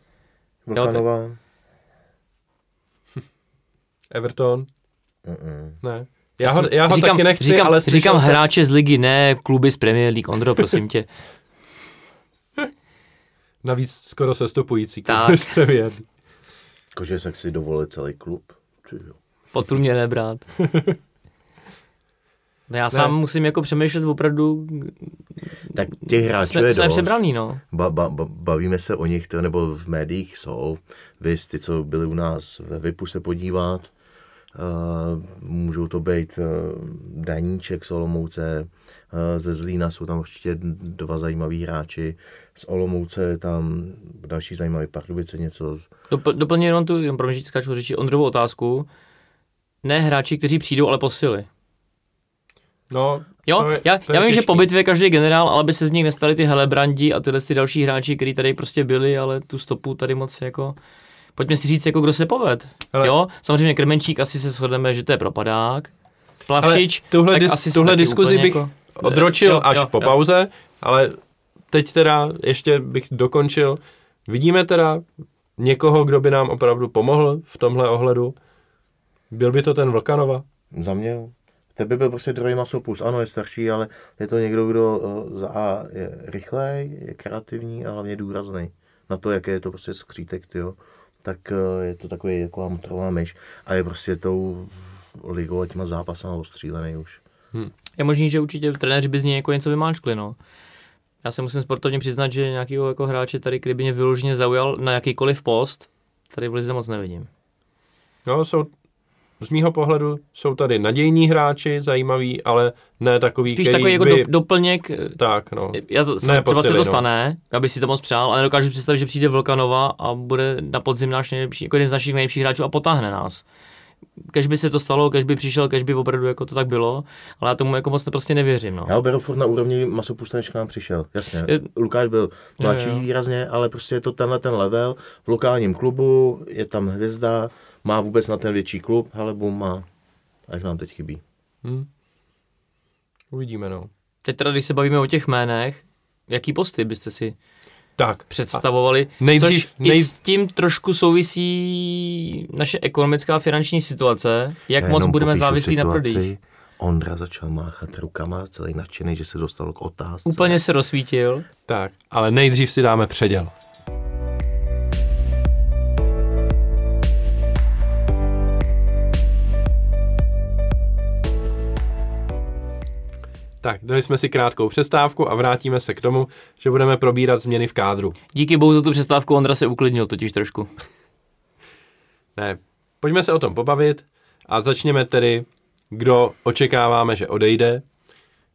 Speaker 2: Vlkanová?
Speaker 1: Everton?
Speaker 2: Mm-mm.
Speaker 1: Ne. Já ho, já ho
Speaker 3: říkám,
Speaker 1: taky nechci,
Speaker 3: říkám,
Speaker 1: ale
Speaker 3: říkám
Speaker 1: jsem-
Speaker 3: hráče z ligy, ne kluby z Premier League. Ondro, prosím tě.
Speaker 1: Navíc skoro sestupující.
Speaker 3: Tak.
Speaker 1: klub z Premier.
Speaker 2: Jakože se chci dovolit celý klub. Ty jo.
Speaker 3: Podprůměrné brát. No já sám musím jako přemýšlet opravdu,
Speaker 2: Tak těch hráčů
Speaker 3: jsme,
Speaker 2: je
Speaker 3: jsme
Speaker 2: dost.
Speaker 3: přebraný, no.
Speaker 2: Ba, ba, ba, bavíme se o nich, to- nebo v médiích jsou. Vy, ty, co byli u nás ve VIPu se podívat, můžou to být uh, Daníček z Olomouce, uh, ze Zlína jsou tam určitě dva zajímaví hráči, z Olomouce je tam další zajímavý Pardubice něco.
Speaker 3: Dopl- doplně jenom tu, jenom pro mě, že skáču řeči, Ondrovou otázku. Ne hráči, kteří přijdou, ale posily.
Speaker 1: No,
Speaker 3: Jo,
Speaker 1: to je,
Speaker 3: já,
Speaker 1: to je
Speaker 3: já vím, že
Speaker 1: těžký.
Speaker 3: po bitvě každý generál, ale by se z nich nestali ty Helebrandi a tyhle ty další hráči, kteří tady prostě byli, ale tu stopu tady moc jako... Pojďme si říct, jako kdo se poved.
Speaker 1: Hele.
Speaker 3: Jo, samozřejmě Krmenčík asi se shodneme, že to je propadák. Plavšič,
Speaker 1: Ale tuhle,
Speaker 3: tak
Speaker 1: dis,
Speaker 3: asi
Speaker 1: tuhle diskuzi bych
Speaker 3: jako-
Speaker 1: odročil
Speaker 3: Jo,
Speaker 1: až
Speaker 3: jo,
Speaker 1: po
Speaker 3: jo.
Speaker 1: pauze, ale teď teda ještě bych dokončil. Vidíme teda někoho, kdo by nám opravdu pomohl v tomhle ohledu? Byl by to ten Vlkanova?
Speaker 2: Za mě. Tebe byl prostě druhý masopus. Ano, je starší, ale je to někdo, kdo uh, za A je rychlej, je kreativní a hlavně důrazný. Na to, jaké je to prostě skřítek, tyjo. Tak uh, je to takový jako motorová myš. A je prostě tou ligou a těma zápasama ostřílený už.
Speaker 3: Je možný, že určitě trenéři by z něj jako něco vymáčkli, no. Já se musím sportovně přiznat, že nějakého jako hráče tady, který by mě vyloženě zaujal na jakýkoliv post, tady v Lize moc nevidím.
Speaker 1: No, jsou, z mýho pohledu jsou tady nadějní hráči, zajímaví, ale ne takový,
Speaker 3: Spíš
Speaker 1: který
Speaker 3: takový jako
Speaker 1: by...
Speaker 3: do, doplněk,
Speaker 1: Tak, no.
Speaker 3: já to,
Speaker 1: Ne,
Speaker 3: třeba se
Speaker 1: posily,
Speaker 3: to
Speaker 1: no.
Speaker 3: stane, já bych si to moc přál, ale dokážu představit, že přijde Vlkanova a bude na podzim náš nejlepší, jako jeden z našich nejlepších hráčů a potáhne nás. Kež by se to stalo, kež by přišel, kež by opravdu jako to tak bylo, ale já tomu jako moc prostě nevěřím. No.
Speaker 2: Já ho beru furt na úrovni masopusta, než k nám přišel. Jasně.
Speaker 3: Je-
Speaker 2: Lukáš byl mladší výrazně, ale prostě je to tenhle ten level v lokálním klubu, je tam hvězda, má vůbec na ten větší klub, ale bum má. A jak nám teď chybí.
Speaker 1: Hm. Uvidíme, no.
Speaker 3: Teď teda, když se bavíme o těch jménech, jaký posty byste si
Speaker 1: Tak,
Speaker 3: představovali,
Speaker 1: nejdřív-
Speaker 3: což i
Speaker 1: nej-
Speaker 3: s tím trošku souvisí naše ekonomická finanční situace, jak
Speaker 2: Já
Speaker 3: moc budeme závislí na prodejích.
Speaker 2: Ondra začal máchat rukama, celý nadšený, že se dostal k otázce.
Speaker 3: Úplně se rozsvítil.
Speaker 1: tak, ale nejdřív si dáme předěl. Tak, dali jsme si krátkou přestávku a vrátíme se k tomu, že budeme probírat změny v kádru.
Speaker 3: Díky bohu za tu přestávku Ondra se uklidnil totiž trošku.
Speaker 1: Ne, pojďme se o tom pobavit a začněme tedy, kdo očekáváme, že odejde.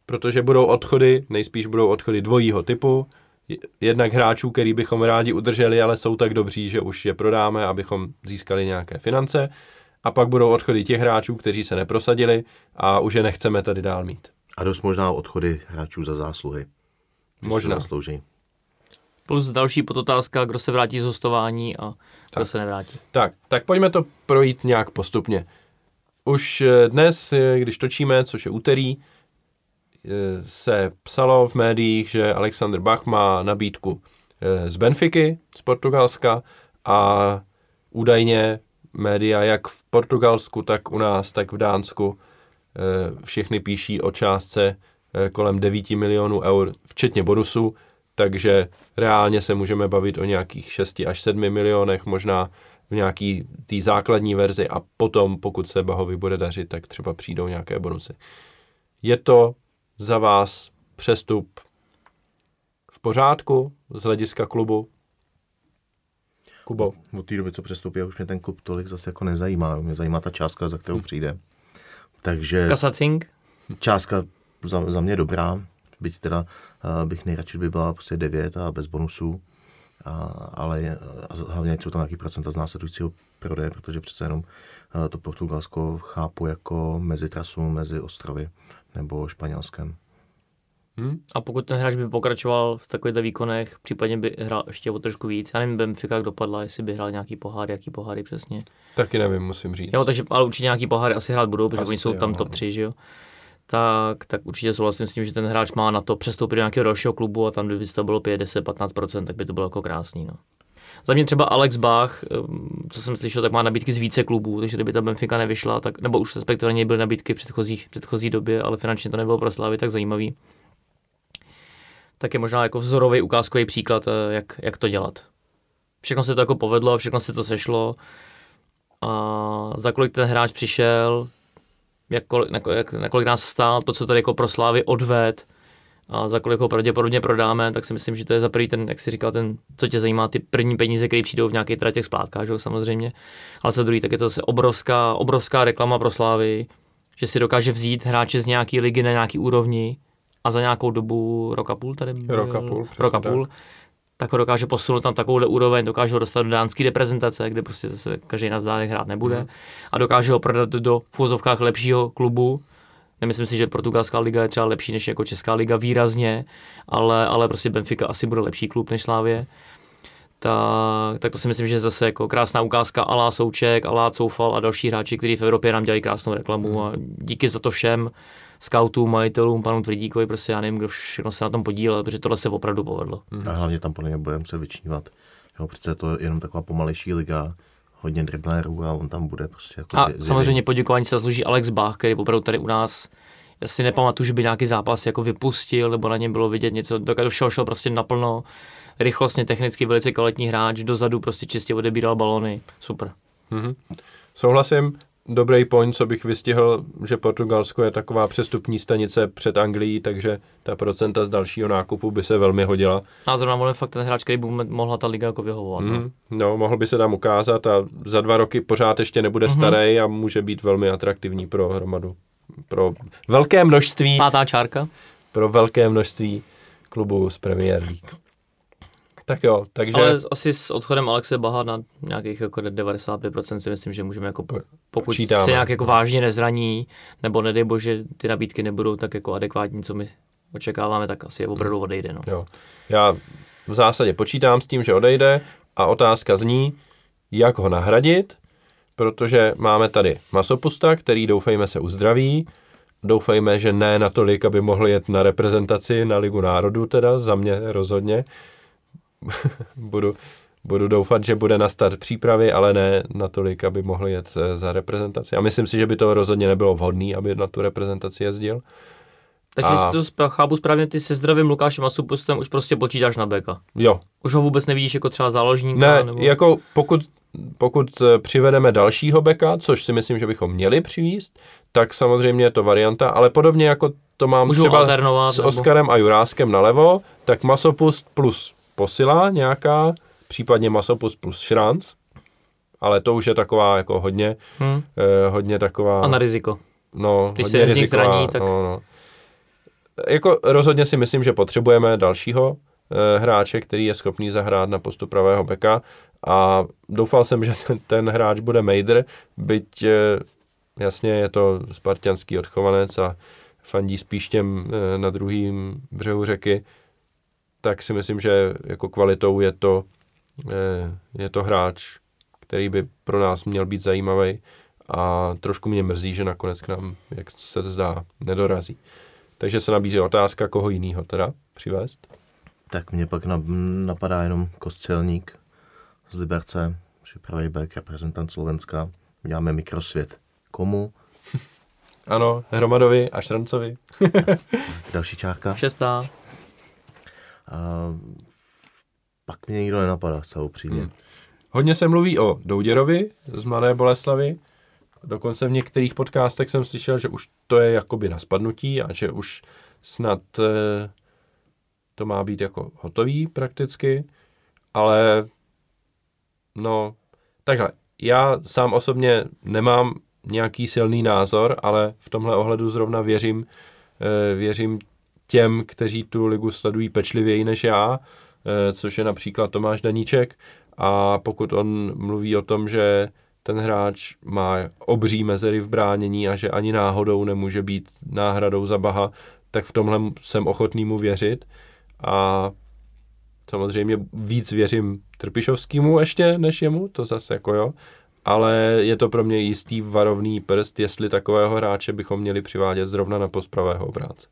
Speaker 1: protože budou odchody, nejspíš budou odchody dvojího typu, Je- jednak hráčů, který bychom rádi udrželi, ale jsou tak dobří, že už je prodáme, abychom získali nějaké finance. A pak budou odchody těch hráčů, kteří se neprosadili a už je nechceme tady dál mít.
Speaker 2: A dost možná odchody hráčů za zásluhy.
Speaker 1: Možná.
Speaker 2: zaslouží.
Speaker 3: Plus další podotázka, kdo se vrátí z hostování a kdo se nevrátí.
Speaker 1: Tak, tak pojďme to projít nějak postupně. Už eh, dnes, eh, když točíme, což je úterý, eh, se psalo v médiích, že Alexander Bach má nabídku eh, z Benfiky, z Portugalska a údajně média jak v Portugalsku, tak u nás, tak v Dánsku všechny píší o částce eh, kolem 9 milionů eur, včetně bonusu, takže reálně se můžeme bavit o nějakých 6 až 7 milionech, možná v nějaký té základní verzi a potom, pokud se Bahovi bude dařit, tak třeba přijdou nějaké bonusy. Je to za vás přestup v pořádku z hlediska klubu? Kubo,
Speaker 2: Od té doby, co přestoupí, už mě ten klub tolik zase jako nezajímá. Mě zajímá ta částka, za kterou přijde. Takže
Speaker 3: Kasacing?
Speaker 2: částka za, za mě dobrá, byť teda uh, bych nejradši by byla prostě 9 a bez bonusů, a, ale je, a hlavně jsou tam nějaký procenta z následujícího prodeje, protože přece jenom uh, to Portugalsko chápu jako mezi trasu, mezi ostrovy nebo Španělskem.
Speaker 1: Hm?
Speaker 3: A pokud ten hráč by pokračoval v takovýchto výkonech, případně by hrál ještě o trošku víc. Já nevím, Benfica jak dopadla, jestli by hrál nějaký pohár, jaký poháry přesně.
Speaker 1: taky nevím, musím říct.
Speaker 3: Jo, takže ale určitě nějaký poháry asi hrát budou, protože
Speaker 1: Asi
Speaker 3: oni jsou
Speaker 1: jo,
Speaker 3: tam
Speaker 1: no.
Speaker 3: top 3, že jo. Tak, tak určitě souhlasím s tím, že ten hráč má na to přestoupit do nějakého dalšího klubu a tam, kdyby to bylo 5, 10, 15%, tak by to bylo jako krásný. No. Za mě třeba Alex Bach, um, co jsem slyšel, tak má nabídky z více klubů, takže kdyby ta Benfica nevyšla, tak, nebo už respektive byly nabídky v předchozích, předchozí době, ale finančně to nebylo pro Slávy tak zajímavý. Tak je možná jako vzorový ukázkový příklad, eh, jak, jak to dělat. Všechno se to jako povedlo, všechno se to sešlo a za kolik ten hráč přišel, jak, kolik, na, jak, na kolik nás stál, to, co tady jako pro Slávy odved, a za kolik ho pravděpodobně prodáme, tak si myslím, že to je za prvý ten, jak si říkal, ten, co tě zajímá, ty první peníze, které přijdou v nějakých tratech splátkách, že samozřejmě. Ale za druhý, tak je to zase obrovská, obrovská reklama pro Slávy, že si dokáže vzít hráče z nějaké ligy na nějaký úrovni a za nějakou dobu, rok a půl tady byl,
Speaker 1: Rok a půl, přesně
Speaker 3: rok a
Speaker 1: tak.
Speaker 3: půl, tak ho dokáže posunout tam takovouhle úroveň, dokáže ho dostat do dánské reprezentace, kde prostě zase každý na zdálek hrát nebude
Speaker 1: Mhm.
Speaker 3: a dokáže ho prodat do v úvozovkách lepšího klubu. Nemyslím si, že portugalská liga je třeba lepší než jako česká liga výrazně, ale, ale prostě Benfica asi bude lepší klub než Slávě. Tak, tak to si myslím, že je zase jako krásná ukázka Alá Souček, Alá Coufal a další hráči, kteří v Evropě nám dělají krásnou reklamu a díky za to všem scoutům, majitelům, panu Tvrdíkovi, prostě já nevím, kdo všechno se na tom podílel, protože tohle se opravdu povedlo.
Speaker 2: A hlavně tam podle mě budeme se vyčnívat. Jo, přece je to jenom taková pomalejší liga, hodně driblérů a on tam bude prostě jako
Speaker 3: A
Speaker 2: zje- zjevný.
Speaker 3: samozřejmě poděkování se zaslouží Alex Bach, který opravdu tady u nás já si nepamatuju, že by nějaký zápas jako vypustil, nebo na něm bylo vidět něco, do do všeho šel prostě naplno, rychlostně, technicky velice kvalitní hráč, dozadu prostě čistě odebíral balony, super.
Speaker 1: Mhm. Souhlasím, dobrý point, co bych vystihl, že Portugalsko je taková přestupní stanice před Anglií, takže ta procenta z dalšího nákupu by se velmi hodila.
Speaker 3: A zrovna on je fakt ten hráč, který by mohla ta liga jako vyhovovat. no.
Speaker 1: Mm, no, mohl by se tam ukázat a za dva roky pořád ještě nebude
Speaker 3: Mhm.
Speaker 1: starý a může být velmi atraktivní pro hromadu. Pro velké množství,
Speaker 3: Pátá čárka.
Speaker 1: pro velké množství klubů z Premier League. Tak jo, takže
Speaker 3: Ale asi s odchodem Alexe Baha na nějakých jako 95% si myslím, že můžeme jako po- pokud
Speaker 1: Počítáme.
Speaker 3: se nějak jako vážně nezraní, nebo nedej bože ty nabídky nebudou tak jako adekvátní, co my očekáváme, tak asi je opravdu odejde. No.
Speaker 1: jo. já v zásadě počítám s tím, že odejde a otázka zní, jak ho nahradit, protože máme tady Masopusta, který doufejme se uzdraví, doufejme, že ne natolik, aby mohl jet na reprezentaci na Ligu národů, teda za mě rozhodně. budu, budu doufat, že bude na start přípravy, ale ne natolik, aby mohl jet eh, za reprezentaci. A myslím si, že by to rozhodně nebylo vhodné, aby na tu reprezentaci jezdil.
Speaker 3: Takže
Speaker 1: A-
Speaker 3: jestli to chápu správně, ty se zdravým Lukášem Masupustem už prostě počítáš na beka.
Speaker 1: Jo,
Speaker 3: Už ho vůbec nevidíš jako třeba záložníka?
Speaker 1: Ne,
Speaker 3: nebo...
Speaker 1: jako pokud, pokud eh, přivedeme dalšího beka, což si myslím, že bychom měli přivíst, tak samozřejmě je to varianta, ale podobně jako to mám
Speaker 3: Můžou
Speaker 1: třeba s
Speaker 3: nebo-
Speaker 1: Oskarem a Juráskem nalevo, tak Masopust plus posila nějaká, případně Masopust plus Šranc, ale to už je taková jako hodně,
Speaker 3: Hm.
Speaker 1: eh, hodně taková,
Speaker 3: A na riziko.
Speaker 1: no,
Speaker 3: když
Speaker 1: hodně
Speaker 3: se
Speaker 1: riziková,
Speaker 3: zraní, tak-
Speaker 1: no, no. jako rozhodně si myslím, že potřebujeme dalšího eh, hráče, který je schopný zahrát na postu pravého beka a doufal jsem, že ten, ten hráč bude Mejder, byť eh, jasně je to spartianský odchovanec a fandí spíš těm eh, na druhém břehu řeky, tak si myslím, že jako kvalitou je to, eh, je to hráč, který by pro nás měl být zajímavý a trošku mě mrzí, že nakonec k nám, jak se zdá, nedorazí. Takže se nabízí otázka, koho jiného teda přivést.
Speaker 2: Tak mě pak napadá jenom Kostelník z Liberce, připravý back, reprezentant Slovenska. Děláme mikrosvět. Komu?
Speaker 1: Ano, Hromadovi a Šrancovi.
Speaker 2: Další čárka.
Speaker 3: Šestá.
Speaker 2: A pak mě nikdo nenapadá, celou upřímně. Hmm.
Speaker 1: Hodně se mluví o Douděrovi z Mladé Boleslavy. Dokonce v některých podcastech jsem slyšel, že už to je jakoby na spadnutí a že už snad eh, to má být jako hotový prakticky, ale no, takhle, já sám osobně nemám nějaký silný názor, ale v tomhle ohledu zrovna věřím, eh, věřím těm, kteří tu ligu sledují pečlivěji než já, eh, což je například Tomáš Daníček a pokud on mluví o tom, že ten hráč má obří mezery v bránění a že ani náhodou nemůže být náhradou za Baha, tak v tomhle jsem ochotný mu věřit. A samozřejmě víc věřím Trpišovskému ještě než jemu, to zase jako jo, ale je to pro mě jistý varovný prst, jestli takového hráče bychom měli přivádět zrovna na post pravého obránce.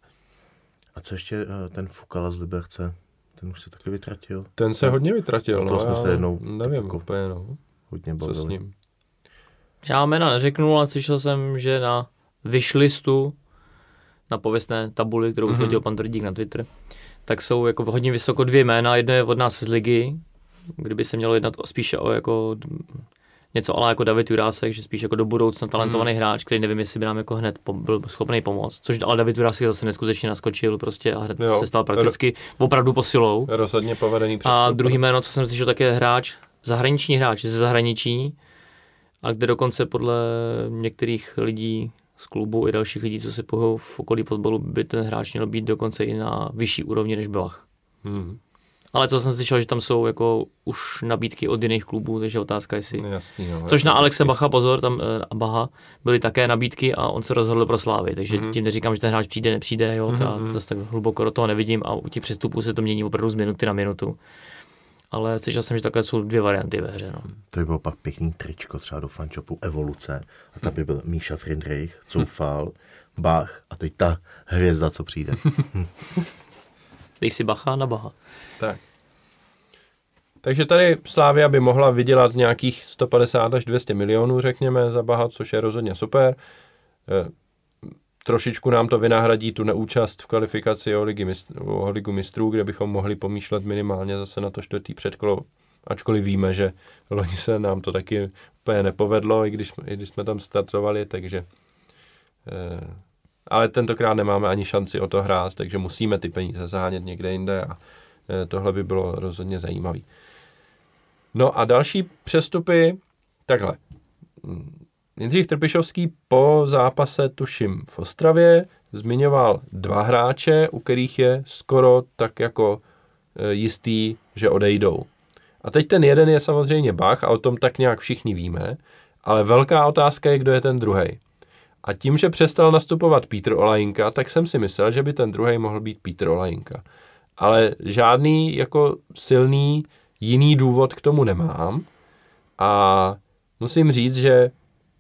Speaker 2: A co ještě eh, ten Fukala z Liberce? Ten už se taky vytratil?
Speaker 1: Ten se hodně vytratil,
Speaker 2: no, to jsme se jednou
Speaker 1: nevím jako úplně, no.
Speaker 2: Hodně
Speaker 1: Co s ním?
Speaker 3: Já jména neřeknu, ale slyšel jsem, že na wishlistu, na pověstné tabuli, kterou mm-hmm. hodil pan Tvrdík na Twitter, tak jsou jako hodně vysoko dvě jména. Jedno je od nás z ligy, kdyby se mělo jednat spíše o jako něco ale jako David Jurásek, že spíš jako do budoucna talentovaný hmm. hráč, který nevím, jestli by nám jako hned po, byl schopný pomoct. Což ale David Jurásek zase neskutečně naskočil prostě a hned jo. se stal prakticky Ro- opravdu posilou.
Speaker 1: Rozhodně povedený
Speaker 3: přestup. A druhý jméno, co jsem slyšel, tak je hráč, zahraniční hráč ze zahraničí, a kde dokonce podle některých lidí z klubu i dalších lidí, co se pohybují v okolí fotbalu, by ten hráč měl být dokonce i na vyšší úrovni než Bach. Hmm. Ale co jsem slyšel, že tam jsou jako už nabídky od jiných klubů, takže otázka jestli.
Speaker 1: No, jasný, jo,
Speaker 3: Což na Alexe Bacha, pozor, tam a uh, Baha byly také nabídky a on se rozhodl pro Slávy, takže mm-hmm. tím neříkám, že ten hráč přijde, nepřijde, jo, mm-hmm. zase tak hluboko do toho nevidím a u těch přestupů se to mění opravdu z minuty na minutu. Ale slyšel jsem, že takhle jsou dvě varianty ve hře. No.
Speaker 2: To by bylo pak pěkný tričko třeba do fančopu Evoluce a tam by byl Míša Friedrich, Coufal, Bach a teď ta hvězda, co přijde.
Speaker 3: Dej si Bacha na Baha.
Speaker 1: Tak. Takže tady Slávia by mohla vydělat nějakých 150 až 200 milionů, řekněme, za Baha, což je rozhodně super. E, trošičku nám to vynahradí tu neúčast v kvalifikaci o, ligy mistrů, o ligu mistrů, kde bychom mohli pomýšlet minimálně zase na to čtvrtý předkolo, ačkoliv víme, že loni se nám to taky úplně nepovedlo, i když, i když jsme tam startovali, takže e, ale tentokrát nemáme ani šanci o to hrát, takže musíme ty peníze zahánět někde jinde a tohle by bylo rozhodně zajímavé. No a další přestupy, takhle. Jindřich Trpišovský po zápase, tuším, v Ostravě zmiňoval dva hráče, u kterých je skoro tak jako e, jistý, že odejdou. A teď ten jeden je samozřejmě Bach a o tom tak nějak všichni víme, ale velká otázka je, kdo je ten druhý. A tím, že přestal nastupovat Pítr Olajinka, tak jsem si myslel, že by ten druhý mohl být Pítr Olajinka. Ale žádný jako silný jiný důvod k tomu nemám. A musím říct, že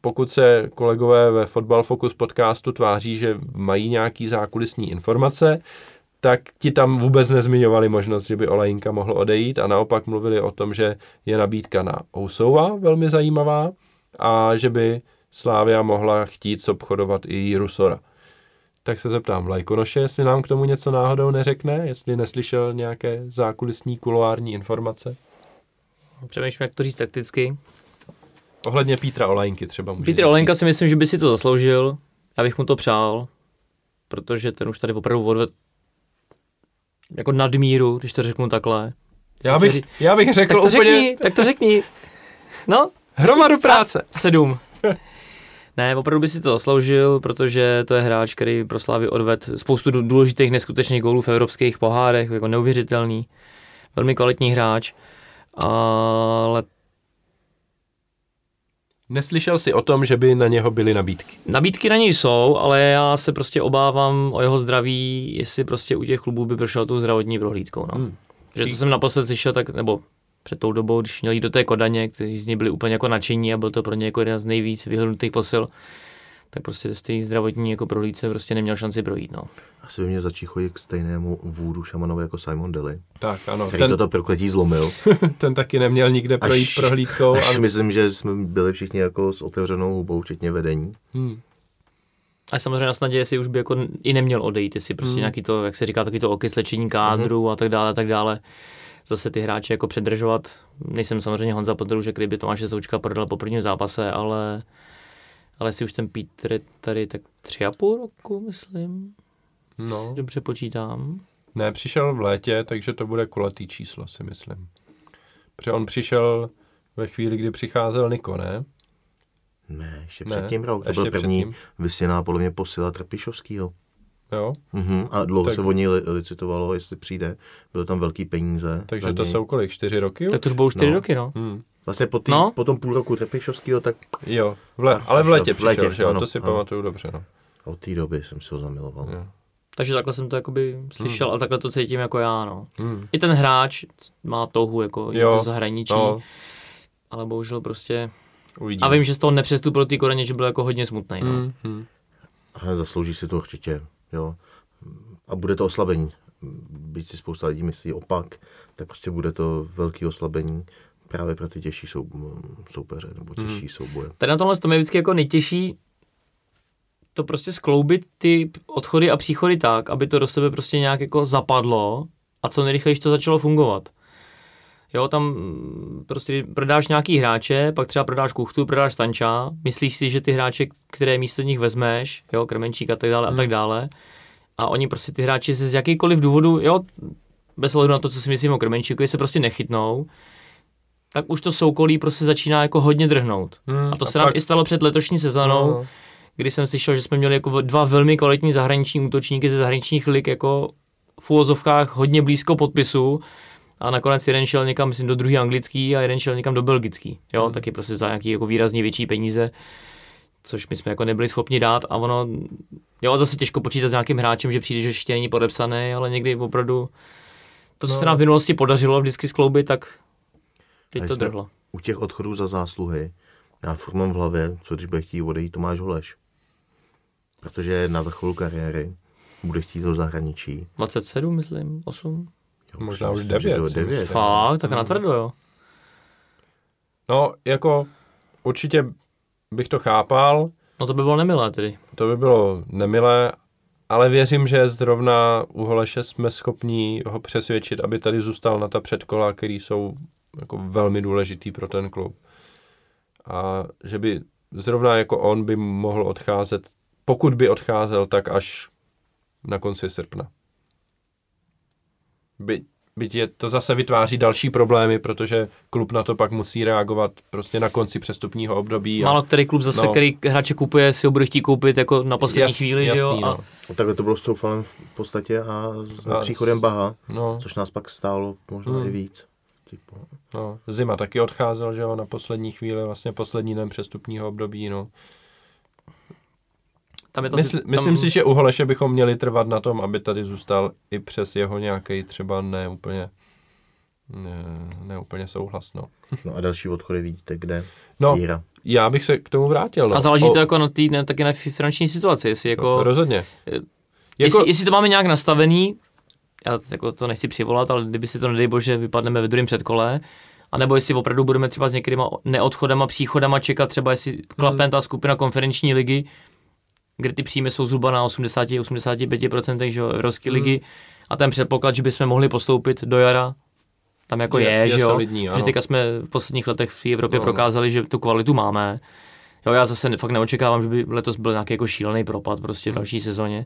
Speaker 1: pokud se kolegové ve Football Focus podcastu tváří, že mají nějaký zákulisní informace, tak ti tam vůbec nezmiňovali možnost, že by Olejinka mohl odejít a naopak mluvili o tom, že je nabídka na Ousova velmi zajímavá a že by Slávia mohla chtít obchodovat i Rusora. Tak se zeptám Lajkonoše, jestli nám k tomu něco náhodou neřekne, jestli neslyšel nějaké zákulisní kuloární informace.
Speaker 3: Přemýšlím, jak to říct takticky.
Speaker 1: Ohledně Pítra Olajinky třeba může
Speaker 3: Pítr Olajinka si myslím, že by si to zasloužil. Já bych mu to přál, protože ten už tady opravdu odvedl jako nadmíru, když to řeknu takhle.
Speaker 1: Já bych, já bych řekl
Speaker 3: tak to
Speaker 1: úplně...
Speaker 3: Řekni, tak to řekni. No.
Speaker 1: Hromadu práce.
Speaker 3: Sedm. Ne, opravdu by si to zasloužil, protože to je hráč, který pro Slávy odved spoustu dů- důležitých neskutečných gólů v evropských pohárech, jako neuvěřitelný, velmi kvalitní hráč, ale
Speaker 1: Neslyšel jsi o tom, že by na něho byly nabídky.
Speaker 3: nabídky na něj jsou, ale já se prostě obávám o jeho zdraví, jestli prostě u těch klubů by prošel tou zdravotní prohlídkou. No.
Speaker 1: Hmm.
Speaker 3: Že co jsem naposled slyšel, tak, nebo před tou dobou, když měl jít do té Kodaně, kteří z něj byli úplně jako nadšení a byl to pro ně jako jeden z nejvíc vyhlednutých posil, tak prostě v té zdravotní jako prohlídce prostě neměl šanci projít. No.
Speaker 2: Asi by mě začít chodit k stejnému vůdu šamanovi jako Simon Daly,
Speaker 1: Tak ano,
Speaker 2: který
Speaker 1: ten,
Speaker 2: toto prokletí zlomil.
Speaker 1: ten taky neměl nikde projít
Speaker 2: Až-
Speaker 1: prohlídkou.
Speaker 2: Až
Speaker 1: A...
Speaker 2: myslím, že jsme byli všichni jako s otevřenou hubou, včetně vedení.
Speaker 1: Hmm.
Speaker 3: A samozřejmě na snadě, jestli už by jako i neměl odejít, jestli prostě
Speaker 1: Hmm.
Speaker 3: nějaký to, jak se říká, taky to okyslečení kádru a tak dále, a tak dále. Zase ty hráče jako předržovat. Nejsem samozřejmě Honza Podružek, který by Tomáše Součka prodal po prvním zápase, ale, ale si už ten Pítr je tady tak tři a půl roku, myslím.
Speaker 1: No,
Speaker 3: Dobře počítám.
Speaker 1: ne, přišel v létě, takže to bude kulatý číslo, si myslím. Protože on přišel ve chvíli, kdy přicházel Niko, ne?
Speaker 2: Ne, ještě
Speaker 1: Ne,
Speaker 2: předtím rok. To
Speaker 1: ještě
Speaker 2: byl první vysněná podle mě posila Trpišovskýho.
Speaker 1: Jo?
Speaker 2: Mhm. A dlouho
Speaker 1: Tak-
Speaker 2: se o něj li- licitovalo, jestli přijde. Byly tam velký peníze.
Speaker 1: Takže to jsou kolik? Čtyři roky?
Speaker 3: Tak to už budou čtyři
Speaker 2: No.
Speaker 3: roky, no.
Speaker 1: Hmm.
Speaker 2: Vlastně po, tý,
Speaker 3: No.
Speaker 2: po tom půl roku Trpišovskýho, tak
Speaker 1: Jo, v le- ale v
Speaker 2: přišel.
Speaker 1: létě
Speaker 2: V létě,
Speaker 1: přišel, že jo?
Speaker 2: ano,
Speaker 1: to si
Speaker 2: ano.
Speaker 1: pamatuju dobře, no.
Speaker 2: od té doby jsem si ho zamiloval.
Speaker 1: Jo.
Speaker 3: Takže takhle jsem to jakoby slyšel a takhle to cítím jako já, no.
Speaker 1: Hmm.
Speaker 3: I ten hráč má touhu jako
Speaker 1: Jo,
Speaker 3: do zahraničí,
Speaker 1: No,
Speaker 3: ale bohužel prostě...
Speaker 1: uvidíme.
Speaker 3: A vím, že z toho nepřestoupil do té koreně, že byl jako hodně smutný. No.
Speaker 1: Hmm. Hmm.
Speaker 2: Ale zaslouží si to určitě, jo. A bude to oslabení. Byť si spousta lidí myslí opak, tak prostě bude to velký oslabení právě pro ty těžší sou, soupeře nebo
Speaker 1: Hmm.
Speaker 2: těžší souboje.
Speaker 3: Tady na tomhle to je vždycky jako nejtěžší to prostě skloubit ty odchody a příchody tak, aby to do sebe prostě nějak jako zapadlo a co nejrychleji to začalo fungovat. Jo, tam mm, prostě prodáš nějaký hráče, pak třeba prodáš Kuchtu, prodáš Stanča, myslíš si, že ty hráče, které místo nich vezmeš, jo, Krmenčík a tak dále a tak dále, a oni prostě ty hráči se z jakýkoliv důvodu, jo, bez ohledu na to, co si myslím o Krmenčíkovi, se prostě nechytnou, tak už to soukolí prostě začíná jako hodně drhnout.
Speaker 1: Hmm.
Speaker 3: A to se nám
Speaker 1: pak-
Speaker 3: i stalo před letošní sezónou,
Speaker 1: No,
Speaker 3: kdy jsem slyšel, že jsme měli jako dva velmi kvalitní zahraniční útočníky ze zahraničních lig jako v úvozovkách hodně blízko podpisu a nakonec jeden šel někam, myslím, do druhý anglický a jeden šel někam do belgický. Jo,
Speaker 1: Hmm.
Speaker 3: taky prostě za nějaký jako výrazně větší peníze, což my jsme jako nebyli schopni dát a ono, jo, zase těžko počítat s nějakým hráčem, že přijde, že ještě není podepsaný, ale někdy opravdu to, co
Speaker 1: No.
Speaker 3: se nám v minulosti podařilo vždycky skloubit, tak teď to drhlo.
Speaker 2: U těch odchodů za zásluhy, já furt mám v hlavě, co když bude chtít odejít Tomáš Holeš. Protože na vrcholu kariéry, bude chtít do zahraničí.
Speaker 3: 27, myslím, 8.
Speaker 2: Jo,
Speaker 1: Možná už devět,
Speaker 2: devět.
Speaker 3: Fakt, tak
Speaker 1: Hmm.
Speaker 3: natvrdo, jo.
Speaker 1: no, jako určitě bych to chápal,
Speaker 3: No to by bylo nemilé tedy.
Speaker 1: to by bylo nemilé, ale věřím, že zrovna u Holeše jsme schopni ho přesvědčit, aby tady zůstal na ta předkola, který jsou jako velmi důležitý pro ten klub. A že by zrovna jako on by mohl odcházet, pokud by odcházel, tak až na konci srpna. By, byť je to zase vytváří další problémy, protože klub na to pak musí reagovat prostě na konci přestupního období. a-
Speaker 3: Málo který klub zase,
Speaker 1: No.
Speaker 3: který hráče kupuje, si ho bude chtít koupit jako na poslední
Speaker 1: Jas-
Speaker 3: chvíli, že jo?
Speaker 1: jasný,
Speaker 3: A,
Speaker 1: no.
Speaker 2: No, takhle to bylo s Troufalem v podstatě a s
Speaker 1: A
Speaker 2: příchodem Baha,
Speaker 1: No,
Speaker 2: což nás pak stálo možná
Speaker 1: Hmm.
Speaker 2: i víc. Typu.
Speaker 1: no, Zima taky odcházel, že jo, na poslední chvíli, vlastně poslední den přestupního období, no.
Speaker 3: Tam je to
Speaker 1: Mysl,
Speaker 3: tam,
Speaker 1: myslím si, že u Holeše bychom měli trvat na tom, aby tady zůstal i přes jeho nějaký třeba neúplně ne, neúplně souhlas, no.
Speaker 2: No a další odchody vidíte kde?
Speaker 1: No,
Speaker 2: Jíra.
Speaker 1: já bych se k tomu vrátil, no.
Speaker 3: A záleží
Speaker 1: O-
Speaker 3: to jako na tý, ne, taky na fi- finanční situaci, jestli jako,
Speaker 1: Rozhodně.
Speaker 3: jako...
Speaker 1: Jako,
Speaker 3: jestli, jestli, to máme nějak nastavený, já jako to nechci přivolat, ale kdyby si to nedej bože vypadneme ve druhém předkole, a nebo jestli opravdu budeme třeba s některýma neodchodama, příchodama čekat třeba, jestli klapne ta skupina konferenční ligy, kde ty příjmy jsou zhruba na 80-85%, že jo, Evropské ligy, a ten předpoklad, že bychom mohli postoupit do jara, tam jako je,
Speaker 1: Je- je
Speaker 3: že jo,
Speaker 1: solidní,
Speaker 3: že teďka jsme v posledních letech v Evropě
Speaker 1: No, no.
Speaker 3: prokázali, že tu kvalitu máme. Jo, já zase fakt neočekávám, že by letos byl nějaký jako šílený propad prostě v další sezóně.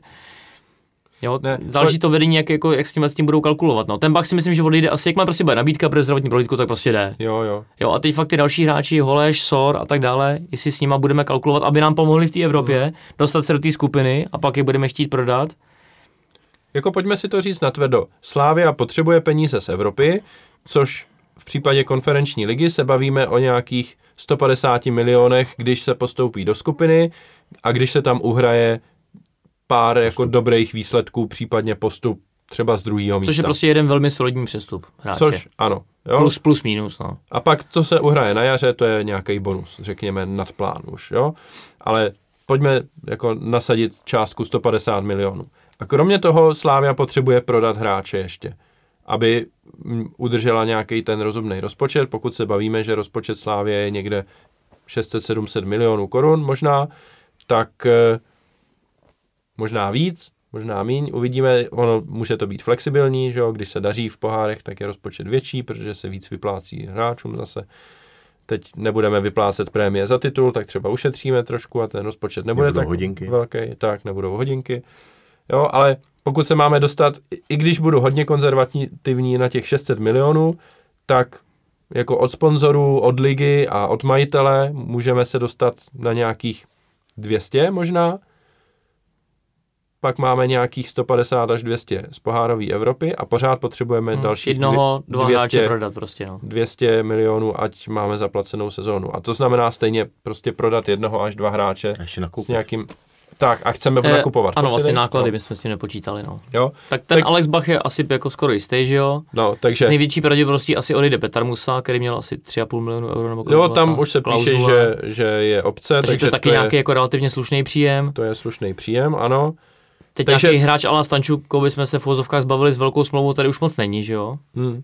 Speaker 3: Jo,
Speaker 1: Ne,
Speaker 3: záleží to vedení, jak, jako, jak s tím, s tím budou kalkulovat. No. Ten Bach si myslím, že odejde asi, jak má prostě bude nabídka pro zdravotní prohlídku, tak prostě jde.
Speaker 1: Jo, jo.
Speaker 3: Jo, a teď fakt ty další hráči, Holeš, Sor a tak dále, jestli s nima budeme kalkulovat, aby nám pomohli v té Evropě,
Speaker 1: Mhm.
Speaker 3: dostat se do té skupiny a pak je budeme chtít prodat.
Speaker 1: Jako pojďme si to říct natvrdo. Slávia potřebuje peníze z Evropy, což v případě konferenční ligy se bavíme o nějakých 150 milionech, když se postoupí do skupiny a když se tam uhraje pár jako dobrých výsledků, případně postup třeba z druhého místa.
Speaker 3: Což je prostě jeden velmi solidní přestup hráče.
Speaker 1: Což, ano. Jo?
Speaker 3: Plus, plus, minus, no.
Speaker 1: A pak, co se uhraje na jaře, to je nějaký bonus, řekněme, nad plán už, jo. Ale pojďme jako nasadit částku 150 milionů. A kromě toho Slávia potřebuje prodat hráče ještě, aby mm, udržela nějaký ten rozumný rozpočet. Pokud se bavíme, že rozpočet Slávie je někde 600-700 milionů korun možná, tak eh, možná víc, možná míň, uvidíme, ono může to být flexibilní, že jo? když se daří v pohárech, tak je rozpočet větší, protože se víc vyplácí hráčům zase. Teď nebudeme vyplácet prémie za titul, tak třeba ušetříme trošku a ten rozpočet nebude
Speaker 2: Nebudou
Speaker 1: tak
Speaker 2: hodinky.
Speaker 1: velký, tak nebudou hodinky. Jo, ale pokud se máme dostat, i- když budu hodně konzervativní na těch 600 milionů, tak jako od sponzorů, od ligy a od majitele můžeme se dostat na nějakých 200 možná. Pak máme nějakých 150 až 200 z pohárové Evropy a pořád potřebujeme
Speaker 3: Hmm.
Speaker 1: dalších
Speaker 3: Jednoho,
Speaker 1: dvě-
Speaker 3: dva
Speaker 1: 200
Speaker 3: hráče prodat prostě, no.
Speaker 1: 200 milionů, ať máme zaplacenou sezónu. A to znamená stejně prostě prodat jednoho až dva hráče s nějakým... Tak, a chceme
Speaker 3: Eh,
Speaker 1: nakupovat
Speaker 3: Ano, vlastně náklady,
Speaker 1: No,
Speaker 3: my jsme s tím nepočítali, no.
Speaker 1: jo,
Speaker 3: Tak ten
Speaker 1: Tak-
Speaker 3: Alex Bach je asi jako skoro jistý, že jo?
Speaker 1: no,
Speaker 3: S
Speaker 1: takže...
Speaker 3: největší pravděpodobností asi odejde Petr Musa, který měl asi 3,5 milionu euro nebo
Speaker 1: Jo, tam
Speaker 3: ta
Speaker 1: už se píše,
Speaker 3: klauzule.
Speaker 1: že, že je obce,
Speaker 3: takže,
Speaker 1: takže,
Speaker 3: to je taky
Speaker 1: to,
Speaker 3: nějaký
Speaker 1: je,
Speaker 3: jako relativně slušný příjem.
Speaker 1: to je slušný příjem, ano.
Speaker 3: Teď
Speaker 1: takže-
Speaker 3: nějaký hráč Ala Stančukovi jsme se v vozovkách zbavili s velkou smlouvou, tady už moc není, že jo?
Speaker 1: Hmm.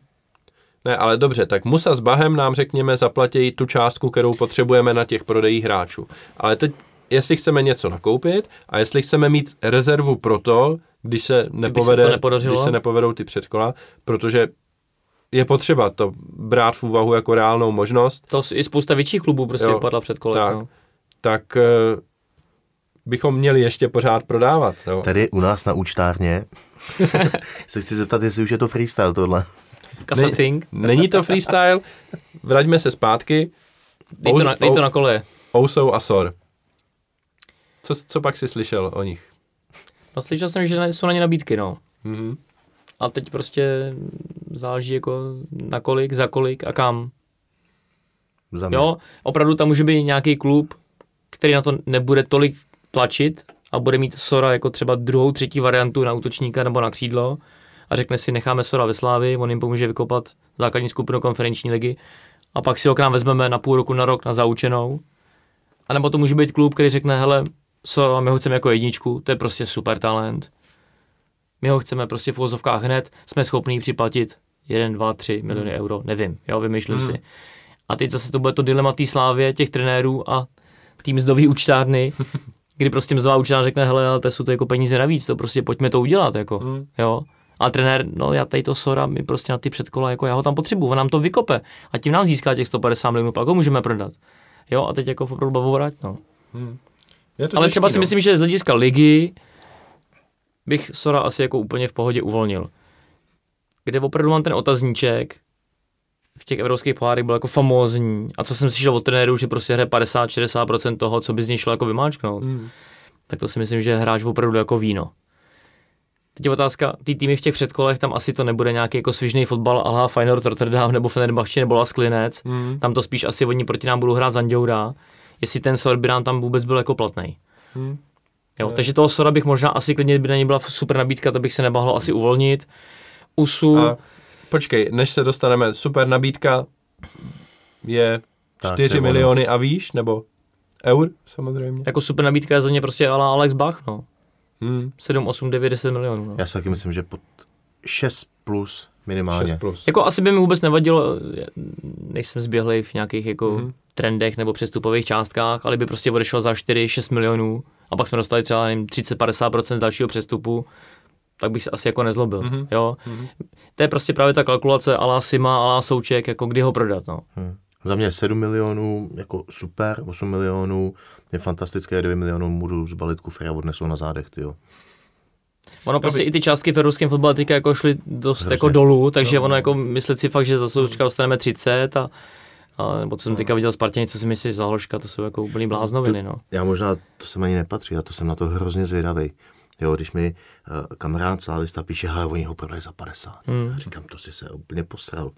Speaker 1: Ne, ale dobře, tak Musa s Bahem nám řekněme zaplatí tu částku, kterou potřebujeme na těch prodejích hráčů. Ale teď, jestli chceme něco nakoupit a jestli chceme mít rezervu pro to, když se nepovede,
Speaker 3: to nepodařilo.
Speaker 1: když se nepovedou ty předkola, protože je potřeba to brát v úvahu jako reálnou možnost,
Speaker 3: To i spousta větších klubů prostě
Speaker 1: Jo,
Speaker 3: vypadla před kolem.
Speaker 1: tak.
Speaker 3: No.
Speaker 1: tak eh, bychom měli ještě pořád prodávat. Jo.
Speaker 2: Tady u nás na účtárně se chci zeptat, jestli už je to freestyle tohle.
Speaker 3: Kasacing,
Speaker 1: Není to freestyle, vraťme se zpátky.
Speaker 3: dej to, na, dej to na kole.
Speaker 1: Ousou a Sor. Co, co pak si slyšel o nich?
Speaker 3: No slyšel jsem, že jsou na ně nabídky, no.
Speaker 1: Mhm.
Speaker 3: A teď prostě záleží jako na kolik, za kolik a kam.
Speaker 2: Za mě.
Speaker 3: Jo, opravdu tam může být nějaký klub, který na to nebude tolik tlačit a bude mít Sora jako třeba druhou, třetí variantu na útočníka nebo na křídlo a řekne si, necháme Sora ve Slávi, on jim pomůže vykopat základní skupinu konferenční ligy a pak si ho k nám vezmeme na půl roku, na rok na zaučenou. A nebo to může být klub, který řekne, hele, Sora, my ho chceme jako jedničku, to je prostě super talent. My ho chceme prostě v uvozovkách hned, jsme schopní připlatit 1, 2, 3 miliony euro, nevím, jo, vymýšlím
Speaker 1: Hmm.
Speaker 3: si. A teď zase to bude to dilema té slávě, těch trenérů a tým mzdový účtárny, kdy prostě mzdová účtárna řekne, hele, ale to jsou to jako peníze navíc, to prostě pojďme to udělat, jako,
Speaker 1: Hmm.
Speaker 3: jo. A trenér, no já tady to Sora, my prostě na ty předkola, jako já ho tam potřebuju, on nám to vykope a tím nám získá těch 150 milionů, pak ho můžeme prodat. Jo, a teď jako opravdu bavu vrať, no.
Speaker 1: Je to
Speaker 3: Ale
Speaker 1: těžký,
Speaker 3: třeba si
Speaker 1: no.
Speaker 3: myslím, že z hlediska ligy bych Sora asi jako úplně v pohodě uvolnil. Kde opravdu mám ten otazníček, v těch evropských pohárech byl jako famózní. A co jsem slyšel od trenérů, že prostě hraje 50-60% toho, co by z něj šlo jako vymáčknout,
Speaker 1: Hmm.
Speaker 3: tak to si myslím, že hráč opravdu jako víno. Teď je otázka, ty týmy v těch předkolech, tam asi to nebude nějaký jako svižný fotbal ala Feyenoord Rotterdam nebo Fenerbahce nebo Las Klinec.
Speaker 1: Hmm.
Speaker 3: Tam to spíš asi oni proti nám budou hrát Zanděura, jestli ten Sor by nám tam vůbec byl jako platný.
Speaker 1: Hmm.
Speaker 3: Jo, takže toho Sora bych možná asi klidně, by na něj byla super nabídka, to bych se nebahlo asi uvolnit. Usu,
Speaker 1: A počkej, než se dostaneme, super nabídka je
Speaker 2: Tak,
Speaker 1: 4
Speaker 2: to je ono.
Speaker 1: miliony a výš, nebo eur samozřejmě.
Speaker 3: jako super nabídka je za ně prostě ala Alex Bach, no.
Speaker 1: Hmm.
Speaker 3: 7, 8, 9, 10 milionů. No.
Speaker 2: Já si taky myslím, že pod 6 plus minimálně.
Speaker 1: 6 plus.
Speaker 3: Jako asi by mi vůbec nevadilo, nejsem zběhlej v nějakých jako mm-hmm. trendech nebo přestupových částkách, ale by prostě odešel za 4-6 milionů a pak jsme dostali třeba nevím, 30-50% z dalšího přestupu, tak bych se asi jako nezlobil.
Speaker 1: Mhm.
Speaker 3: Mm-hmm. Jo? Mm-hmm. To je prostě právě ta kalkulace alá Sima, alá Souček, jako kdy ho prodat. No.
Speaker 2: Hm. Za mě 7 milionů, jako super, 8 milionů, je fantastické, 2 milionů můžu zbalit kufry a odnesou na zádech, tyjo.
Speaker 3: Ono prostě
Speaker 2: by-
Speaker 3: i ty částky v evropském fotbale teďka jako šly dost
Speaker 2: Hrozně.
Speaker 3: jako dolů, takže
Speaker 1: No.
Speaker 3: ono jako myslet si fakt, že za součka dostaneme 30 a, a nebo co jsem teďka viděl Spartěni, co si myslíš za Hloška, to jsou jako úplný bláznoviny, no.
Speaker 2: Já možná, to sem ani nepatří, já to jsem na to hrozně zvědavý. Jo, když mi uh, kamarád slávista píše, hele, oni ho prodají za 50.
Speaker 3: Hmm.
Speaker 2: Říkám, to si se úplně posral.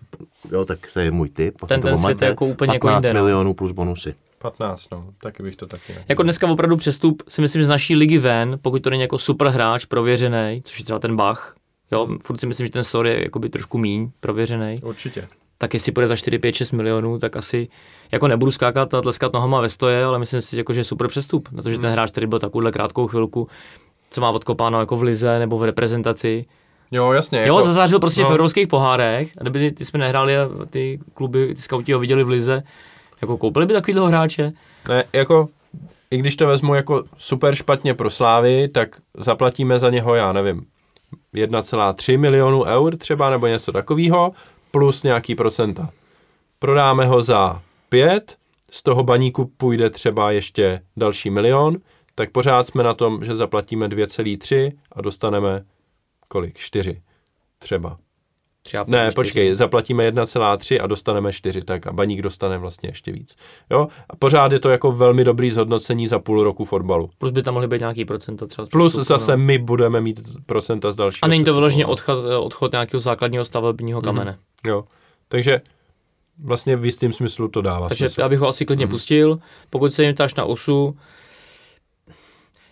Speaker 2: jo, tak to je můj tip.
Speaker 3: Ten- ten svět je jako úplně jako
Speaker 2: 15
Speaker 3: jinde, no.
Speaker 2: milionů plus bonusy.
Speaker 1: 15, no, taky bych to taky ne.
Speaker 3: Jako dneska opravdu přestup si myslím z naší ligy ven, pokud to není jako super hráč prověřený, což je třeba ten Bach, jo, furt si myslím, že ten Sor je jakoby trošku míň prověřený,
Speaker 1: Určitě.
Speaker 3: tak jestli půjde za 4, 5, 6 milionů, tak asi jako nebudu skákat a tleskat nohama ve stoje, ale myslím si, jako, že je super přestup, protože
Speaker 1: Hmm.
Speaker 3: ten hráč, který byl takovouhle krátkou chvilku, co má odkopáno jako v lize nebo v reprezentaci.
Speaker 1: Jo, jasně.
Speaker 3: Jo,
Speaker 1: jako,
Speaker 3: zazářil prostě
Speaker 1: no.
Speaker 3: v evropských pohárech, a kdyby ty, jsme nehráli a ty kluby, ty skauti ho viděli v lize, jako koupili by takovýhle hráče.
Speaker 1: Ne, jako, i když to vezmu jako super špatně pro Slávy, tak zaplatíme za něho, já nevím, 1,3 milionu eur třeba, nebo něco takového, plus nějaký procenta. Prodáme ho za 5, z toho baníku půjde třeba ještě další milion, tak pořád jsme na tom, že zaplatíme 2,3 a dostaneme kolik? 4 třeba.
Speaker 3: Třeba
Speaker 1: Ne,
Speaker 3: čtyři.
Speaker 1: počkej, zaplatíme 1,3 a dostaneme 4, tak a baník dostane vlastně ještě víc. Jo? A pořád je to jako velmi dobrý zhodnocení za půl roku fotbalu.
Speaker 3: Plus by tam mohly být nějaký procenta třeba.
Speaker 1: Plus
Speaker 3: přestupu,
Speaker 1: zase
Speaker 3: no.
Speaker 1: my budeme mít procenta z dalšího.
Speaker 3: A není to vyloženě
Speaker 1: no.
Speaker 3: odchod, odchod nějakého základního stavebního kamene.
Speaker 1: Jo. Takže vlastně v jistém smyslu to dává
Speaker 3: Takže
Speaker 1: smysl.
Speaker 3: já bych ho asi klidně
Speaker 1: Mhm.
Speaker 3: pustil. Pokud se jim ptáš na osu,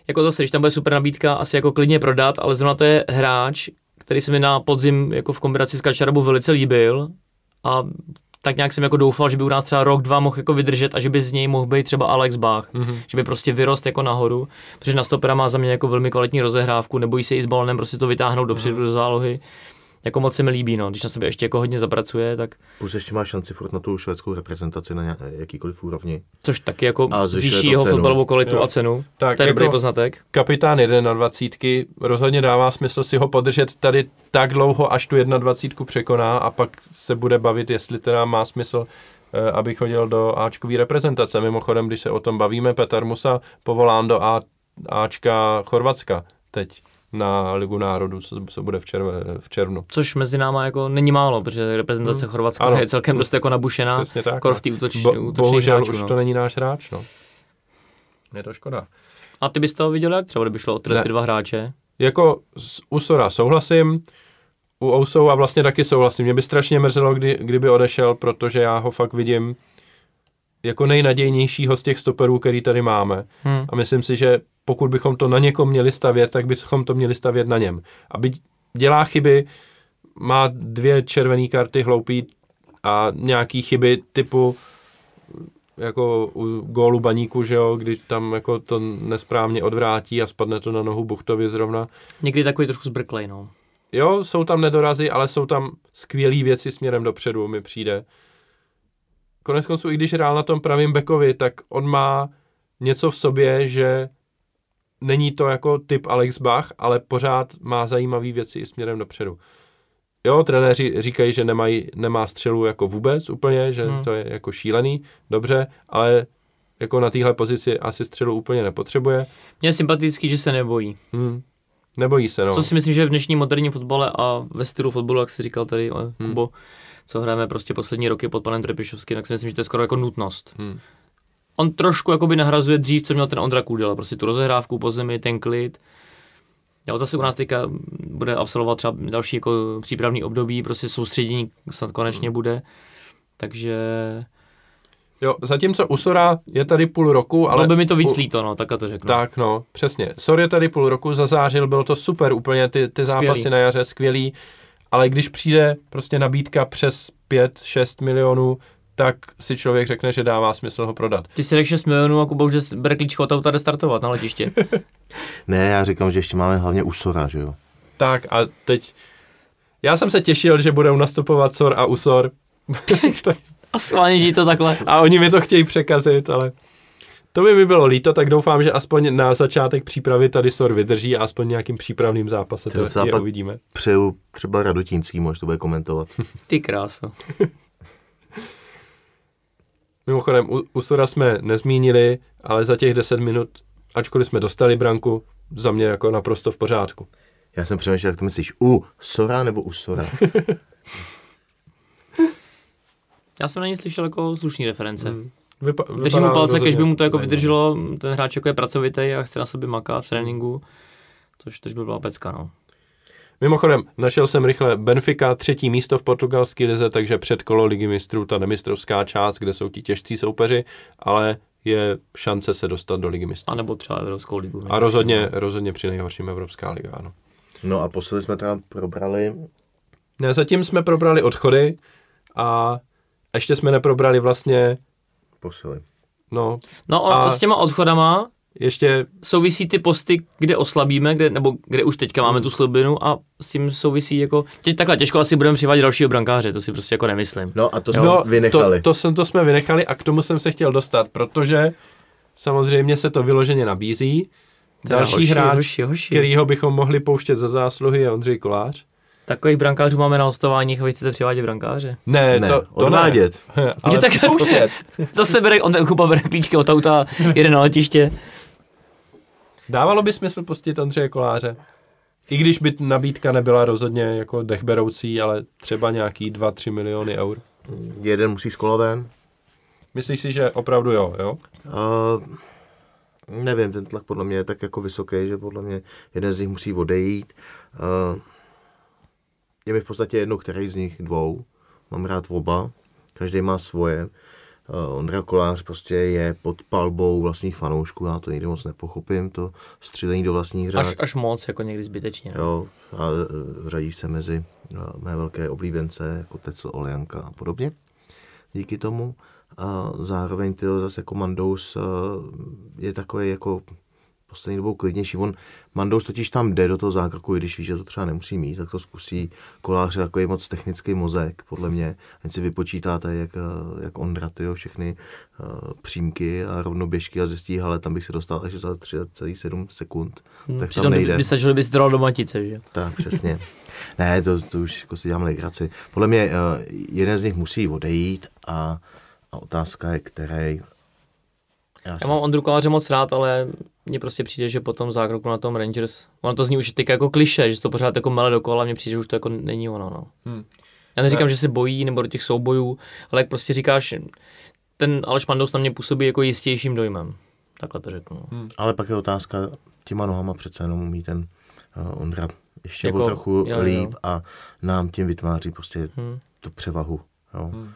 Speaker 3: jako zase, když tam bude super nabídka, asi jako klidně prodat, ale zrovna to je hráč, který se mi na podzim jako v kombinaci s Kačarabu velice líbil a tak nějak jsem jako doufal, že by u nás třeba rok, dva mohl jako vydržet a že by z něj mohl být třeba Alex Bach,
Speaker 1: Mhm.
Speaker 3: že by prostě vyrost jako nahoru, protože na stopera má za mě jako velmi kvalitní rozehrávku, nebojí se i s balonem prostě to vytáhnout dopředu
Speaker 1: Mhm.
Speaker 3: do zálohy. Jako moc se mi líbí, no. Když na sebe ještě jako hodně zapracuje, tak
Speaker 2: Plus ještě má šanci furt na tu švédskou reprezentaci na jakýkoliv úrovni.
Speaker 3: což taky jako
Speaker 2: A
Speaker 3: zvýší jeho
Speaker 2: cenu.
Speaker 3: fotbalovou kvalitu
Speaker 1: Jo.
Speaker 3: a cenu.
Speaker 1: Tak
Speaker 3: To je
Speaker 1: jako
Speaker 3: dobrý poznatek.
Speaker 1: kapitán 21 rozhodně dává smysl si ho podržet tady tak dlouho, až tu 21 překoná a pak se bude bavit, jestli teda má smysl eh, aby chodil do Ačkové reprezentace. Mimochodem, když se o tom bavíme, Petr Musa povolán do A, Ačka Chorvatska teď na Ligu národů, co, co bude v, červ, v červnu.
Speaker 3: Což mezi náma jako není málo, protože reprezentace
Speaker 1: Hmm.
Speaker 3: Chorvatska
Speaker 1: Ano.
Speaker 3: je celkem dost jako nabušená.
Speaker 1: Přesně tak.
Speaker 3: Kor
Speaker 1: no.
Speaker 3: v té útoč,
Speaker 1: Bo, bohužel
Speaker 3: hráčů,
Speaker 1: už
Speaker 3: no.
Speaker 1: to není náš hráč, no. Je to škoda.
Speaker 3: A ty bys to viděl jak třeba, kdyby šlo o tyhle ty dva hráče?
Speaker 1: Jako s Usora souhlasím, u Ousou a vlastně taky souhlasím. Mě by strašně mrzelo, kdy, kdyby odešel, protože já ho fakt vidím jako nejnadějnějšího z těch stoperů, který tady máme.
Speaker 3: Hm.
Speaker 1: A myslím si, že pokud bychom to na někom měli stavět, tak bychom to měli stavět na něm. Aby dělá chyby, má dvě červené karty hloupý a nějaký chyby typu jako u gólu baníku, že jo, kdy tam jako to nesprávně odvrátí a spadne to na nohu Buchtovi zrovna.
Speaker 3: Někdy takový trošku zbrklej, no.
Speaker 1: Jo, jsou tam nedorazy, ale jsou tam skvělé věci směrem dopředu, mi přijde. Konec konců, i když hrál na tom pravým bekovi, tak on má něco v sobě, že není to jako typ Alex Bach, ale pořád má zajímavé věci i směrem dopředu. Jo, trenéři říkají, že nemají, nemá střelu jako vůbec úplně, že
Speaker 3: Hmm.
Speaker 1: to je jako šílený, dobře, ale jako na téhle pozici asi střelu úplně nepotřebuje.
Speaker 3: Mně je sympatický, že se nebojí.
Speaker 1: Hmm. Nebojí se, no.
Speaker 3: Co si myslím, že v dnešním moderním fotbale a ve stylu fotbalu, jak jsi říkal tady,
Speaker 1: Hmm.
Speaker 3: hmm. Kubo, co hrajeme prostě poslední roky pod panem Trepišovským, tak si myslím, že to je skoro jako nutnost.
Speaker 1: Hmm.
Speaker 3: On trošku jakoby nahrazuje dřív, co měl ten Ondra Kůdela, prostě tu rozehrávku po zemi, ten klid. Jo, zase u nás teďka bude absolvovat třeba další jako přípravný období, prostě soustředění snad konečně bude. Takže
Speaker 1: Jo, zatímco Usora je tady půl roku, ale...
Speaker 3: ale by mi to víc
Speaker 1: u-
Speaker 3: líto, no, takhle to řeknu.
Speaker 1: Tak, no, přesně. Sor je tady půl roku, zazářil, bylo to super, úplně ty, ty zápasy
Speaker 3: Skvělý.
Speaker 1: na jaře, skvělý, ale když přijde prostě nabídka přes 5-6 milionů, tak si člověk řekne, že dává smysl ho prodat.
Speaker 3: Ty si řekl 6 milionů a Kuba už bere klíčko od auta, startovat na letiště.
Speaker 2: Ne, já říkám, že ještě máme hlavně Usora, že jo.
Speaker 1: Tak a teď... Já jsem se těšil, že budou nastupovat Sor a Usor
Speaker 3: A schválně to takhle.
Speaker 1: a oni mi to chtějí překazit, ale... To by mi bylo líto, tak doufám, že aspoň na začátek přípravy tady Sor vydrží a aspoň nějakým přípravným zápase
Speaker 2: To je
Speaker 1: uvidíme.
Speaker 2: Přeju třeba Radotínský, možná to bude komentovat.
Speaker 3: Ty krása.
Speaker 1: Mimochodem, u, u Sora jsme nezmínili, ale za těch 10 minut, ačkoliv jsme dostali branku, za mě jako naprosto v pořádku.
Speaker 2: Já jsem přemýšlel, jak to myslíš, u Sora nebo u Sora?
Speaker 3: Já jsem na ní slyšel jako slušný reference. Hmm.
Speaker 1: Vypa-
Speaker 3: Držím mu palce, když by mu to jako vydrželo, ten hráč jako je pracovitý a chce na sobě makat v tréninku, což, což by byla pecka, no.
Speaker 1: Mimochodem, našel jsem rychle Benfica třetí místo v portugalské lize, takže před kolo ligy mistrů ta nemistrovská část, kde jsou ti těžcí soupeři, ale je šance se dostat do ligy mistrů.
Speaker 3: A nebo třeba Evropskou ligu.
Speaker 1: A rozhodně, rozhodně při nejhorším Evropská liga, ano.
Speaker 2: No a posledně jsme teda probrali,
Speaker 1: Ne, zatím jsme probrali odchody a ještě jsme neprobrali vlastně,
Speaker 2: posily.
Speaker 1: no,
Speaker 3: No a,
Speaker 1: A-
Speaker 3: s těma odchodama
Speaker 1: ještě
Speaker 3: souvisí ty posty, kde oslabíme, kde, nebo kde už teďka máme tu slabinu a s tím souvisí jako, tě, takhle těžko asi budeme přivádět dalšího brankáře, to si prostě jako nemyslím.
Speaker 2: No a to jsme
Speaker 1: No,
Speaker 2: vynechali.
Speaker 1: To, to, jsem, to jsme vynechali a k tomu jsem se chtěl dostat, protože samozřejmě se to vyloženě nabízí.
Speaker 3: Teda
Speaker 1: Další
Speaker 3: hoši,
Speaker 1: hráč,
Speaker 3: hoši, hoši.
Speaker 1: kterýho bychom mohli pouštět za zásluhy, je Ondřej Kolář.
Speaker 3: Takových brankářů máme na hostování, a vy chcete přivádět brankáře.
Speaker 1: Ne,
Speaker 2: Ne,
Speaker 1: to, to
Speaker 2: odvádět.
Speaker 1: Ne. Ale
Speaker 3: Že tak
Speaker 1: pouštět.
Speaker 3: Zase bere, on ten kupa bere klíčky od auta, jede na letiště.
Speaker 1: Dávalo by smysl pustit Ondřeje Koláře? I když by nabídka nebyla rozhodně jako dechberoucí, ale třeba nějaký 2-3 miliony eur.
Speaker 2: Jeden musí z kola ven.
Speaker 1: Myslíš si, že opravdu jo, jo?
Speaker 2: Uh, nevím, ten tlak podle mě je tak jako vysoký, že podle mě jeden z nich musí odejít. Uh, je mi v podstatě jedno, který z nich dvou. Mám rád oba, každý má svoje. Uh, Ondra Kolář prostě je pod palbou vlastních fanoušků, já to nikdy moc nepochopím, to střílení do vlastních řád.
Speaker 3: Až, až moc, jako někdy zbytečně. no.
Speaker 2: Jo, a e, řadí se mezi e, mé velké oblíbence, jako Tecel, Olianka a podobně. Díky tomu. A zároveň ty zase jako Mandous je takový jako poslední dobou klidnější. On, Mandous totiž tam jde do toho zákroku, i když ví, že to třeba nemusí mít, tak to zkusí. Kolář je takový moc technický mozek, podle mě. Ať si vypočítáte, jak, e, jak Ondra, tyjo, všechny uh, přímky a rovnoběžky a zjistí, ale tam bych se dostal až za 3,7 sekund. tak tam
Speaker 3: Hmm, Přitom
Speaker 2: nejde.
Speaker 3: by, by stačilo, to dal do matice, že?
Speaker 2: Tak, přesně. ne, to, to už jako si dělám legraci. Podle mě uh, jeden z nich musí odejít a, a otázka je, který. Já,
Speaker 3: Já
Speaker 2: jsem-
Speaker 3: mám Ondru Koláře moc rád, ale mně prostě přijde, že po tom zákroku na tom Rangers, ono to zní už teď jako kliše, že to pořád jako mele dokola, mně přijde, že už to jako není ono, no.
Speaker 1: Hmm.
Speaker 3: Já neříkám,
Speaker 1: Ne.
Speaker 3: že se bojí nebo do těch soubojů, ale jak prostě říkáš, ten Aleš Mandous na mě působí jako jistějším dojmem. Takhle to řeknu. no.
Speaker 2: Ale pak je otázka, těma nohama přece jenom umí ten uh, Ondra ještě
Speaker 3: Jako-
Speaker 2: jako, trochu
Speaker 3: jo,
Speaker 2: jo,
Speaker 3: jo.
Speaker 2: líp a nám tím vytváří prostě
Speaker 3: Hmm.
Speaker 2: tu převahu. Jo.
Speaker 1: Hmm.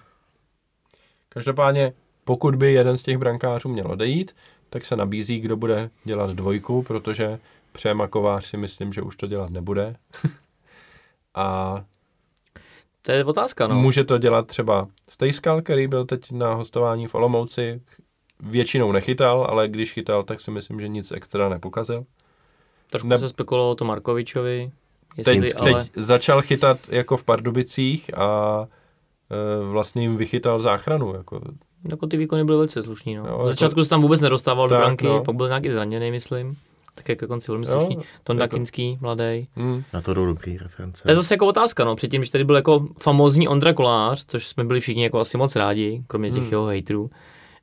Speaker 1: Každopádně, pokud by jeden z těch brankářů měl odejít, tak se nabízí, kdo bude dělat dvojku, protože Přema Kovář si myslím, že už to dělat nebude. a
Speaker 3: To je otázka, no.
Speaker 1: může to dělat třeba Stejskal, který byl teď na hostování v Olomouci. Většinou nechytal, ale když chytal, tak si myslím, že nic extra nepokazil.
Speaker 3: Trošku
Speaker 1: ne-
Speaker 3: se spekulovalo to Markovičovi, jestli,
Speaker 1: Teď,
Speaker 3: ale...
Speaker 1: teď začal chytat jako v Pardubicích a e, vlastně jim vychytal záchranu. Jako,
Speaker 3: Jako ty výkony byly velice slušný, no.
Speaker 1: Jo,
Speaker 3: Jo,
Speaker 1: jako-
Speaker 3: začátku se tam vůbec nedostával do
Speaker 1: Tak,
Speaker 3: branky,
Speaker 1: no.
Speaker 3: pak byl nějaký zraněný, myslím. Tak jak ke konci velmi
Speaker 1: Jo,
Speaker 3: slušný. Tonda
Speaker 1: jako-
Speaker 3: Kinský, mladý.
Speaker 1: mm,
Speaker 2: Na to jdou dobrý reference.
Speaker 3: To je zase jako otázka, no. Předtím, když tady byl jako famózní Ondra Kolář, což jsme byli všichni jako asi moc rádi, kromě těch
Speaker 1: Hmm.
Speaker 3: jeho hejtrů.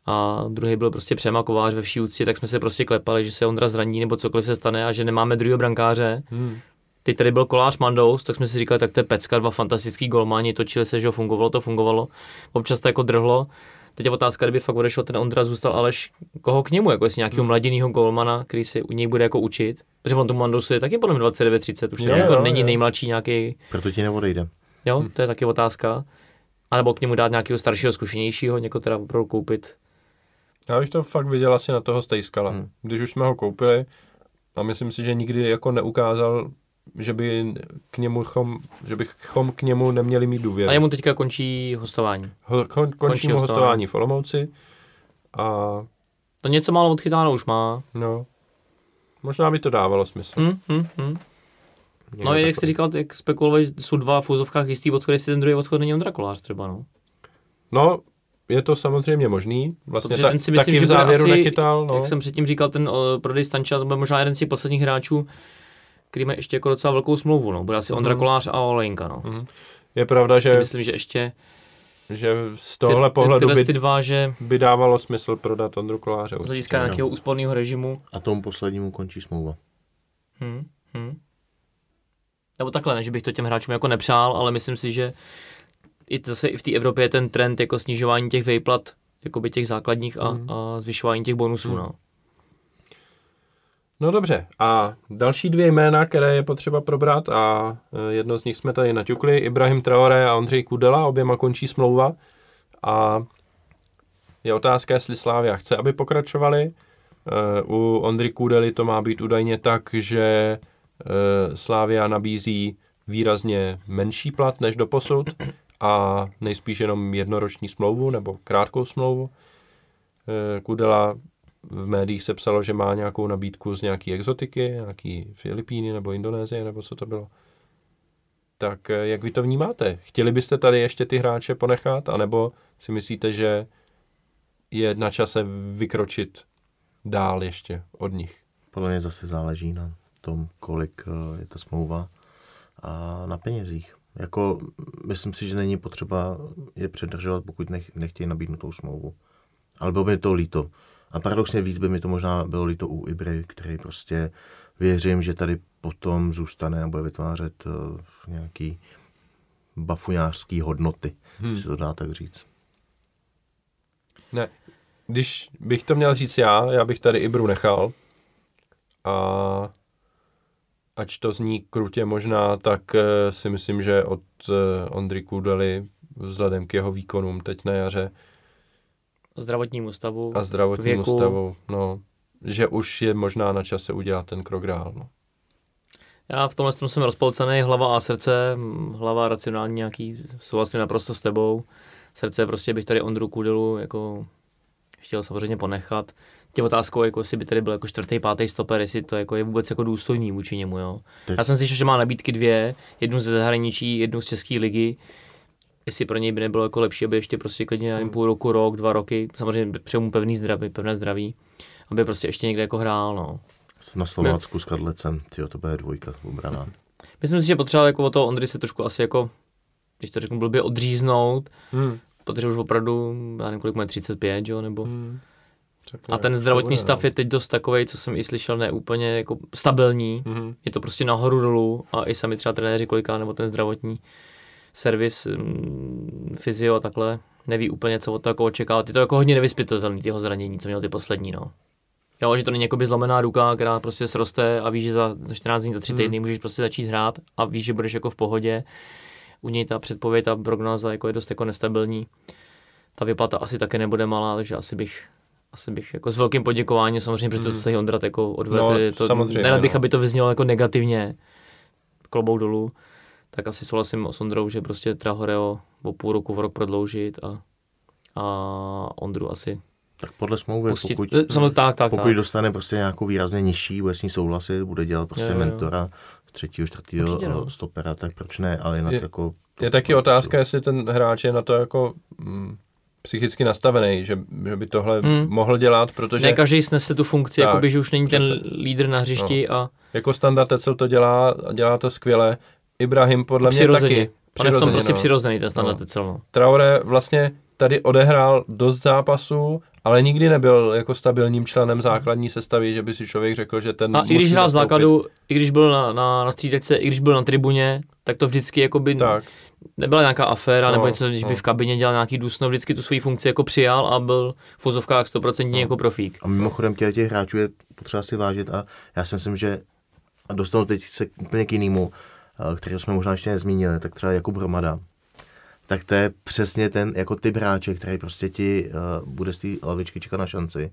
Speaker 3: A druhý byl prostě Přema Kovář ve vší úctě, tak jsme se prostě klepali, že se Ondra zraní nebo cokoliv se stane a že nemáme druhého brankáře.
Speaker 1: mm.
Speaker 3: Teď tady byl Kolář Mandous, tak jsme si říkali, tak to je pecka, dva fantastický golmani, točili se, že jo, fungovalo to, fungovalo. Občas to jako drhlo. Teď je otázka, kdyby fakt odešel ten Ondra, zůstal Aleš, koho k němu, jako jestli nějakého mladinného golmana, který se u něj bude jako učit. Protože on tomu Mandousu je taky podle mě 29-30, už
Speaker 1: Jo,
Speaker 3: to jako
Speaker 1: jo,
Speaker 3: není
Speaker 1: jo.
Speaker 3: nejmladší nějaký,
Speaker 2: Proto ti neodejde.
Speaker 3: jo, to je taky otázka. A nebo k němu dát nějakého staršího, zkušenějšího, někoho teda opravdu koupit.
Speaker 1: Já bych to fakt viděl asi na toho Stejskala.
Speaker 2: Hmm.
Speaker 1: Hmm. Když už jsme ho koupili a myslím si, že nikdy jako neukázal, že by k němu chom, že bychom k němu neměli mít důvěru.
Speaker 3: A jemu teďka končí hostování.
Speaker 1: Ho, kon, končí
Speaker 3: končí
Speaker 1: mu
Speaker 3: hostování.
Speaker 1: hostování v Olomouci a
Speaker 3: To něco málo odchytáno už má.
Speaker 1: no, možná by to dávalo smysl.
Speaker 3: Hm, hm.
Speaker 1: Někde
Speaker 3: No, jak jsi říkal, jak spekulovali, jsou dva v úzovkách jistý odchod, jestli ten druhý odchod není Ondra Kolář třeba, no.
Speaker 1: No, je to samozřejmě možný. Vlastně
Speaker 3: Protože
Speaker 1: ta,
Speaker 3: ten si myslím,
Speaker 1: taky
Speaker 3: že
Speaker 1: v závěru
Speaker 3: asi,
Speaker 1: nechytal. No.
Speaker 3: Jak jsem předtím říkal, ten uh, prodej Stanča, to bude možná jeden z těch posledních hráčů, který má ještě jako docela velkou smlouvu, no. Bude asi Ondra
Speaker 1: Mhm.
Speaker 3: Kolář a Olejnka, no.
Speaker 1: Mhm. Je pravda,
Speaker 3: Si
Speaker 1: že,
Speaker 3: myslím, že ještě
Speaker 1: že z tohle
Speaker 3: ty,
Speaker 1: pohledu
Speaker 3: tyhle
Speaker 1: by,
Speaker 3: ty dva, že
Speaker 1: by dávalo smysl prodat Ondru Koláře.
Speaker 3: z hlediska nějakého úsporného režimu,
Speaker 2: A tomu poslednímu končí smlouva.
Speaker 3: Hmm, hmm. Nebo takhle, ne, že bych to těm hráčům jako nepřál, ale myslím si, že i to zase i v té Evropě je ten trend jako snižování těch vejplat, jakoby těch základních a,
Speaker 1: Mhm.
Speaker 3: a zvyšování těch bonusů,
Speaker 1: Mhm.
Speaker 3: no.
Speaker 1: No dobře, a další dvě jména, které je potřeba probrat a e, jedno z nich jsme tady naťukli, Ibrahim Traore a Ondřej Kudela, oběma končí smlouva a je otázka, jestli Slávia chce, aby pokračovali. E, U Ondry Kudely to má být údajně tak, že e, Slávia nabízí výrazně menší plat než doposud a nejspíš jenom jednoroční smlouvu nebo krátkou smlouvu. Kudela v médiích se psalo, že má nějakou nabídku z nějaký exotiky, nějaký Filipíny nebo Indonésie, nebo co to bylo. Tak eh, jak vy to vnímáte? Chtěli byste tady ještě ty hráče ponechat, anebo si myslíte, že je na čase vykročit dál ještě od nich?
Speaker 2: Podle mě zase záleží na tom, kolik eh, je ta smlouva a na penězích. Jako, myslím si, že není potřeba je předržovat, pokud nech, nechtějí nabídnout tou smlouvu. Ale bylo by to líto. A paradoxně víc by mi to možná bylo líto u Ibry, který prostě věřím, že tady potom zůstane a bude vytvářet uh, nějaký bafuňářský hodnoty, hmm. si to dá tak říct.
Speaker 1: Ne, když bych to měl říct já, já bych tady Ibru nechal a ač to zní krutě možná, tak eh, si myslím, že od eh, Ondry Kudely vzhledem k jeho výkonům teď na jaře
Speaker 3: Zdravotnímu stavu.
Speaker 1: a zdravotnímu
Speaker 3: věku.
Speaker 1: stavu, no, že už je možná na čase udělat ten krok dál. No.
Speaker 3: Já v tomhle tom jsem rozpolcený, hlava a srdce, hlava racionální nějaký, souhlasím naprosto s tebou. Srdce prostě bych tady Ondru Kudelu jako chtěl samozřejmě ponechat. Tě otázkou, jako jestli by tady byl jako čtvrtý, pátý stoper, jestli to jako je vůbec jako důstojný vůči němu, jo.
Speaker 2: Teď-
Speaker 3: Já jsem slyšel, že má nabídky dvě, jednu ze zahraničí, jednu z české ligy. Jestli pro něj by nebylo jako lepší, aby ještě prostě klidně hmm. půl roku, rok, dva roky, samozřejmě přeju mu pevný zdraví, pevné zdraví, aby prostě ještě někde jako hrál, no.
Speaker 2: Na Slovácku s Kadlecem, tyjo, to bude dvojka obrana.
Speaker 3: Myslím si, že potřeboval jako od toho Ondry se trošku asi jako, když to řeknu blbě, odříznout,
Speaker 1: Hmm.
Speaker 3: protože už opravdu, já nevím, kolik má 35, jo, nebo...
Speaker 1: Hmm. Tak
Speaker 3: A ten
Speaker 1: to
Speaker 3: zdravotní
Speaker 1: bude,
Speaker 3: stav
Speaker 1: no.
Speaker 3: je teď dost takový, co jsem i slyšel, ne úplně jako stabilní.
Speaker 1: Mhm.
Speaker 3: Je to prostě nahoru dolů a i sami třeba trenéři koliká, nebo ten zdravotní servis, mm, fyzio a takhle, neví úplně, co od toho jako očekávat. Je to jako hodně nevyspytatelný, tyho zranění, co měl ty poslední, no. Jo, že to není jakoby zlomená ruka, která prostě sroste a víš, že za, za 14 dní, za 3
Speaker 1: Hmm.
Speaker 3: týdny můžeš prostě začít hrát a víš, že budeš jako v pohodě. U něj ta předpověď, ta prognoza jako je dost jako nestabilní. Ta vyplata asi také nebude malá, takže asi bych asi bych jako s velkým poděkováním samozřejmě, protože to, co se Ondrat jako odvedl,
Speaker 1: No,
Speaker 3: to,
Speaker 1: samozřejmě,
Speaker 3: nerad bych,
Speaker 1: no.
Speaker 3: aby to vyznělo jako negativně, klobouk dolů, tak asi souhlasím s Ondrou, že prostě Trahoreo o půl roku, v rok prodloužit a, a Ondru asi
Speaker 2: Tak podle smlouvy,
Speaker 3: pustit.
Speaker 2: pokud,
Speaker 3: Eh, Samozřejmě tak, tak,
Speaker 2: pokud
Speaker 3: tak.
Speaker 2: dostane prostě nějakou výrazně nižší, bude s ní souhlasit, bude dělat prostě
Speaker 3: Jo, jo, jo.
Speaker 2: mentora třetího, čtvrtého
Speaker 3: no.
Speaker 2: stopera, tak proč ne, ale jinak
Speaker 1: Je-
Speaker 2: jako...
Speaker 1: Je taky otázka, jestli ten hráč je na to jako mm, psychicky nastavený, že, že by tohle
Speaker 3: Hmm.
Speaker 1: mohl dělat, protože
Speaker 3: Ne každý snese tu funkci,
Speaker 1: Tak,
Speaker 3: jakoby, že už není ten
Speaker 1: přesně.
Speaker 3: lídr na hřišti
Speaker 1: No.
Speaker 3: a
Speaker 1: jako standard Tecel to dělá a dělá to skvěle. Ibrahim podle mě
Speaker 3: přirozeně.
Speaker 1: taky.
Speaker 3: On je v tom prostě
Speaker 1: no.
Speaker 3: přirozený ten standard
Speaker 1: No.
Speaker 3: no. no.
Speaker 1: Traore vlastně tady odehrál dost zápasů, ale nikdy nebyl jako stabilním členem základní sestavy, že by si člověk řekl, že ten
Speaker 3: A i když hrál v základu, i když byl na, na, na střídačce, i když byl na tribuně, tak to vždycky jakoby
Speaker 1: Tak,
Speaker 3: nebyla nějaká aféra,
Speaker 1: No,
Speaker 3: nebo něco, když by
Speaker 1: no.
Speaker 3: v kabině dělal nějaký důsno, vždycky tu svoji funkci jako přijal a byl v fozovkách 100%
Speaker 1: No.
Speaker 3: jako profík.
Speaker 2: A mimochodem těch, těch hráčů je potřeba si vážit a já si myslím, že a dostanu teď se úplně k jinému, kterého jsme možná ještě nezmínili, tak třeba Jakub Hromada. Tak to je přesně ten jako typ hráče, který prostě ti uh, bude z té lavičky čekat na šanci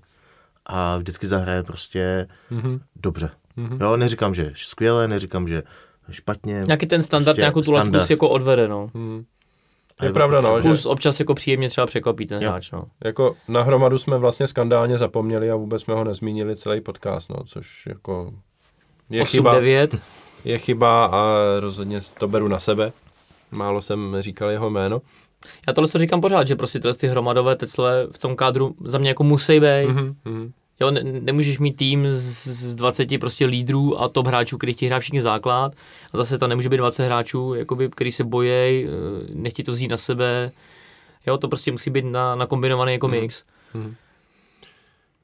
Speaker 2: a vždycky zahraje prostě
Speaker 1: mhm,
Speaker 2: dobře.
Speaker 1: mhm.
Speaker 2: Jo, neříkám, že skvěle, neříkám, že špatně.
Speaker 3: Nějaký ten standard,
Speaker 2: Prostě
Speaker 3: nějakou tu laťku si jako odvede, no.
Speaker 1: Mhm.
Speaker 2: A
Speaker 1: Je
Speaker 2: je
Speaker 1: pravda, no, že
Speaker 3: Plus občas jako příjemně třeba překvapí ten
Speaker 2: Jo.
Speaker 3: hráč, no.
Speaker 1: jako na hromadu jsme vlastně skandálně zapomněli a vůbec jsme ho nezmínili celý podcast, no, což jako je
Speaker 3: 8,
Speaker 1: chyba,
Speaker 3: 9,
Speaker 1: je chyba a rozhodně to beru na sebe. Málo jsem říkal jeho jméno.
Speaker 3: já tohle to říkám pořád, že prostě tyhle ty hromadové tecle v tom kádru za mě jako musí být.
Speaker 1: Mhm, mhm.
Speaker 3: Jo, ne, nemůžeš mít tým z, z 20 prostě lídrů a top hráčů, který chtějí hrát všichni základ. A zase tam nemůže být 20 hráčů, jakoby, který se bojí, nechtějí to vzít na sebe. Jo, to prostě musí být na, nakombinovaný jako mix.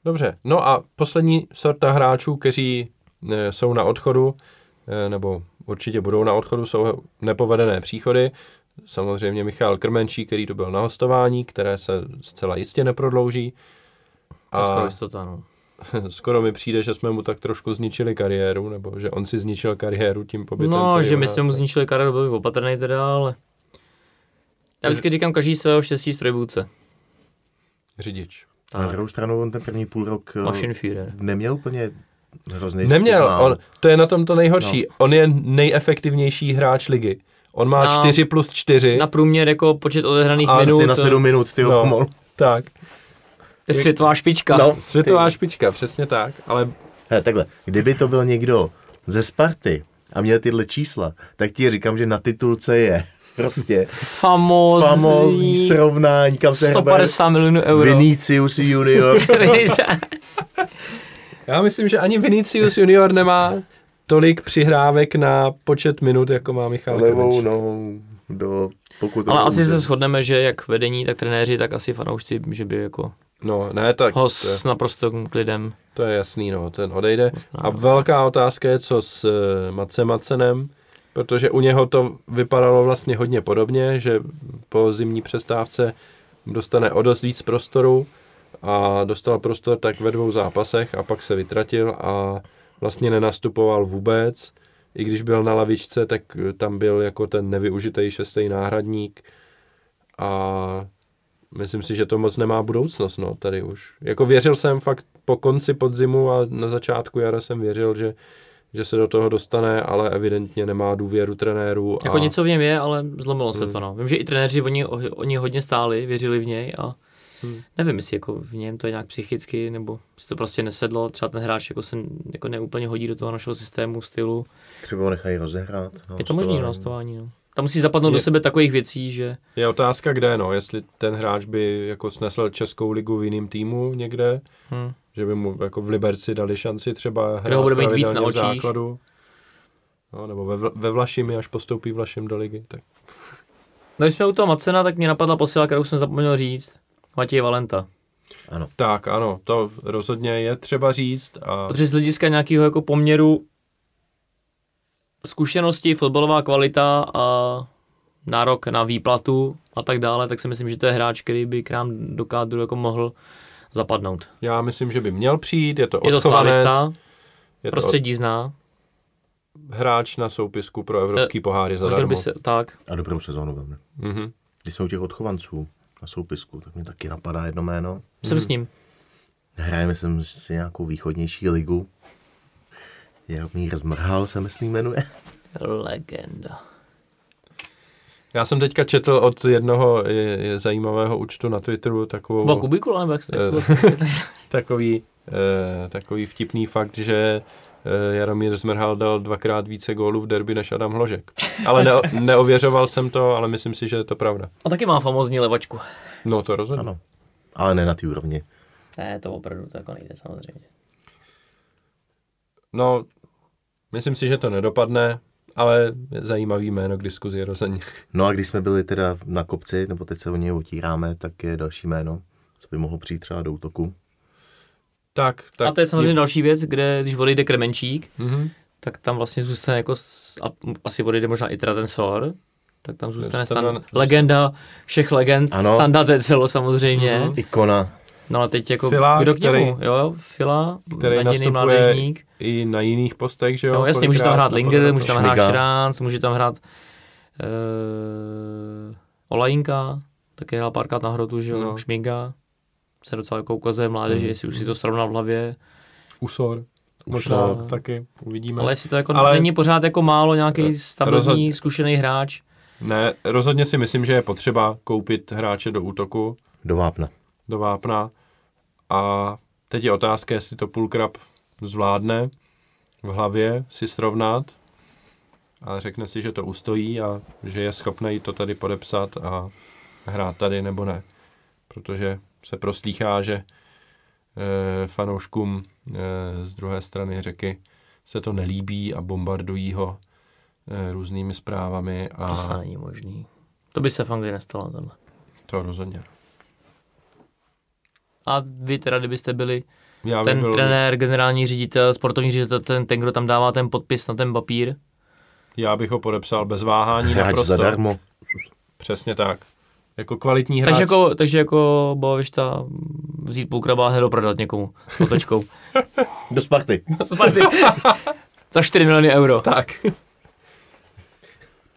Speaker 1: Dobře, no a poslední sorta hráčů, kteří eh, jsou na odchodu, eh, nebo určitě budou na odchodu, jsou nepovedené příchody. Samozřejmě Michal Krmenčí, který to byl na hostování, které se zcela jistě neprodlouží.
Speaker 3: To je skoro jistota, no.
Speaker 1: skoro mi přijde, že jsme mu tak trošku zničili kariéru, nebo že on si zničil kariéru tím pobytem.
Speaker 3: No, že my
Speaker 1: nás
Speaker 3: jsme mu zničili kariéru, byl bych opatrný teda, ale... Já vždycky říkám, každý svého štěstí strojvůdce.
Speaker 1: Řidič.
Speaker 2: Na
Speaker 3: Tak,
Speaker 2: druhou stranu on ten první půl rok eh, neměl úplně hrozný
Speaker 1: Neměl, on, to je na tom to nejhorší. No. On je nejefektivnější hráč ligy. On má
Speaker 3: Na-
Speaker 1: 4 plus 4.
Speaker 3: Na průměr jako počet odehraných
Speaker 1: A
Speaker 3: minut,
Speaker 2: Asi na 7 minut, ty
Speaker 1: No.
Speaker 2: no. pomalu.
Speaker 1: Tak,
Speaker 3: je světová špička.
Speaker 2: No.
Speaker 1: světová špička, přesně tak. Ale
Speaker 2: Hele, takhle, kdyby to byl někdo ze Sparty a měl tyhle čísla, tak ti říkám, že na titulce je prostě
Speaker 3: Famózní.
Speaker 2: famózní srovnání, kam se hrabe
Speaker 3: 150 milionů euro.
Speaker 2: Vinicius junior.
Speaker 1: já myslím, že ani Vinicius junior nemá tolik přihrávek na počet minut, jako má Michal
Speaker 2: levou nohou do pokud
Speaker 3: Ale asi se shodneme, že jak vedení, tak trenéři, tak asi fanoušci, že by jako
Speaker 1: No, ne, tak
Speaker 3: ho
Speaker 1: to je,
Speaker 3: s naprosto klidem.
Speaker 1: to je jasný, no, ten odejde. A
Speaker 3: postrádal.
Speaker 1: velká otázka je, co s uh, Macem Macenem, protože u něho to vypadalo vlastně hodně podobně, že po zimní přestávce dostane o dost víc prostoru a dostal prostor tak ve dvou zápasech a pak se vytratil a vlastně nenastupoval vůbec. I když byl na lavičce, tak eh, tam byl jako ten nevyužitý šestý náhradník a myslím si, že to moc nemá budoucnost, no, tady už. Jako věřil jsem fakt po konci podzimu a na začátku jara jsem věřil, že, že se do toho dostane, ale evidentně nemá důvěru trenérů.
Speaker 3: Jako
Speaker 1: a
Speaker 3: něco v něm je, ale zlomilo se
Speaker 1: Hmm.
Speaker 3: to, no. Vím, že i trenéři oni, oni hodně stáli, věřili v něj a
Speaker 1: Hmm.
Speaker 3: nevím, jestli jako v něm to je nějak psychicky, nebo si to prostě nesedlo, třeba ten hráč jako se jako neúplně hodí do toho našeho systému, stylu.
Speaker 2: Třeba ho nechají rozehrát. no,
Speaker 3: Je to možný na hostování, no. Tam musí zapadnout
Speaker 1: Je-
Speaker 3: do sebe takových věcí, že
Speaker 1: Je otázka, kde, no, jestli ten hráč by jako snesl Českou ligu v jiném týmu někde,
Speaker 3: hm.
Speaker 1: že by mu jako v Liberci dali šanci třeba hrát
Speaker 3: ho bude mít víc na očích.
Speaker 1: základu. No, nebo ve, ve Vlašimi, až postoupí Vlašim do ligy. Tak.
Speaker 3: No, když jsme u toho Macena, tak mě napadla posila, kterou jsem zapomněl říct. Matěj Valenta.
Speaker 2: Ano.
Speaker 1: tak, ano, to rozhodně je třeba říct. A
Speaker 3: Protože z hlediska nějakého jako poměru zkušenosti, fotbalová kvalita a nárok na výplatu a tak dále, tak si myslím, že to je hráč, který by k nám do kádru jako mohl zapadnout.
Speaker 1: já myslím, že by měl přijít, je to
Speaker 3: Je to
Speaker 1: odchovanec,
Speaker 3: slávista,
Speaker 1: je to
Speaker 3: prostředí zná,
Speaker 1: hráč na soupisku pro evropský poháry
Speaker 3: hodil
Speaker 1: zadarmo.
Speaker 3: by se, tak,
Speaker 2: A dobrou sezónu velmi.
Speaker 1: Mhm.
Speaker 2: Když jsme u těch odchovanců na soupisku, tak mi taky napadá jedno jméno.
Speaker 3: jsem s ním.
Speaker 2: Hraje, myslím si, nějakou východnější ligu. Jaromír Zmrhal se myslím jmenuje.
Speaker 3: Legenda.
Speaker 1: Já jsem teďka četl od jednoho je, je zajímavého účtu na Twitteru takovou...
Speaker 3: Byla kubikula nebo jak jste?
Speaker 1: Eh, takový, eh, takový vtipný fakt, že Jaromír Zmrhal dal dvakrát více gólů v derby než Adam Hložek. Ale ne, neověřoval jsem to, ale myslím si, že je to pravda.
Speaker 3: A taky má famózní levačku.
Speaker 1: No to rozhodně.
Speaker 2: Ano. Ale ne na té úrovni.
Speaker 3: Ne, to opravdu to jako nejde samozřejmě.
Speaker 1: No, myslím si, že to nedopadne, ale je zajímavý jméno k diskuzi rozhodně.
Speaker 2: No a když jsme byli teda na kopci, nebo teď se o něj utíráme, tak je další jméno, co by mohlo přijít třeba do útoku.
Speaker 1: Tak, tak.
Speaker 3: a to je samozřejmě další věc, kde když odejde Kremenčík,
Speaker 1: Mhm.
Speaker 3: tak tam vlastně zůstane jako, a asi odejde možná i teda ten Sor, tak tam zůstane stan, legenda všech legend,
Speaker 2: Ano.
Speaker 3: Standa Tecelo samozřejmě,
Speaker 1: Mhm.
Speaker 2: Ikona.
Speaker 3: no a teď jako
Speaker 1: Fila,
Speaker 3: kdo k
Speaker 1: který-
Speaker 3: němu, jo, Fila,
Speaker 1: který nastupuje
Speaker 3: mládežník,
Speaker 1: I na jiných postech, že jo?
Speaker 3: jo, jasně, může tam hrát Linger, může tam hrát. Šránc, může tam hrát uh, Olajinka, taky hrál párkrát na hrotu, že jo,
Speaker 1: No.
Speaker 3: no. Šmiga, se docela jako ukazuje v mládeži,
Speaker 2: Mm.
Speaker 3: jestli už si to srovnal v hlavě,
Speaker 1: Usor. Možná
Speaker 3: Usor.
Speaker 1: taky, uvidíme.
Speaker 3: ale jestli to jako
Speaker 1: Ale-
Speaker 3: není pořád jako málo nějaký stabilní,
Speaker 1: rozhodně.
Speaker 3: zkušený hráč,
Speaker 1: Ne, rozhodně si myslím, že je potřeba koupit hráče do útoku,
Speaker 2: Do vápna.
Speaker 1: do vápna. A teď je otázka, jestli to Pulkrab zvládne v hlavě si srovnat a řekne si, že to ustojí a že je schopný to tady podepsat a hrát tady nebo ne. Protože se proslýchá, že e, fanouškům e, z druhé strany řeky se to nelíbí a bombardují ho e, různými zprávami. A
Speaker 3: to se není možný. To by se v Anglii nestalo, tohle.
Speaker 1: to rozhodně.
Speaker 3: A vy teda, kdybyste byli
Speaker 1: Já
Speaker 3: ten
Speaker 1: byl,
Speaker 3: trenér, generální ředitel, sportovní ředitel, ten, ten, kdo tam dává ten podpis na ten papír,
Speaker 1: já bych ho podepsal bez váhání
Speaker 2: Hráč
Speaker 1: naprosto.
Speaker 2: zadarmo.
Speaker 1: Přesně tak. Jako kvalitní hráč.
Speaker 3: takže jako, takže jako Boavišta vzít půl kraba a prodat někomu s otočkou.
Speaker 2: Do Sparty.
Speaker 3: Sparty. Za 4 miliony euro.
Speaker 1: tak.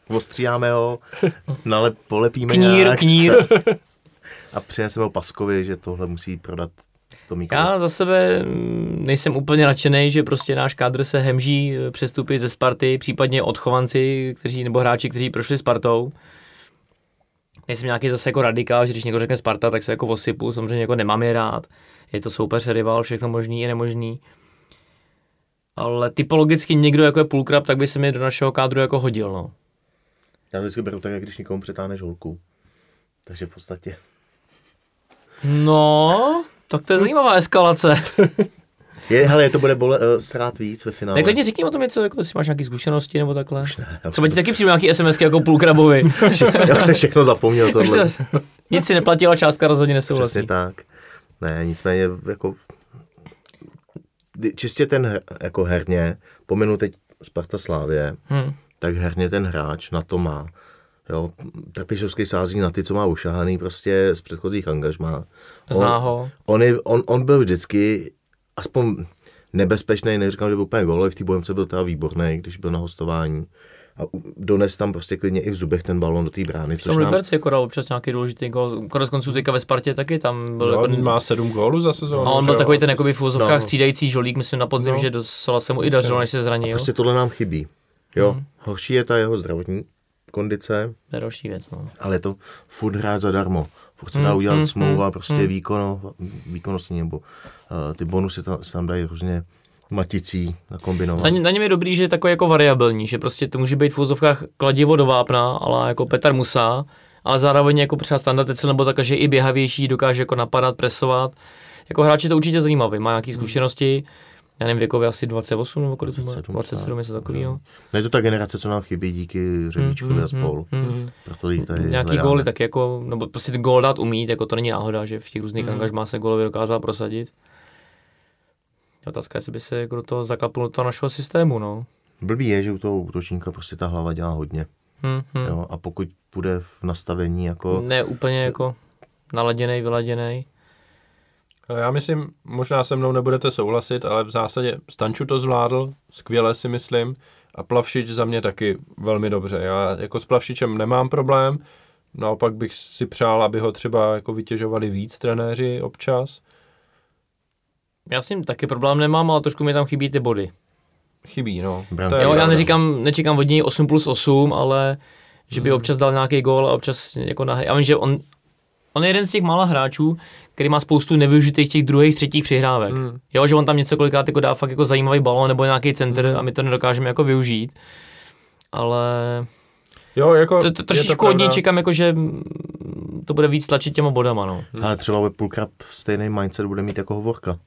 Speaker 2: Ostříháme ho, nalep, polepíme
Speaker 3: Knír,
Speaker 2: nějak
Speaker 3: knír.
Speaker 2: a přineseme ho Paskovi, že tohle musí prodat Tomíko.
Speaker 3: Já za sebe mm, nejsem úplně nadšený, že prostě náš kádr se hemží eh, přestupy ze Sparty, případně odchovanci, kteří, nebo hráči, kteří prošli Spartou. Nejsem nějaký zase jako radikál, že když někdo řekne Sparta, tak se jako osypu, samozřejmě jako nemám je rád. Je to soupeř, rival, všechno možný i nemožný. Ale typologicky někdo jako je půlkrab, tak by se mi do našeho kádru jako hodil, no.
Speaker 2: Já to vždycky beru tak, jak když někomu přetáhneš holku. Takže v podstatě.
Speaker 3: No, tak to je zajímavá eskalace.
Speaker 2: Je, hele, to bude bole, uh, srát víc ve finále.
Speaker 3: Tak řekni o tom něco, jako jestli máš nějaké zkušenosti nebo takhle.
Speaker 2: ne, já
Speaker 3: Třeba
Speaker 2: už
Speaker 3: ti taky přijdu nějaký SMSky jako půlkrabovi.
Speaker 2: Já jsem všechno zapomněl
Speaker 3: Už
Speaker 2: tohle.
Speaker 3: se- Nic si neplatila, částka rozhodně nesouhlasí.
Speaker 2: Přesně tak. Ne, nicméně jako čistě ten jako herně, pominu teď Sparta Slávě,
Speaker 3: Hm.
Speaker 2: tak herně ten hráč na to má. Jo, Trpišovský sází na ty, co má ušahaný prostě z předchozích angažmá.
Speaker 3: Zná ho.
Speaker 2: on, je, on, on byl vždycky aspoň nebezpečný, neříkám, že byl úplně gól, ale v té bojemce byl teda výborný, když byl na hostování. A dones tam prostě klidně i v zubech ten balon do té brány,
Speaker 3: V
Speaker 2: což
Speaker 3: tom
Speaker 2: nám,
Speaker 3: Liberci jako dal občas nějaký důležitý gol. Konec konců teďka ve Spartě taky tam byl
Speaker 1: Jo,
Speaker 3: jako...
Speaker 1: on má sedm gólů za sezónu.
Speaker 3: a on
Speaker 1: že
Speaker 3: byl
Speaker 1: jo?
Speaker 3: takový ten jakoby v úvozovkách
Speaker 2: No.
Speaker 3: střídající žolík, myslím na podzim,
Speaker 1: No.
Speaker 3: že docela se mu i dařilo, než se zranil.
Speaker 2: prostě tohle nám chybí. Jo,
Speaker 3: Mhm.
Speaker 2: horší je ta jeho zdravotní kondice,
Speaker 3: To je další věc, no.
Speaker 2: ale je to furt hrát zadarmo. Furt se dá
Speaker 3: Mm,
Speaker 2: udělat
Speaker 3: mm,
Speaker 2: smlouva,
Speaker 3: mm,
Speaker 2: prostě
Speaker 3: mm.
Speaker 2: výkono, výkonnostní, nebo ty bonusy tam, se tam dají různě maticí nakombinovat.
Speaker 3: Na, na něm je dobrý, že je takový jako variabilní, že prostě to může být v úvozovkách kladivo do vápna, ale jako Petr Musa, ale zároveň jako třeba standardece nebo tak, že je i běhavější, dokáže jako napadat, presovat. Jako hráč je to určitě zajímavý, má nějaké zkušenosti, já nevím, věkově asi 28 nebo kolik to má?
Speaker 2: 27
Speaker 3: 27, něco takového.
Speaker 2: No je to ta generace, co nám chybí díky Řebíčkovi a spol.
Speaker 3: mm.
Speaker 2: Proto jí tady
Speaker 3: Nějaký
Speaker 2: hledáme.
Speaker 3: góly tak jako, nebo prostě gól dát umít, jako to není náhoda, že v těch různých
Speaker 1: Mm.
Speaker 3: angažmách se gólově dokázal prosadit. Otázka je, jestli by se jako do toho zaklapnul do toho našeho systému, no.
Speaker 2: Blbý je, že u toho útočníka prostě ta hlava dělá hodně.
Speaker 3: Hm, hm.
Speaker 2: Jo? A pokud bude v nastavení jako...
Speaker 3: Ne úplně jako naladěnej, vyladěnej.
Speaker 1: Ale já myslím, možná se mnou nebudete souhlasit, ale v zásadě Stanču to zvládl, skvěle si myslím, a Plavšič za mě taky velmi dobře. Já jako s Plavšičem nemám problém, naopak bych si přál, aby ho třeba jako vytěžovali víc trenéři občas.
Speaker 3: Já s ním taky problém nemám, ale trošku mi tam chybí ty body.
Speaker 1: Chybí, no.
Speaker 2: Branky.
Speaker 1: To je
Speaker 3: Jo, já neříkám, nečekám od něj 8 plus 8, ale že
Speaker 1: Hmm.
Speaker 3: by občas dal nějaký gól a občas jako na... Já vím, že on, on je jeden z těch mála hráčů, který má spoustu nevyužitých těch druhých, třetích přihrávek.
Speaker 1: Mm.
Speaker 3: Jo, že on tam něco kolikrát jako dá fakt jako zajímavý balon nebo nějaký center
Speaker 1: Hmm.
Speaker 3: a my to nedokážeme jako využít. Ale
Speaker 1: Jo, jako
Speaker 3: to, to,
Speaker 1: je
Speaker 3: trošičku od něj čekám, jako, že to bude víc tlačit těma bodama, no.
Speaker 2: Ale třeba ve půlkrát stejný mindset bude mít jako hovorka.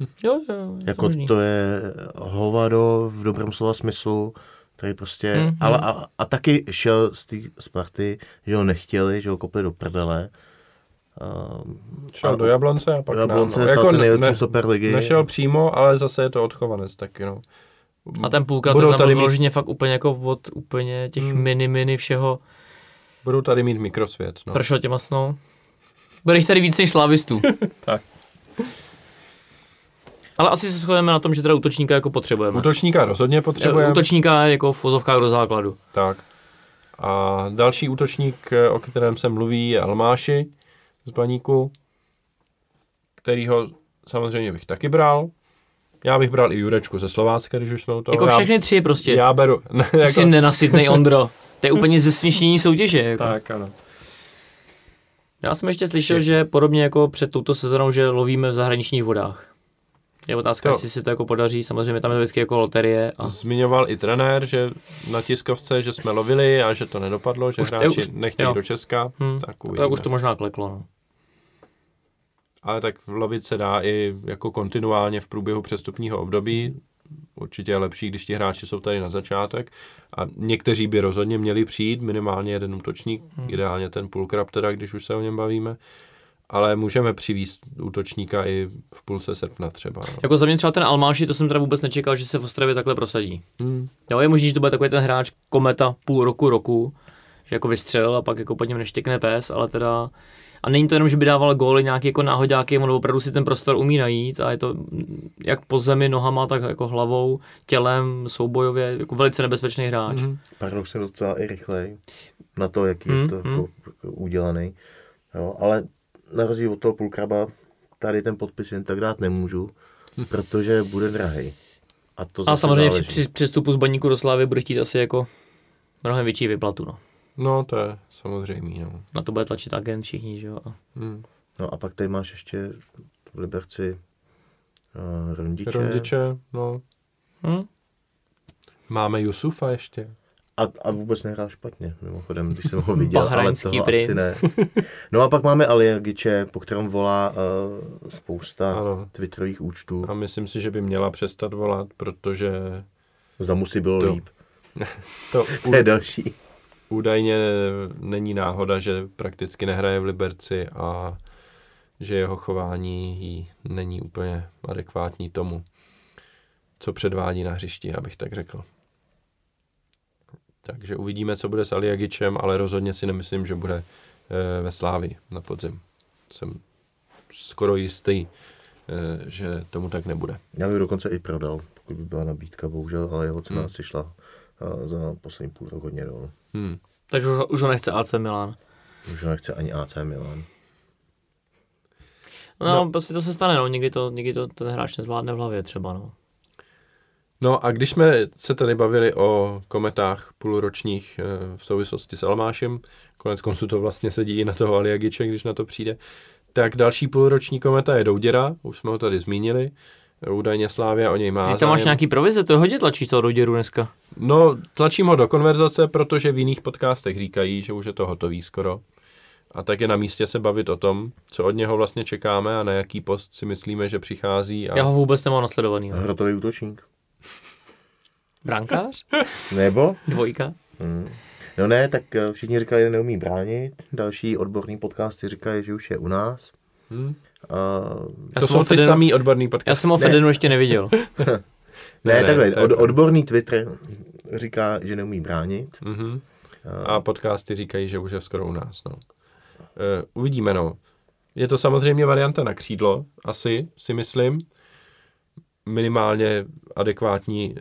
Speaker 3: Jo, jo, to
Speaker 2: Jako
Speaker 3: možný.
Speaker 2: to je hovado v dobrém slova smyslu, tady prostě, mm, ale a, a taky šel z té Sparty, že ho nechtěli, že ho kopli do prdele. Um,
Speaker 1: Šel do Jablonce a pak
Speaker 2: do Jablonce
Speaker 1: nám, no.
Speaker 2: se
Speaker 1: ne-
Speaker 2: nejlepším
Speaker 1: ne-
Speaker 2: superligy.
Speaker 1: Nešel přímo, ale zase je to odchovanec taky, no.
Speaker 3: A ten půlkrát
Speaker 1: budou
Speaker 3: tam
Speaker 1: tady
Speaker 3: byl
Speaker 1: mít-
Speaker 3: fakt úplně jako od úplně těch
Speaker 1: Hmm.
Speaker 3: mini, mini všeho.
Speaker 1: Budou tady mít mikrosvět, no.
Speaker 3: Pršel těma snou. Bude jich tady víc než slávistů.
Speaker 1: Tak.
Speaker 3: Ale asi se shodneme na tom, že teda útočníka jako potřebujeme.
Speaker 1: Útočníka rozhodně potřebujeme.
Speaker 3: Útočníka jako v fozovkách do základu.
Speaker 1: Tak. A další útočník, eh, o kterém se mluví, je Almáši z Baníku, kterýho samozřejmě bych taky bral. Já bych bral i Jurečku ze Slovácka, když už jsme u toho.
Speaker 3: Jako všechny tři prostě.
Speaker 1: já beru. Ne,
Speaker 3: Ty
Speaker 1: jako,
Speaker 3: jsi nenasytnej Ondro. To je úplně zesměšnění soutěže. Jako.
Speaker 1: tak, ano.
Speaker 3: Já jsem ještě slyšel, že podobně jako před touto sezónou, že lovíme v zahraničních vodách. Je otázka,
Speaker 1: To-
Speaker 3: jestli se to jako podaří. Samozřejmě tam je to vždycky jako loterie. A...
Speaker 1: Zmiňoval i trenér, že na tiskovce, že jsme lovili a že to nedopadlo, že
Speaker 3: Už
Speaker 1: hráči
Speaker 3: už-
Speaker 1: nechtějí
Speaker 3: jo.
Speaker 1: do Česka.
Speaker 3: Hm,
Speaker 1: Tak
Speaker 3: tak
Speaker 1: uvidíme.
Speaker 3: už to možná kleklo. No.
Speaker 1: Ale tak lovit se dá i jako kontinuálně v průběhu přestupního období. Určitě je lepší, když ti hráči jsou tady na začátek. A někteří by rozhodně měli přijít, minimálně jeden útočník,
Speaker 3: Hmm.
Speaker 1: ideálně ten půlkrab teda, když už se o něm bavíme. Ale můžeme přivízt útočníka i v půlce srpna třeba. No.
Speaker 3: Jako za mě třeba ten Almáši, to jsem teda vůbec nečekal, že se v Ostravě takhle prosadí.
Speaker 1: Hmm.
Speaker 3: Jo, je možný, že to bude takový ten hráč kometa půl roku, roku, že jako vystřelil a pak jako pod něm neštěkne pes, ale teda a není to jenom, že by dával góly nějaký jako náhodáky, on opravdu si ten prostor umí najít a je to jak po zemi nohama, tak jako hlavou, tělem, soubojově, jako velice nebezpečný hráč.
Speaker 1: Mhm.
Speaker 2: Paradoxně docela i rychlej na to, jaký
Speaker 3: Hmm,
Speaker 2: je to jako, jako udělaný. Jo, ale na rozdíl od toho půlkraba tady ten podpis jen tak dát nemůžu, protože bude drahý. A to
Speaker 3: A samozřejmě při,
Speaker 2: záleží.
Speaker 3: při přestupu z baníku do Slávy bude chtít asi jako mnohem větší vyplatu. No.
Speaker 1: No, to je samozřejmé. No.
Speaker 3: Na to bude tlačit agent všichni, že jo. A-
Speaker 1: Hmm.
Speaker 2: No a pak tady máš ještě v Liberci uh, Rondiče.
Speaker 1: Rondiče, no.
Speaker 3: Hm?
Speaker 1: Máme Jusufa ještě.
Speaker 2: A, a vůbec nehrál špatně, mimochodem, když jsem ho viděl, ale toho
Speaker 3: princ.
Speaker 2: asi ne. No a pak máme Aliagiče, po kterém volá uh, spousta
Speaker 1: Ano.
Speaker 2: twitterových účtů.
Speaker 1: A myslím si, že by měla přestat volat, protože
Speaker 2: Za musí bylo
Speaker 1: To-
Speaker 2: líp.
Speaker 1: to
Speaker 2: To je další.
Speaker 1: údajně není náhoda, že prakticky nehraje v Liberci a že jeho chování jí není úplně adekvátní tomu, co předvádí na hřišti, abych tak řekl. Takže uvidíme, co bude s Aliagičem, ale rozhodně si nemyslím, že bude eh, ve Slávi na podzim. Jsem skoro jistý, eh, že tomu tak nebude.
Speaker 2: Já bych dokonce i prodal, pokud by byla nabídka, bohužel, ale jeho cena
Speaker 1: Hmm.
Speaker 2: asi šla uh, za poslední půl rok hodně dolů.
Speaker 1: Hmm.
Speaker 3: Takže už, ho- už ho nechce AC Milan.
Speaker 2: Už ho nechce ani AC Milan.
Speaker 3: No,
Speaker 1: No.
Speaker 3: no, prostě to se stane, no. Někdy to, někdy to ten hráč nezvládne v hlavě třeba, no.
Speaker 1: No a když jsme se tady bavili o kometách půlročních eh, v souvislosti s Almášem, konec konců to vlastně sedí i na toho Aliagiče, když na to přijde, tak další půlroční kometa je Douděra, už jsme ho tady zmínili, údajně Slávia o něj má
Speaker 3: Ty tam máš
Speaker 1: zájem.
Speaker 3: nějaký provize, to hodně tlačíš toho Roděru dneska.
Speaker 1: No, tlačím ho do konverzace, protože v jiných podcastech říkají, že už je to hotový skoro. A tak je na místě se bavit o tom, co od něho vlastně čekáme a na jaký post si myslíme, že přichází. A...
Speaker 3: Já ho vůbec nemám nasledovaný.
Speaker 2: Hrotový útočník.
Speaker 3: Brankář?
Speaker 2: Nebo?
Speaker 3: Dvojka?
Speaker 2: Hmm. No ne, tak eh, všichni říkali, že neumí bránit. Další odborný podcasty říkají, že už je u nás.
Speaker 1: Hm?
Speaker 2: A...
Speaker 3: Já
Speaker 1: To jsou ty
Speaker 3: Fedenu-
Speaker 1: samý odborný podcasty.
Speaker 3: Já jsem ho
Speaker 2: Ne.
Speaker 3: Fedenu ještě neviděl.
Speaker 2: Ne,
Speaker 1: Ne,
Speaker 2: takhle,
Speaker 1: je
Speaker 2: od, odborný Twitter říká, že neumí bránit.
Speaker 1: Mhm.
Speaker 2: A,
Speaker 1: A podcasty říkají, že už je skoro u nás. No. E, uvidíme, no. Je to samozřejmě varianta na křídlo, asi, si myslím. Minimálně adekvátní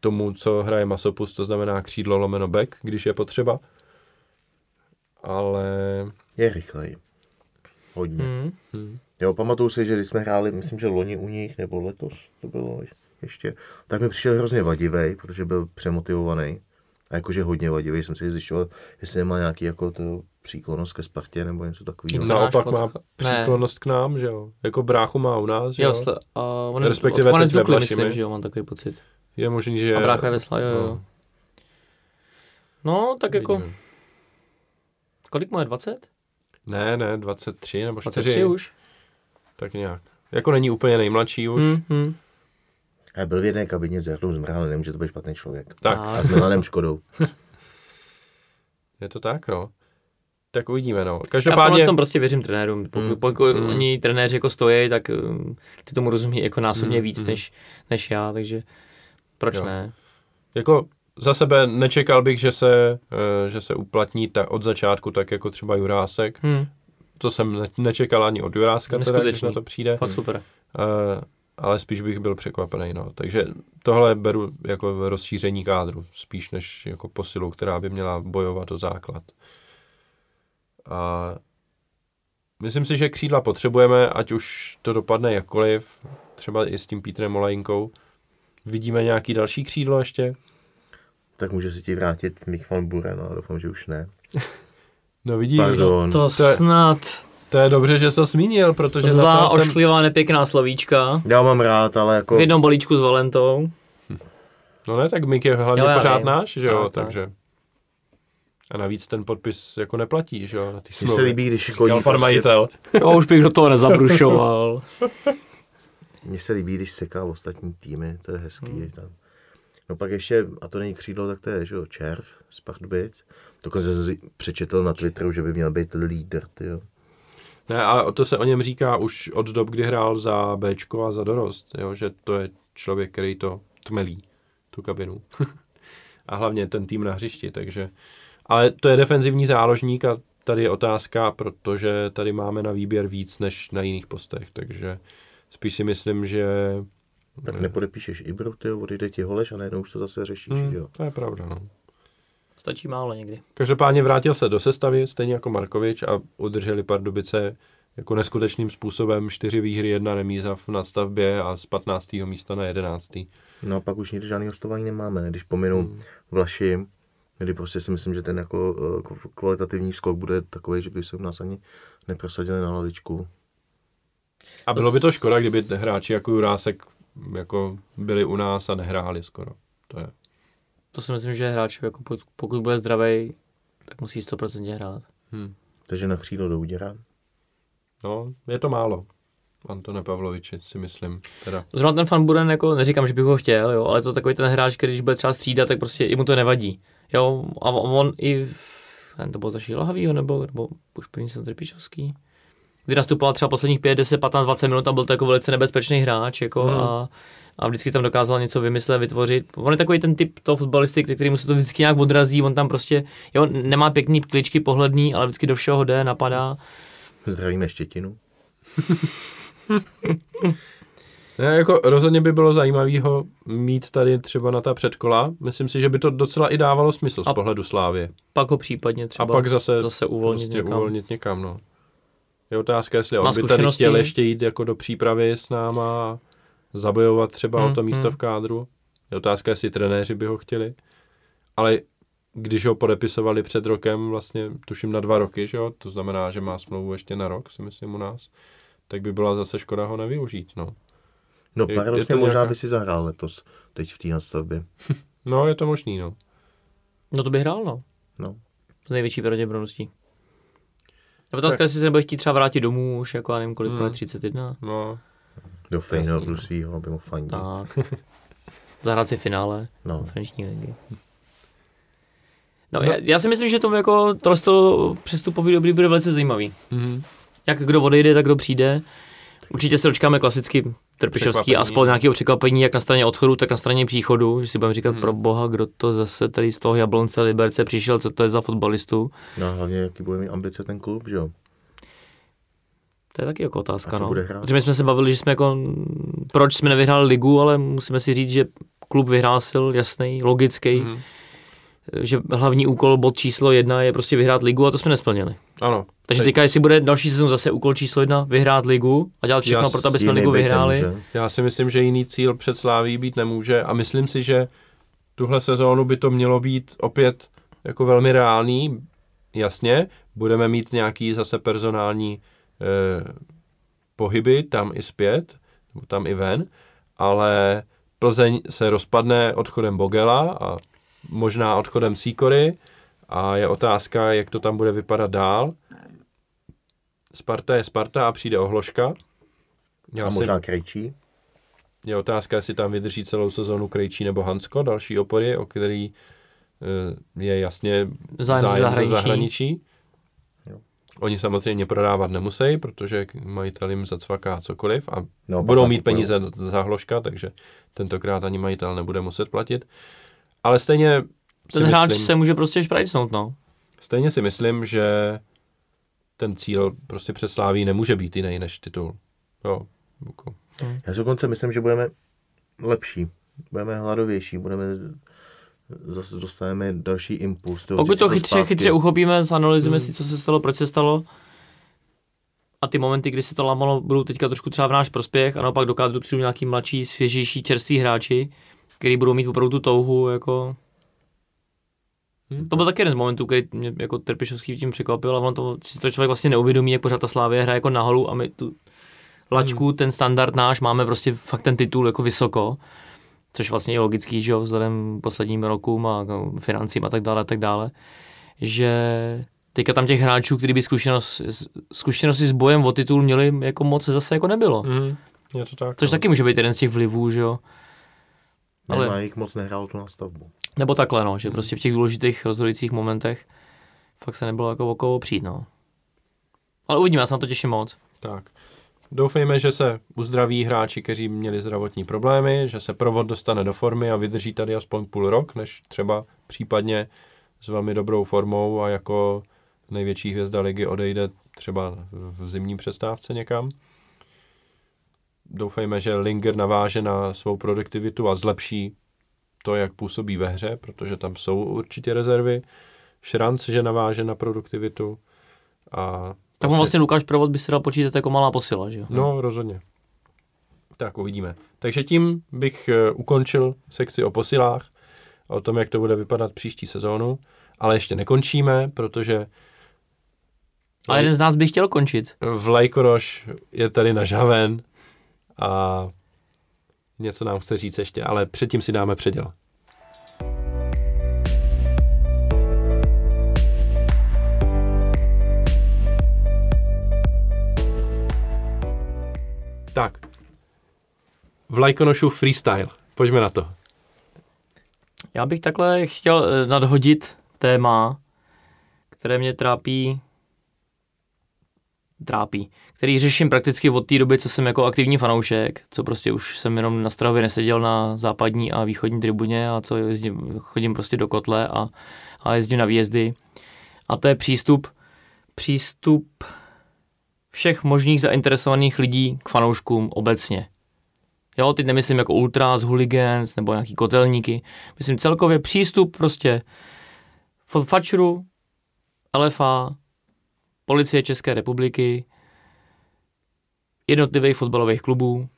Speaker 1: tomu, co hraje Masopus, to znamená křídlo lomeno back, když je potřeba. Ale
Speaker 2: je rychlej. Hodně.
Speaker 3: Hmm.
Speaker 1: hm,
Speaker 2: Jo, pamatuju si, že když jsme hráli, myslím, že loni u nich, nebo letos to bylo ještě, tak mi přišel hrozně vadivý, protože byl přemotivovaný. A jakože hodně vadivý, jsem si zjišťoval, jestli nemá nějaký jako to příklonost ke Spartě nebo něco takového.
Speaker 3: No.
Speaker 1: naopak
Speaker 3: od-
Speaker 1: má
Speaker 3: ne.
Speaker 1: příklonost k nám, že jo. Jako bráchu má u nás, že
Speaker 3: Jo,
Speaker 1: jo.
Speaker 3: sle, a on je
Speaker 1: Respektive teď ve
Speaker 3: Dukly,
Speaker 1: Vlašimi.
Speaker 3: myslím, že jo, mám takový pocit.
Speaker 1: Je možný, že...
Speaker 3: A brácha je ve Sla, jo, jo.
Speaker 1: no,
Speaker 3: No, tak jako,
Speaker 1: uvidíme.
Speaker 3: kolik mu je, 20?
Speaker 1: Ne, ne, 23 nebo 4.
Speaker 3: 23 už?
Speaker 1: Tak nějak. Jako není úplně nejmladší už.
Speaker 3: Hmm, hmm.
Speaker 2: A byl v jedné kabině s Jardou Zmrhalem, nemůže to být špatný člověk.
Speaker 1: Tak,
Speaker 2: A s Milanem Škodou.
Speaker 1: je to tak, no. Tak uvidíme, no.
Speaker 3: Já v
Speaker 1: Každopádně,
Speaker 3: tom prostě věřím trenérům. Pokud,
Speaker 2: Hmm.
Speaker 3: pokud
Speaker 1: Hmm.
Speaker 3: oni trenéři jako stojí, tak um, ty tomu rozumí jako násobně
Speaker 1: Hmm,
Speaker 3: víc
Speaker 1: hmm.
Speaker 3: než, než já, takže proč
Speaker 1: Jo.
Speaker 3: ne?
Speaker 1: jako za sebe nečekal bych, že se, eh, že se uplatní ta, od začátku tak jako třeba Jurásek.
Speaker 3: Hmm,
Speaker 1: To jsem ne, nečekal ani od Juráska, teda, když na to přijde.
Speaker 3: fakt super.
Speaker 1: Eh, ale spíš bych byl překvapený, no. Takže tohle beru jako rozšíření kádru, spíš než jako posilu, která by měla bojovat o základ. A myslím si, že křídla potřebujeme, ať už to dopadne jakkoliv, třeba i s tím Petrem Olajinkou. Vidíme nějaký další křídlo ještě?
Speaker 2: Tak může se ti vrátit Mich van Buren, ale doufám, že už ne.
Speaker 1: No vidíš,
Speaker 2: Pardon.
Speaker 3: To
Speaker 1: To je-
Speaker 3: snad
Speaker 1: to je dobře, že jsi zmínil, protože za
Speaker 3: zlá,
Speaker 1: to jsem...
Speaker 3: ošklivá, nepěkná slovíčka.
Speaker 2: Já mám rád, ale jako...
Speaker 3: V jednom balíčku s Valentou.
Speaker 1: No ne, tak Mik je hlavně
Speaker 3: Jo,
Speaker 1: pořád
Speaker 3: vím.
Speaker 1: náš, že jo,
Speaker 3: Tak, tak.
Speaker 1: takže... A navíc ten podpis jako neplatí, že jo, na ty
Speaker 2: se líbí, když škodí,
Speaker 1: pan
Speaker 2: prostě,
Speaker 1: majitel.
Speaker 3: Jo, už bych do toho nezabrušoval.
Speaker 2: mně se líbí, když seká ostatní týmy, to je hezký. Hmm. Tam. No pak ještě, a to není křídlo, tak to je, že jo, Červ z Pardubic. Dokonce jsem si přečetl na Twitteru, že by měl být líder, tyjo.
Speaker 1: Ne, ale to se o něm říká už od dob, kdy hrál za Bčko a za dorost, jo, že to je člověk, který to tmelí, tu kabinu. a hlavně ten tým na hřišti, takže... Ale to je defenzivní záložník a tady je otázka, protože tady máme na výběr víc než na jiných postech, takže spíš si myslím, že...
Speaker 2: Tak nepodepíšeš Ibru, ty odejde ti Holeš a najednou už to zase řešíš,
Speaker 1: Hmm,
Speaker 2: jo.
Speaker 1: to je pravda, no.
Speaker 3: Stačí málo někdy.
Speaker 1: Každopádně vrátil se do sestavy, stejně jako Markovič a udrželi Pardubice jako neskutečným způsobem čtyři výhry, jedna remíza v nadstavbě a z 15. místa na 11.
Speaker 2: No a pak už nikdy žádný hostování nemáme, ne? když pominu hmm. Vlaši, kdy prostě si myslím, že ten jako eh, kv- kvalitativní skok bude takový, že by se u nás ani neprosadili na lavičku.
Speaker 1: A bylo by to škoda, kdyby hráči jako Jurásek jako byli u nás a nehráli skoro. To je.
Speaker 3: To si myslím, že hráč, jako pokud, bude zdravý, tak musí 100% hrát.
Speaker 1: Hm.
Speaker 2: Takže na křídlo do úděra.
Speaker 1: No, je to málo. Antone Pavloviči si myslím. Teda.
Speaker 3: Zrovna ten Van Buren, jako neříkám, že bych ho chtěl, jo, ale to takový ten hráč, který když bude třeba střídat, tak prostě i mu to nevadí. Jo, a on i, v, to bylo za Šílhavýho, nebo, nebo už první jsem Trpišovský, kdy nastupoval třeba posledních 5, 10, 15, 20 minut a byl to jako velice nebezpečný hráč, jako
Speaker 1: Hmm.
Speaker 3: a, a vždycky tam dokázal něco vymyslet, vytvořit. On je takový ten typ toho fotbalisty, který mu se to vždycky nějak odrazí, on tam prostě, jo, nemá pěkný kličky pohledný, ale vždycky do všeho jde, napadá.
Speaker 2: Zdravíme Štětinu.
Speaker 1: Ne, jako rozhodně by bylo zajímavé ho mít tady třeba na ta předkola. Myslím si, že by to docela i dávalo smysl z
Speaker 3: A-
Speaker 1: pohledu Slávě.
Speaker 3: Pak ho případně
Speaker 1: A
Speaker 3: třeba
Speaker 1: pak zase,
Speaker 3: zase uvolnit
Speaker 1: prostě
Speaker 3: někam.
Speaker 1: uvolnit někam. No. Je otázka, jestli on by tady
Speaker 3: zkušenosti?
Speaker 1: chtěl ještě jít jako do přípravy s náma a zabojovat třeba
Speaker 3: Hmm,
Speaker 1: o to místo
Speaker 3: hmm.
Speaker 1: v kádru. Je otázka, jestli trenéři by ho chtěli. Ale když ho podepisovali před rokem, vlastně tuším na dva roky, že jo? to znamená, že má smlouvu ještě na rok, si myslím u nás, tak by byla zase škoda ho nevyužít. No,
Speaker 2: No
Speaker 1: Je- je
Speaker 2: paradoxně možná
Speaker 1: nějaká-
Speaker 2: by si zahrál letos, teď v té nastavbě.
Speaker 1: no je to možný. No.
Speaker 3: No to by hrál, no.
Speaker 2: No.
Speaker 3: S největší pravděpodobností. A otázka, jestli se nebude chtít třeba vrátit domů už, jako já nevím, kolik
Speaker 1: Hmm.
Speaker 3: bude 31.
Speaker 1: No,
Speaker 2: Do Feyenoordu
Speaker 1: no.
Speaker 2: svýho, aby mohl fandit.
Speaker 3: Tak. Zahrát si finále
Speaker 2: No.
Speaker 3: konferenční ligy. No, Já, já, si myslím, že to jako tohle přestupový dobrý bude velice zajímavý.
Speaker 1: mhm.
Speaker 3: Jak kdo odejde, tak kdo přijde. Určitě se dočkáme klasicky Trpišovský
Speaker 1: Překvapení.
Speaker 3: a spolu nějakého překvapení, jak na straně odchodu, tak na straně příchodu, že si budeme říkat
Speaker 1: Hmm.
Speaker 3: pro boha, kdo to zase tady z toho Jablonce Liberce přišel, co to je za fotbalistu.
Speaker 2: No a hlavně, jaký bude mít ambice ten klub, že jo?
Speaker 3: To je taky jako otázka,
Speaker 2: A co
Speaker 3: no.
Speaker 2: bude hrát?
Speaker 3: Protože my jsme se bavili, že jsme jako, proč jsme nevyhráli ligu, ale musíme si říct, že klub vyhrásil, jasný, logický,
Speaker 1: Mhm.
Speaker 3: Že hlavní úkol, bod číslo jedna je prostě vyhrát ligu a to jsme nesplnili.
Speaker 1: Ano.
Speaker 3: Takže
Speaker 1: Teď-
Speaker 3: teďka, jestli bude další sezon zase úkol číslo jedna, vyhrát ligu a dělat všechno
Speaker 1: Já
Speaker 3: pro to, aby jsme ligu vyhráli.
Speaker 2: nemůže.
Speaker 1: Já si myslím, že jiný cíl před Sláví být nemůže a myslím si, že tuhle sezónu by to mělo být opět jako velmi reálný. Jasně, budeme mít nějaký zase personální eh, pohyby tam i zpět, nebo tam i ven, ale Plzeň se rozpadne odchodem Bogela a možná odchodem Sýkory a je otázka, jak to tam bude vypadat dál. Sparta je Sparta a přijde ohložka. Já
Speaker 2: A
Speaker 1: si-
Speaker 2: možná Krejčí.
Speaker 1: je otázka, jestli tam vydrží celou sezónu Krejčí nebo Hansko, další opory, o který eh, je jasně
Speaker 3: Zájem
Speaker 1: zájem,
Speaker 3: zahraničí.
Speaker 1: zahraničí.
Speaker 2: Jo.
Speaker 1: Oni samozřejmě prodávat nemusí, protože majitel jim zacvaká cokoliv a
Speaker 2: No,
Speaker 1: budou mít peníze za hložka, takže tentokrát ani majitel nebude muset platit. Ale stejně si,
Speaker 3: Ten hráč
Speaker 1: myslím,
Speaker 3: se může prostě šprajcnout, no.
Speaker 1: stejně si myslím, že ten cíl prostě přesláví nemůže být jiný než titul. Jo, jako,
Speaker 2: Já si dokonce myslím, že budeme lepší. Budeme hladovější, budeme zase dostaneme další impuls. toho
Speaker 3: Pokud to chytře,
Speaker 2: zpátky.
Speaker 3: chytře uchopíme, zanalizujeme
Speaker 1: Hmm.
Speaker 3: si, co se stalo, proč se stalo, a ty momenty, kdy se to lámalo, budou teďka trošku třeba v náš prospěch a naopak dokážou přijdu nějaký mladší, svěžejší, čerství hráči, který budou mít opravdu tu touhu, jako...
Speaker 1: Hm.
Speaker 3: To byl taky jeden z momentů, který mě jako Trpišovský tím překvapil a on to, si to člověk vlastně neuvědomí, jak pořád ta Slávě hraje jako nahoru a my tu lačku,
Speaker 1: Hmm.
Speaker 3: ten standard náš, máme prostě fakt ten titul jako vysoko, což vlastně je logický, že jo, vzhledem k posledním rokům a jako financím a tak dále, a tak dále, že teďka tam těch hráčů, kteří by zkušenost, zkušenosti s bojem o titul měli, jako moc zase jako nebylo.
Speaker 1: mm, je to tak.
Speaker 3: Což
Speaker 1: no.
Speaker 3: taky může být jeden z těch vlivů, že jo.
Speaker 2: Ale...
Speaker 3: ale-
Speaker 2: jich moc nehrál tu nastavbu.
Speaker 3: Nebo takhle, no, že prostě v těch důležitých rozhodujících momentech fakt se nebylo jako o koho přijít, no. Ale uvidíme, já se na to těším moc.
Speaker 1: Tak. Doufejme, že se uzdraví hráči, kteří měli zdravotní problémy, že se provod dostane do formy a vydrží tady aspoň půl rok, než třeba případně s velmi dobrou formou a jako největší hvězda ligy odejde třeba v zimní přestávce někam. Doufejme, že Linger naváže na svou produktivitu a zlepší to, jak působí ve hře, protože tam jsou určitě rezervy. Šranc, že naváže na produktivitu. A
Speaker 3: tak vlastně Lukáš Provod by se dal počítat jako malá posila, že jo?
Speaker 1: No, rozhodně. Tak uvidíme. Takže tím bych uh, ukončil sekci o posilách a o tom, jak to bude vypadat příští sezónu. Ale ještě nekončíme, protože
Speaker 3: ale jeden z nás by chtěl končit.
Speaker 1: Vlajkoroš je tady nažaven a něco nám chce říct ještě, ale předtím si dáme předěl. Tak. Vlajkonošu freestyle. Pojďme na to.
Speaker 3: Já bych takhle chtěl eh, nadhodit téma, které mě trápí trápí, který řeším prakticky od té doby, co jsem jako aktivní fanoušek, co prostě už jsem jenom na Strahově neseděl na západní a východní tribuně a co jezdím, chodím prostě do kotle a, a jezdím na výjezdy. A to je přístup, přístup všech možných zainteresovaných lidí k fanouškům obecně. Jo, teď nemyslím jako ultras, hooligans nebo nějaký kotelníky. Myslím celkově přístup prostě fačru, LFA, policie České republiky, jednotlivých fotbalových klubů,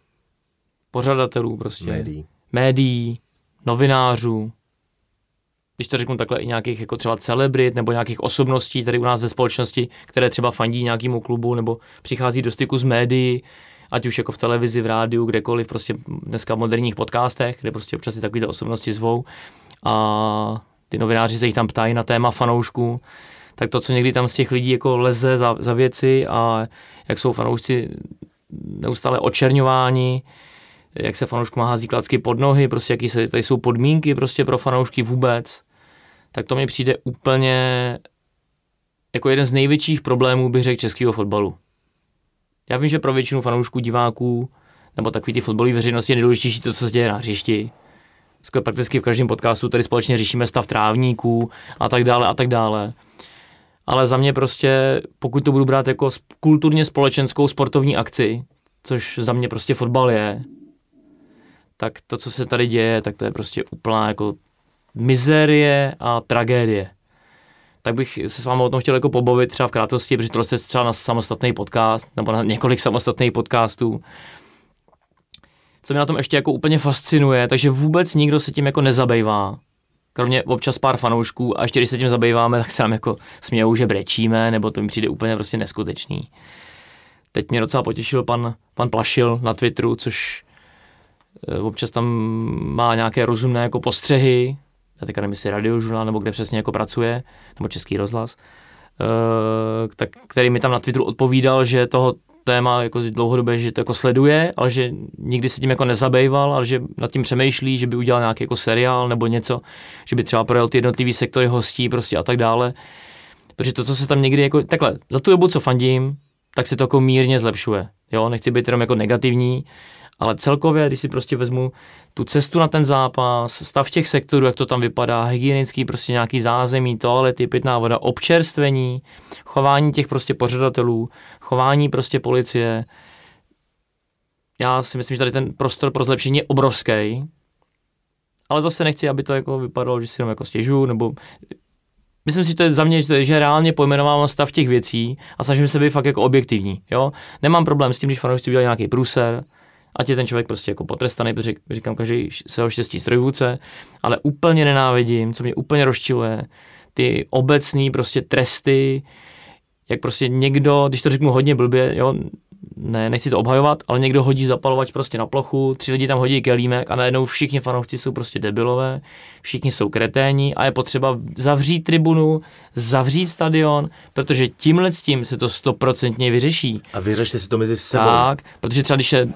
Speaker 3: pořadatelů prostě,
Speaker 2: médií,
Speaker 3: médií novinářů, když to řeknu takhle, i nějakých jako třeba celebrit nebo nějakých osobností tady u nás ve společnosti, které třeba fandí nějakému klubu nebo přichází do styku s médií, ať už jako v televizi, v rádiu, kdekoliv, prostě dneska v moderních podcastech, kde prostě občas si takové osobnosti zvou a ty novináři se jich tam ptají na téma fanoušků, tak to, co někdy tam z těch lidí jako leze za, za věci a jak jsou fanoušci neustále očerňováni, jak se fanouškům hází klacky pod nohy, prostě jaký se, tady jsou podmínky prostě pro fanoušky vůbec, tak to mi přijde úplně jako jeden z největších problémů, bych řekl, českého fotbalu. Já vím, že pro většinu fanoušků, diváků, nebo takový ty fotbalové veřejnosti je nejdůležitější to, co se děje na hřišti. Prakticky v každém podcastu tady společně řešíme stav trávníků a tak dále a tak dále ale za mě prostě, pokud to budu brát jako kulturně společenskou sportovní akci, což za mě prostě fotbal je, tak to, co se tady děje, tak to je prostě úplná jako mizérie a tragédie. Tak bych se s vámi o tom chtěl jako pobavit třeba v krátkosti, protože to jste třeba na samostatný podcast, nebo na několik samostatných podcastů. Co mě na tom ještě jako úplně fascinuje, takže vůbec nikdo se tím jako nezabývá kromě občas pár fanoušků a ještě když se tím zabýváme, tak se nám jako smějou, že brečíme, nebo to mi přijde úplně prostě neskutečný. Teď mě docela potěšil pan, pan Plašil na Twitteru, což eh, občas tam má nějaké rozumné jako postřehy, já teďka nevím, jestli radiožurnál, nebo kde přesně jako pracuje, nebo český rozhlas, uh, tak, který mi tam na Twitteru odpovídal, že toho téma jako dlouhodobě, že to jako sleduje, ale že nikdy se tím jako nezabýval, ale že nad tím přemýšlí, že by udělal nějaký jako seriál nebo něco, že by třeba projel ty jednotlivý sektory hostí prostě a tak dále. Protože to, co se tam někdy jako, takhle, za tu dobu, co fandím, tak se to jako mírně zlepšuje. Jo, nechci být jenom jako negativní, ale celkově, když si prostě vezmu tu cestu na ten zápas, stav těch sektorů, jak to tam vypadá, hygienický prostě nějaký zázemí, toalety, pitná voda, občerstvení, chování těch prostě pořadatelů, chování prostě policie. Já si myslím, že tady ten prostor pro zlepšení je obrovský, ale zase nechci, aby to jako vypadalo, že si jenom jako stěžu, nebo Myslím si, že to je za mě, že, to je, že reálně pojmenovávám stav těch věcí a snažím se být fakt jako objektivní. Jo? Nemám problém s tím, když fanoušci udělají nějaký průser, ať je ten člověk prostě jako potrestaný, protože říkám, každý svého štěstí strojvůdce, ale úplně nenávidím, co mě úplně rozčiluje, ty obecné prostě tresty, jak prostě někdo, když to řeknu hodně blbě, jo, ne, nechci to obhajovat, ale někdo hodí zapalovač prostě na plochu, tři lidi tam hodí kelímek a najednou všichni fanoušci jsou prostě debilové, všichni jsou kreténi a je potřeba zavřít tribunu, zavřít stadion, protože tímhle s tím se to stoprocentně vyřeší.
Speaker 2: A vyřešte si to mezi sebou.
Speaker 3: Tak, protože třeba když je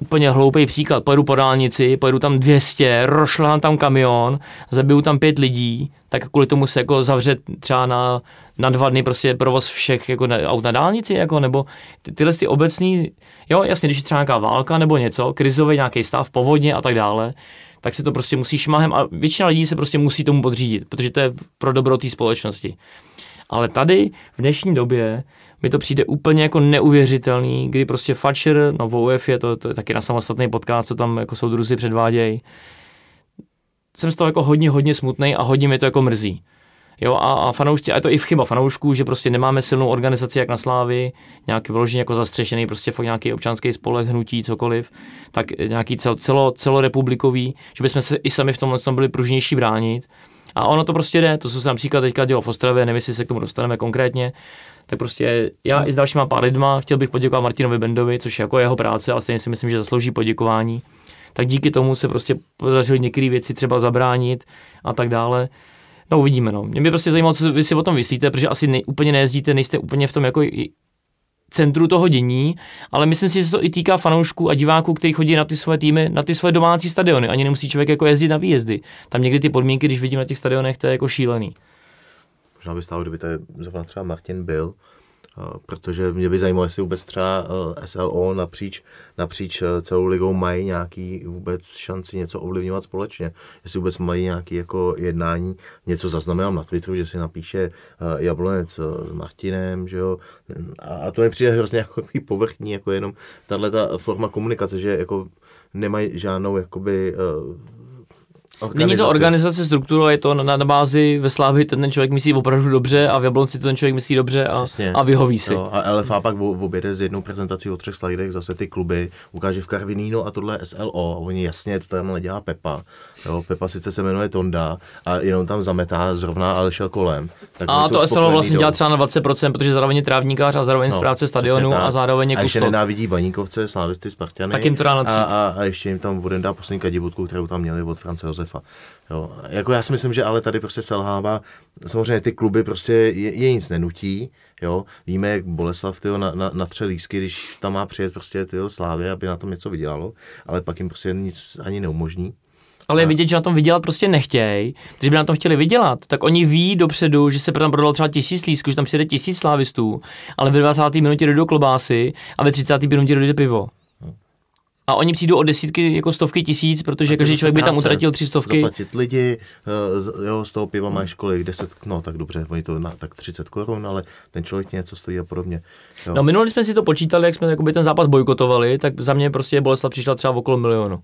Speaker 3: úplně hloupý příklad, pojedu po dálnici, pojedu tam 200, rošlám tam kamion, zabiju tam pět lidí, tak kvůli tomu se jako zavře třeba na, na dva dny prostě provoz všech jako na, aut na dálnici, jako, nebo ty, tyhle ty obecný, jo, jasně, když je třeba nějaká válka nebo něco, krizový nějaký stav, povodně a tak dále, tak se to prostě musí šmahem a většina lidí se prostě musí tomu podřídit, protože to je pro dobro té společnosti. Ale tady v dnešní době mi to přijde úplně jako neuvěřitelný, kdy prostě Fatcher, no v OF je to, to je taky na samostatný podcast, co tam jako soudruzi předvádějí. Jsem z toho jako hodně, hodně smutný a hodně mi to jako mrzí. Jo, a, a fanoušci, a je to i v chyba fanoušků, že prostě nemáme silnou organizaci jak na Slávy, nějaký vyložený jako zastřešený, prostě fakt nějaký občanský spolek, hnutí, cokoliv, tak nějaký cel, celo, celorepublikový, že bychom se i sami v tomhle tom byli pružnější bránit. A ono to prostě jde, to, co se například teďka dělo v Ostravě, nevím, jestli se k tomu dostaneme konkrétně, tak prostě já i s dalšíma pár lidma chtěl bych poděkovat Martinovi Bendovi, což je jako jeho práce, ale stejně si myslím, že zaslouží poděkování. Tak díky tomu se prostě podařilo některé věci třeba zabránit a tak dále. No uvidíme, no. Mě by prostě zajímalo, co vy si o tom myslíte, protože asi ne, úplně nejezdíte, nejste úplně v tom jako centru toho dění, ale myslím si, že se to i týká fanoušků a diváků, kteří chodí na ty svoje týmy, na ty svoje domácí stadiony. Ani nemusí člověk jako jezdit na výjezdy. Tam někdy ty podmínky, když vidím na těch stadionech, to je jako šílený.
Speaker 2: Možná by stálo, kdyby tady zrovna třeba Martin byl, protože mě by zajímalo, jestli vůbec třeba SLO napříč, napříč celou ligou mají nějaký vůbec šanci něco ovlivňovat společně. Jestli vůbec mají nějaký jako jednání, něco zaznamenám na Twitteru, že si napíše Jablonec s Martinem, že jo. A to mi přijde hrozně jako povrchní, jako jenom tahle ta forma komunikace, že jako nemají žádnou jakoby
Speaker 3: Organizace. Není to organizace strukturu, je to na, na bázi ve Slávy ten člověk myslí opravdu dobře a v Jablonci ten člověk myslí dobře a, a vyhoví si. Jo,
Speaker 2: a LFA pak v, objede s jednou prezentací o třech slajdech zase ty kluby, ukáže v Karvinínu a tohle SLO. A oni jasně, to tam dělá Pepa. Jo, Pepa sice se jmenuje Tonda a jenom tam zametá zrovna, ale šel kolem.
Speaker 3: Tak a to SLO vlastně dělá třeba na 20%, protože zároveň je trávníkář a zároveň no, správce stadionu a zároveň je
Speaker 2: A ještě nenávidí baníkovce, slávisty, Spartany.
Speaker 3: Tak jim to dá
Speaker 2: a, a, a, ještě jim tam vodem dá poslední kadibutku, kterou tam měli od France Josefa. Jo. Jako já si myslím, že ale tady prostě selhává, samozřejmě ty kluby prostě je, je nic nenutí, jo. Víme, jak Boleslav tyjo, na, na, na lísky, když tam má přijet prostě tyjo, Slávě, aby na tom něco vydělalo, ale pak jim prostě nic ani neumožní.
Speaker 3: Ale je vidět, že na tom vydělat prostě nechtějí. Když by na tom chtěli vydělat, tak oni ví dopředu, že se tam prodalo třeba tisíc lístků, že tam přijde tisíc slávistů, ale ve 20. minutě dojdou klobásy a ve 30. minutě dojde pivo. A oni přijdou o desítky, jako stovky tisíc, protože každý člověk by tam utratil tři stovky.
Speaker 2: Zaplatit lidi, uh, jo, z toho piva máš kolik, 10, no tak dobře, oni to na, tak 30 korun, ale ten člověk něco stojí a podobně.
Speaker 3: Jo. No minulý jsme si to počítali, jak jsme jakoby ten zápas bojkotovali, tak za mě prostě Boleslav přišla třeba v okolo milionu.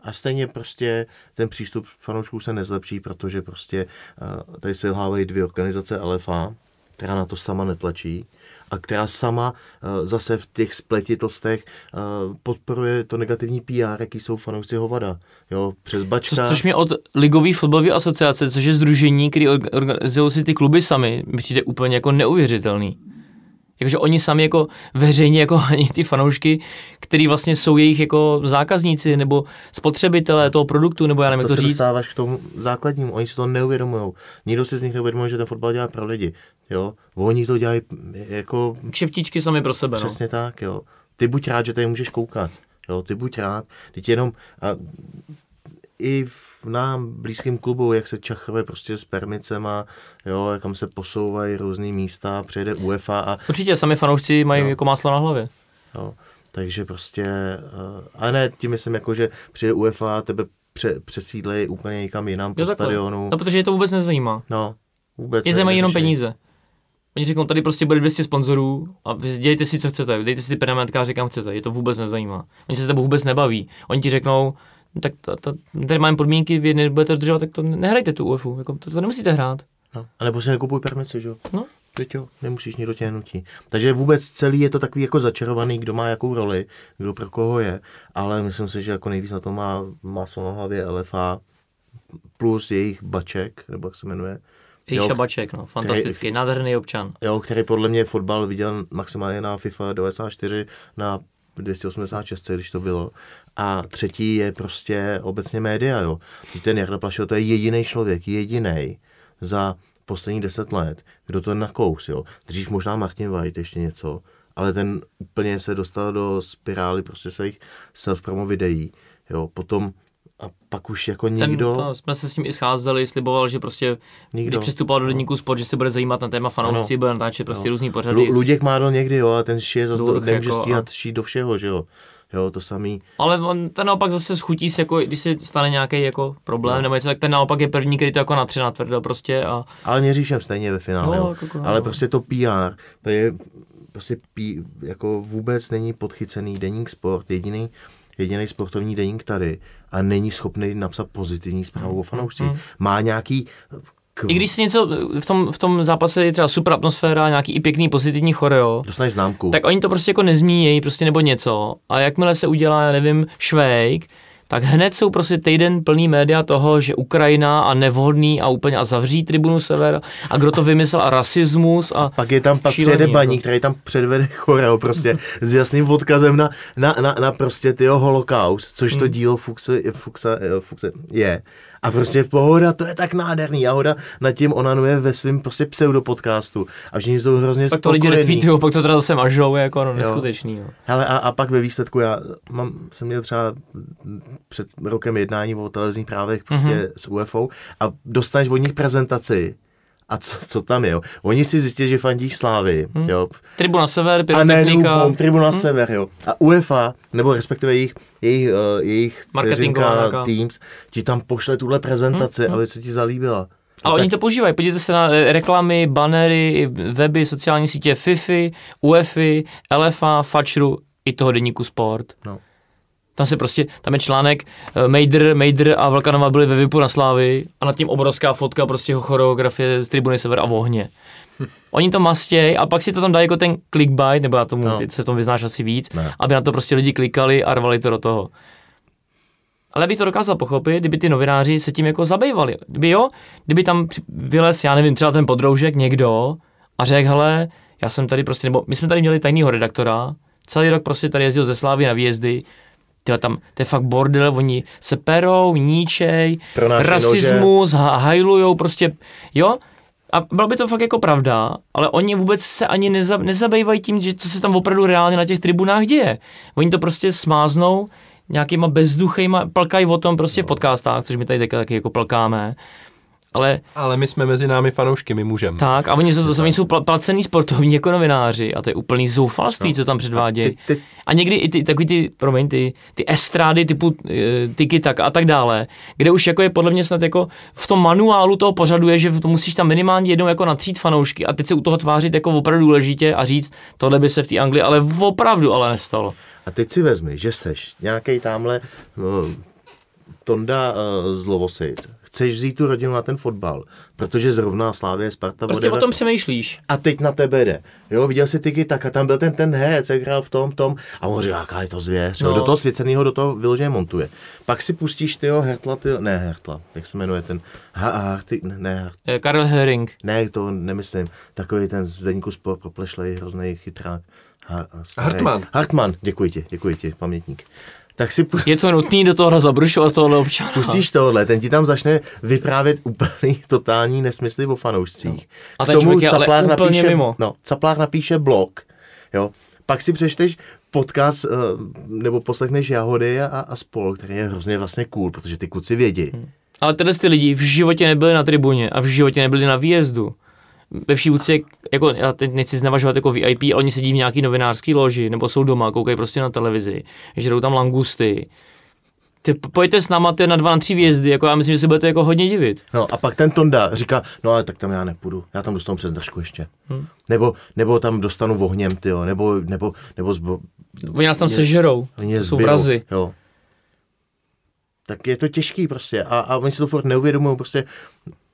Speaker 2: A stejně prostě ten přístup fanoušků se nezlepší, protože prostě uh, tady se lhávají dvě organizace LFA, která na to sama netlačí a která sama uh, zase v těch spletitostech uh, podporuje to negativní PR, jaký jsou fanoušci Hovada. Jo, přes Bačka.
Speaker 3: Co, což mě od Ligový fotbalové asociace, což je združení, který organizují si ty kluby sami, mi přijde úplně jako neuvěřitelný. Jakože oni sami jako veřejně jako ani ty fanoušky, který vlastně jsou jejich jako zákazníci nebo spotřebitelé toho produktu, nebo já nevím,
Speaker 2: to
Speaker 3: jak to
Speaker 2: říct. To k tomu základnímu, oni si to neuvědomují. Nikdo si z nich neuvědomuje, že ten fotbal dělá pro lidi. Jo? Oni to dělají jako...
Speaker 3: Kšeftičky sami pro sebe,
Speaker 2: no. Přesně no. tak, jo. Ty buď rád, že tady můžeš koukat. Jo, ty buď rád. Teď jenom... A i v nám blízkém klubu, jak se čachruje prostě s permicema, jo, kam se posouvají různý místa, přijede UEFA a...
Speaker 3: Určitě, sami fanoušci mají jo. jako máslo na hlavě.
Speaker 2: Jo, takže prostě, uh, ale ne, tím myslím jako, že přijde UEFA a tebe pře, přesídlej úplně někam jinam po stadionu.
Speaker 3: No, protože je to vůbec nezajímá.
Speaker 2: No, vůbec
Speaker 3: Je zajímají jenom peníze. Oni řeknou, tady prostě bude 200 sponzorů a vy dějte si, co chcete, dejte si ty permanentkáři, kam chcete, je to vůbec nezajímá. Oni se s tebou vůbec nebaví. Oni ti řeknou, no, tak to, to, tady máme podmínky, vy nebudete dodržovat, tak to nehrajte tu UEFu, jako, to, to nemusíte hrát.
Speaker 2: No, a nebo si nekupuj permici, že jo?
Speaker 3: No.
Speaker 2: Teď jo, nemusíš nikdo tě nutí. Takže vůbec celý je to takový jako začarovaný, kdo má jakou roli, kdo pro koho je, ale myslím si, že jako nejvíc na to má maso na hlavě LFA plus jejich baček, nebo jak se jmenuje.
Speaker 3: Ríša Baček, no, fantastický, který, nádherný občan.
Speaker 2: Jo, který podle mě fotbal viděl maximálně na FIFA 94, na 286, když to bylo. A třetí je prostě obecně média, jo. Ten Jarda Plašil, to je jediný člověk, jediný za poslední deset let, kdo to nakous, jo. Dřív možná Martin White ještě něco, ale ten úplně se dostal do spirály prostě svých self-promo videí, jo, potom a pak už jako
Speaker 3: Ten,
Speaker 2: nikdo,
Speaker 3: to, jsme se s ním i scházeli, sliboval, že prostě,
Speaker 2: nikdo.
Speaker 3: když přistupoval do deníku sport, že se bude zajímat na téma fanoušci,
Speaker 2: Ano.
Speaker 3: bude natáčet prostě
Speaker 2: Jo.
Speaker 3: různý pořady.
Speaker 2: Lu, Luděk Mádl někdy, jo, a ten šije zase,
Speaker 3: Durch,
Speaker 2: nemůže
Speaker 3: jako,
Speaker 2: stíhat šít do všeho, že jo. Jo, to samý.
Speaker 3: Ale on ten naopak zase schutí se, jako, když se stane nějaký jako problém,
Speaker 2: No.
Speaker 3: nebo něco, tak ten naopak je první, který to jako natře natvrdo prostě a
Speaker 2: Ale měří všem stejně ve finále,
Speaker 3: No,
Speaker 2: jo.
Speaker 3: jako- jako-
Speaker 2: Ale prostě to PR, to je prostě P, jako vůbec není podchycený deník sport, jediný, jediný sportovní deník tady a není schopný napsat pozitivní zprávu o fanoušcích. Má nějaký k,
Speaker 3: i když se něco v tom, v tom zápase je třeba super atmosféra, nějaký i pěkný pozitivní choreo,
Speaker 2: dostaneš známku.
Speaker 3: tak oni to prostě jako nezmínějí prostě nebo něco a jakmile se udělá, já nevím, švejk, tak hned jsou prostě týden plný média toho, že Ukrajina a nevhodný a úplně a zavří tribunu sever a kdo to vymyslel a rasismus a
Speaker 2: Pak je tam, pak přijede baník,
Speaker 3: jako.
Speaker 2: který tam předvede choreo prostě s jasným odkazem na, na, na, na prostě tyho holokaust, což
Speaker 3: Hmm.
Speaker 2: to dílo Fuxe, Fuxe, Fuxe je. A prostě pohoda, to je tak nádherný. Jahoda nad tím onanuje ve svém prostě pseudopodcastu. A všichni jsou hrozně
Speaker 3: pak to lidi
Speaker 2: spokojení.
Speaker 3: retweetujou, pak to teda zase mažou, je jako no, neskutečný. No.
Speaker 2: Hele, a, a pak ve výsledku já mám, jsem měl třeba před rokem jednání o televizních právech prostě
Speaker 3: Mhm.
Speaker 2: mm-hmm. s UFO a dostaneš od nich prezentaci a co, co tam je, jo. Oni si zjistili, že fandíš Slávy,
Speaker 3: Mhm.
Speaker 2: jo.
Speaker 3: Tribuna sever,
Speaker 2: A ne,
Speaker 3: pyrotechnika,
Speaker 2: Tribuna hmm. Sever, jo. A UEFA, nebo respektive jejich, jejich, uh, jejich
Speaker 3: Marketingová
Speaker 2: dceřinka. Teams, ti tam pošle tuhle prezentaci, aby se ti zalíbila.
Speaker 3: A
Speaker 2: No
Speaker 3: oni
Speaker 2: tak-
Speaker 3: to používají, podívejte se na eh, reklamy, banery, weby, sociální sítě FIFI, UEFI, LFA, Fačru i toho deníku Sport.
Speaker 2: No.
Speaker 3: Tam se prostě, tam je článek eh, Mejdr, Mejdr a Velkanova byli ve VIPu na Slávy a nad tím obrovská fotka prostě jeho choreografie z tribuny Sever a v ohně. Oni to mastěj a pak si to tam dají jako ten clickbait, nebo já tomu,
Speaker 2: No.
Speaker 3: ty se v tom vyznáš asi víc,
Speaker 2: Ne.
Speaker 3: aby na to prostě lidi klikali a rvali to do toho. Ale bych to dokázal pochopit, kdyby ty novináři se tím jako zabývali. Kdyby jo, kdyby tam vylez, já nevím, třeba ten podroužek někdo a řekl, hele, já jsem tady prostě, nebo my jsme tady měli tajného redaktora, celý rok prostě tady jezdil ze Slávy na výjezdy, Tyjo, tam, to je fakt bordel, oni se perou, níčej,
Speaker 2: Pronášejí
Speaker 3: rasismus, ha- hajlujou prostě, jo, a bylo by to fakt jako pravda, ale oni vůbec se ani neza, nezabývají tím, že co se tam opravdu reálně na těch tribunách děje. Oni to prostě smáznou nějakýma bezduchejma, plkají o tom prostě v podcastách, což my tady taky, taky jako plkáme. Ale
Speaker 1: Ale my jsme mezi námi fanoušky, my můžeme.
Speaker 3: tak, a oni, za to, oni jsou pla- placený sportovní jako novináři a to je úplný zoufalství, no. co tam předvádějí.
Speaker 2: Teď, teď,
Speaker 3: A někdy i ty, takový ty, promiň, ty, ty estrády typu e, tiki tak a tak dále, kde už jako je podle mě snad jako v tom manuálu toho pořadu je, že to musíš tam minimálně jednou jako natřít fanoušky a teď se u toho tvářit jako opravdu důležitě a říct, tohle by se v té Anglii ale opravdu ale nestalo.
Speaker 2: a teď si vezmi, že seš nějaký tamhle no, Tonda uh, z Lovosic. Chceš vzít tu rodinu na ten fotbal, protože zrovna Slávě Sparta
Speaker 3: Prostě o tom přemýšlíš.
Speaker 2: a teď na tebe jde. Jo, viděl jsi tyky tak a tam byl ten ten herec, jak hrál v tom, tom a on říká, jaká je to zvěř. No. Do toho svěceného do toho vyloženě montuje. Pak si pustíš tyho Hertla, tyho, ne Hertla, jak se jmenuje ten, ha, Harty, ne, ne,
Speaker 3: E, Karel Herring.
Speaker 2: ne, to nemyslím, takový ten z deníku sport proplešlej, hrozný chytrák. Ha, starý.
Speaker 1: Hartmann.
Speaker 2: Hartmann, děkuji ti, děkuji ti, pamětník. Tak si pu-
Speaker 3: Je to nutný do toho zabrušovat tohle občana.
Speaker 2: pustíš tohle, ten ti tam začne vyprávět úplný totální nesmysly o fanoušcích.
Speaker 3: A
Speaker 2: K
Speaker 3: ten člověk je ale úplně mimo.
Speaker 2: No, Caplách napíše blog, jo. Pak si přečteš podcast, uh, nebo poslechneš Jahody a, a spol, který je hrozně vlastně cool, protože ty kluci vědí.
Speaker 3: Hmm. Ale tyhle ty lidi v životě nebyli na tribuně a v životě nebyli na výjezdu. Ve vší úctě, jako já teď nechci znevažovat jako VIP, ale oni sedí v nějaký novinářský loži, nebo jsou doma, koukají prostě na televizi, žerou tam langusty. Ty pojďte s náma ty na dva, na tři výjezdy, jako já myslím, že se budete jako hodně divit.
Speaker 2: No a pak ten Tonda říká, no ale tak tam já nepůjdu, já tam dostanu přes držku ještě. Hmm. Nebo, nebo tam dostanu vohněm, tyjo, nebo, nebo, nebo zbo,
Speaker 3: Oni nás tam
Speaker 2: Je-
Speaker 3: sežerou, to jsou
Speaker 2: zbijou,
Speaker 3: vrazy.
Speaker 2: Jo. Tak je to těžký prostě a, a oni si to furt neuvědomují prostě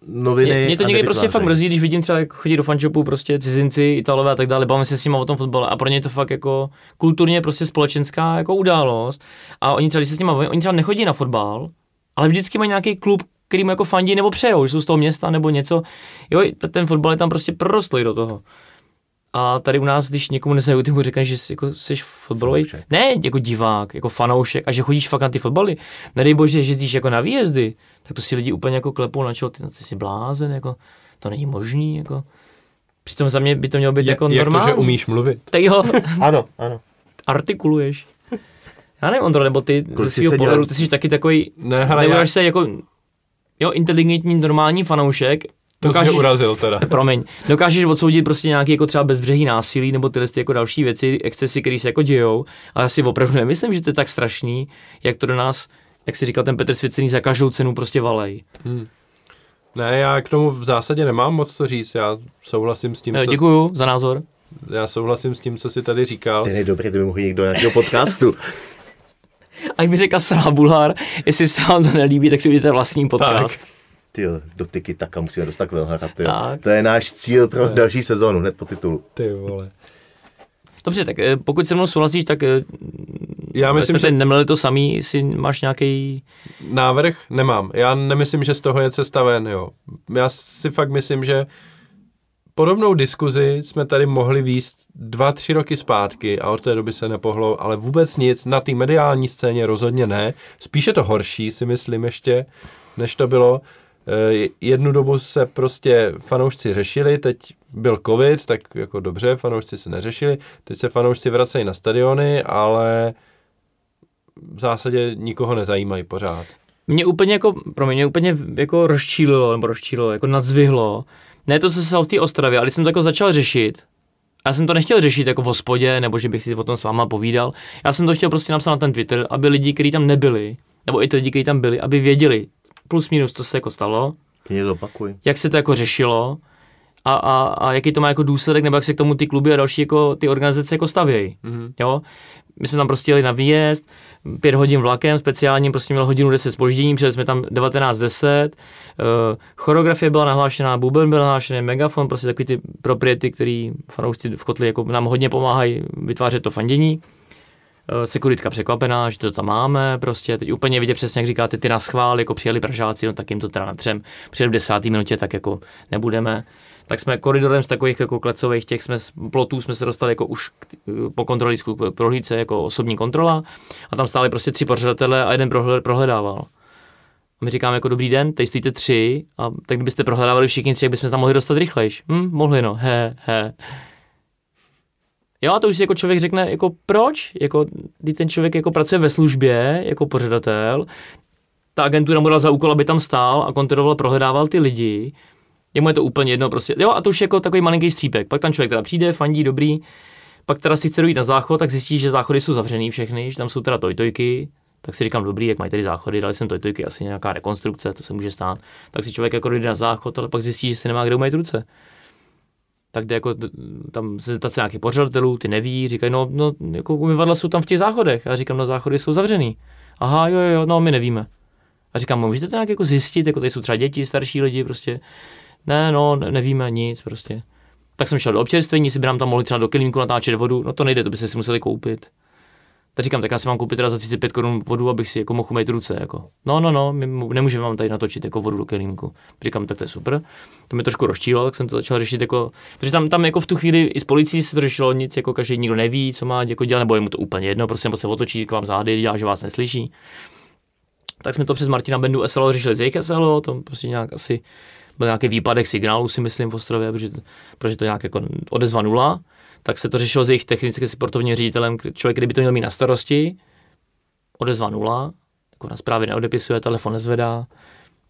Speaker 2: noviny
Speaker 3: Mě, mě to někdy prostě fakt mrzí, když vidím třeba, jak chodí do fanshopu prostě cizinci, Italové a tak dále, bavíme se s nimi o tom fotbale a pro ně je to fakt jako kulturně prostě společenská jako událost a oni třeba, když se s nimi baví, oni třeba nechodí na fotbal, ale vždycky mají nějaký klub, který mu jako fandí nebo přejou, že jsou z toho města nebo něco. Jo, ten fotbal je tam prostě prorostlý do toho. A tady u nás, když někomu neznají, ty mu řekneš, že jsi, jako, jsi fotbalový,
Speaker 2: Fanoušek.
Speaker 3: ne jako divák, jako fanoušek a že chodíš fakt na ty fotbaly. Nedej bože, že jezdíš jako na výjezdy, tak to si lidi úplně jako klepou na čelo, ty, no, ty jsi blázen, jako, to není možný, jako. Přitom za mě by to mělo být
Speaker 1: Je,
Speaker 3: jako
Speaker 1: jak
Speaker 3: normální.
Speaker 1: to, že umíš mluvit?
Speaker 3: Tak jo,
Speaker 2: Ano, ano.
Speaker 3: artikuluješ. Já nevím, Ondro, nebo ty
Speaker 2: Kolik
Speaker 3: ze
Speaker 2: jsi
Speaker 3: svého pohledu, ty jsi taky takový,
Speaker 1: Ne, hele, já,
Speaker 3: se jako, jo, inteligentní, normální fanoušek,
Speaker 1: to
Speaker 3: dokážeš,
Speaker 1: urazil teda.
Speaker 3: promiň, dokážeš odsoudit prostě nějaký jako třeba bezbřehý násilí nebo tyhle ty jako další věci, excesy, které se jako dějou, ale já si opravdu nemyslím, že to je tak strašný, jak to do nás, jak si říkal ten Petr Svěcený, za každou cenu prostě valej.
Speaker 1: Ne, já k tomu v zásadě nemám moc co říct. Já souhlasím s tím,
Speaker 3: Jo,
Speaker 1: co,
Speaker 3: Děkuju za názor.
Speaker 1: já souhlasím s tím, co jsi tady říkal.
Speaker 2: Ten je dobrý, ty by mohl jít do nějakého podcastu.
Speaker 3: A jak by řekl Sra Bulhar, jestli se vám to nelíbí, tak si udělejte vlastní podcast.
Speaker 1: Tak.
Speaker 2: Ty do tyky taka musíme dostat k Velhara, ty jo.
Speaker 3: Tak.
Speaker 2: To je náš cíl pro další sezónu, hned po titulu.
Speaker 1: Ty vole.
Speaker 3: Dobře, tak eh, pokud se mnou souhlasíš, tak eh,
Speaker 1: Já myslím, že
Speaker 3: neměli to samý, jestli máš nějaký
Speaker 1: návrh nemám. Já nemyslím, že z toho je cesta ven, jo. Já si fakt myslím, že podobnou diskuzi jsme tady mohli výst dva, tři roky zpátky a od té doby se nepohlo, ale vůbec nic, na té mediální scéně rozhodně ne. Spíše to horší, si myslím ještě, než to bylo. Eh, Jednu dobu se prostě fanoušci řešili, teď byl covid, tak jako dobře, fanoušci se neřešili, teď se fanoušci vracejí na stadiony, ale v zásadě nikoho nezajímají pořád.
Speaker 3: Mě úplně jako, pro mě úplně jako rozčílilo, nebo rozčílilo, jako nadzvihlo. Ne to, co se stalo v té Ostravě, ale jsem to jako začal řešit, já jsem to nechtěl řešit jako v hospodě, nebo že bych si o tom s váma povídal. Já jsem to chtěl prostě napsat na ten Twitter, aby lidi, kteří tam nebyli, nebo i ty lidi, kteří tam byli, aby věděli plus minus, co se jako stalo,
Speaker 2: Klidně to opakuj.
Speaker 3: jak se to jako řešilo a, a, a jaký to má jako důsledek, nebo jak se k tomu ty kluby a další jako ty organizace jako stavějí.
Speaker 1: Mhm.
Speaker 3: Jo? My jsme tam prostě jeli na výjezd, pět hodin vlakem, speciálně prostě měl hodinu 10 spoždění, přijeli jsme tam 19.10, uh, choreografie byla nahlášená, buben byl nahlášený, megafon, prostě takový ty propriety, který fanoušci v kotli jako nám hodně pomáhají vytvářet to fandění. Uh, sekuritka překvapená, že to tam máme, prostě teď úplně vidět přesně, jak říkáte, ty na schvál, jako přijeli Pražáci, no tak jim to teda natřem, přijeli v desáté minutě, tak jako nebudeme tak jsme koridorem z takových jako klecových těch jsme, plotů jsme se dostali jako už k, po kontrolícku k prohlídce jako osobní kontrola a tam stáli prostě tři pořadatelé a jeden prohled, prohledával. A my říkáme jako dobrý den, teď stojíte tři a tak kdybyste prohledávali všichni tři, jak bychom se tam mohli dostat rychlejš. Hm, mohli no, he, he. Jo, a to už si jako člověk řekne, jako proč? Jako, kdy ten člověk jako pracuje ve službě, jako pořadatel, ta agentura mu dala za úkol, aby tam stál a kontroloval, prohledával ty lidi, Jemu je to úplně jedno, prostě. Jo, a to už je jako takový malinký střípek. Pak tam člověk teda přijde, fandí, dobrý. Pak teda si chce dojít na záchod, tak zjistí, že záchody jsou zavřený všechny, že tam jsou teda tojtojky. Tak si říkám, dobrý, jak mají tady záchody, dali jsem tojtojky, asi nějaká rekonstrukce, to se může stát. Tak si člověk jako dojde na záchod, ale pak zjistí, že se nemá kde umýt ruce. Tak jde jako tam se zeptat se nějakých pořadatelů, ty neví, říkají, no, no jako umyvadla jsou tam v těch záchodech. A říkám, no záchody jsou zavřený. Aha, jo, jo, no, my nevíme. A říkám, můžete to nějak jako zjistit, jako tady jsou třeba děti, starší lidi, prostě. Ne, no, ne, nevíme nic prostě. Tak jsem šel do občerstvení, jestli by nám tam mohli třeba do kelímku natáčet vodu, no to nejde, to byste si museli koupit. Tak říkám, tak já si mám koupit teda za 35 korun vodu, abych si jako mohl umýt ruce. Jako. No, no, no, my nemůžeme vám tady natočit jako vodu do kelímku. Říkám, tak to je super. To mě trošku rozčílo, tak jsem to začal řešit jako, protože tam, tam jako v tu chvíli i s policií se to řešilo nic, jako každý nikdo neví, co má jako dělat, nebo je mu to úplně jedno, prostě se otočí k vám zády, dělá, že vás neslyší. Tak jsme to přes Martina Bendu SLO řešili z jejich SLO, to prostě nějak asi byl nějaký výpadek signálu, si myslím, v Ostrově, protože, protože to nějak jako odezva nula, tak se to řešilo s jejich technickým sportovním ředitelem, člověk, kdyby to měl mít na starosti, odezva nula, jako na zprávy neodepisuje, telefon nezvedá,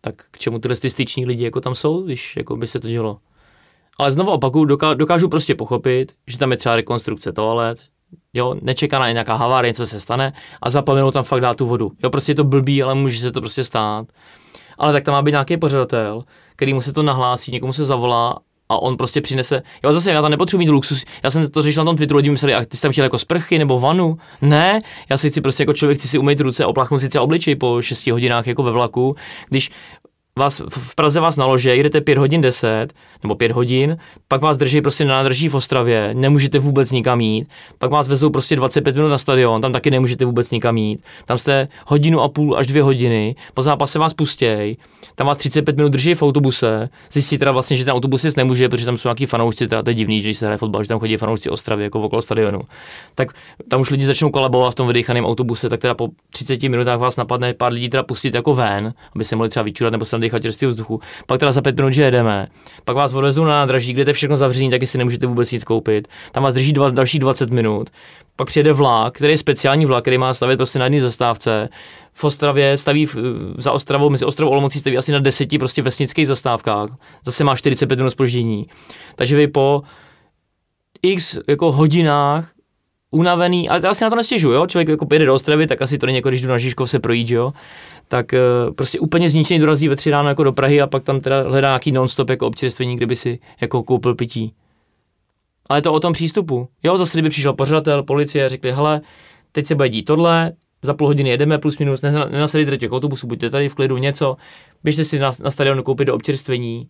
Speaker 3: tak k čemu tyhle ty styční lidi jako tam jsou, když jako by se to dělo. Ale znovu opakuju, doká, dokážu prostě pochopit, že tam je třeba rekonstrukce toalet, jo, nečekaná nějaká havárie, něco se stane a zapomenout tam fakt dát tu vodu. Jo, prostě je to blbý, ale může se to prostě stát. Ale tak tam má být nějaký pořadatel, který mu se to nahlásí, někomu se zavolá a on prostě přinese. Jo, zase já tam nepotřebuji mít luxus. Já jsem to řešil na tom Twitteru, lidi mysleli, a ty jsi tam chtěl jako sprchy nebo vanu. Ne, já si chci prostě jako člověk chci si umýt ruce, opláchnout si třeba obličej po 6 hodinách jako ve vlaku, když vás, v Praze vás nalože, jedete 5 hodin 10, nebo 5 hodin, pak vás drží prostě na nádrží v Ostravě, nemůžete vůbec nikam jít, pak vás vezou prostě 25 minut na stadion, tam taky nemůžete vůbec nikam jít, tam jste hodinu a půl až dvě hodiny, po zápase vás pustěj, tam vás 35 minut drží v autobuse, zjistí teda vlastně, že ten autobus jist nemůže, protože tam jsou nějaký fanoušci, teda to je divný, že když se hraje fotbal, že tam chodí fanoušci Ostravy jako okolo stadionu. Tak tam už lidi začnou kolabovat v tom vydechaném autobuse, tak teda po 30 minutách vás napadne pár lidí teda pustit jako ven, aby se mohli třeba vyčurat nebo se nadechat čerstvého vzduchu. Pak teda za pět minut, že jedeme. Pak vás odvezou na nádraží, kde je všechno zavřený, taky si nemůžete vůbec nic koupit. Tam vás drží dva, další 20 minut. Pak přijede vlak, který je speciální vlak, který má stavět prostě na jedné zastávce. V Ostravě staví za Ostravou, mezi Ostravou a Olomoucí staví asi na deseti prostě vesnických zastávkách. Zase má 45 minut spoždění. Takže vy po x jako hodinách unavený, ale já si na to nestěžuju, jo? Člověk jako pojede do Ostravy, tak asi to není jako když jdu na Žižkov se projít, jo? Tak uh, prostě úplně zničený dorazí ve tři ráno jako do Prahy a pak tam teda hledá nějaký non-stop jako občerstvení, kde by si jako koupil pití. Ale je to o tom přístupu. Jo, zase kdyby přišel pořadatel, policie, řekli, hele, teď se bude dít tohle, za půl hodiny jedeme plus minus, nenasadíte těch autobusů, buďte tady v klidu něco, běžte si na, na stadion koupit do občerstvení,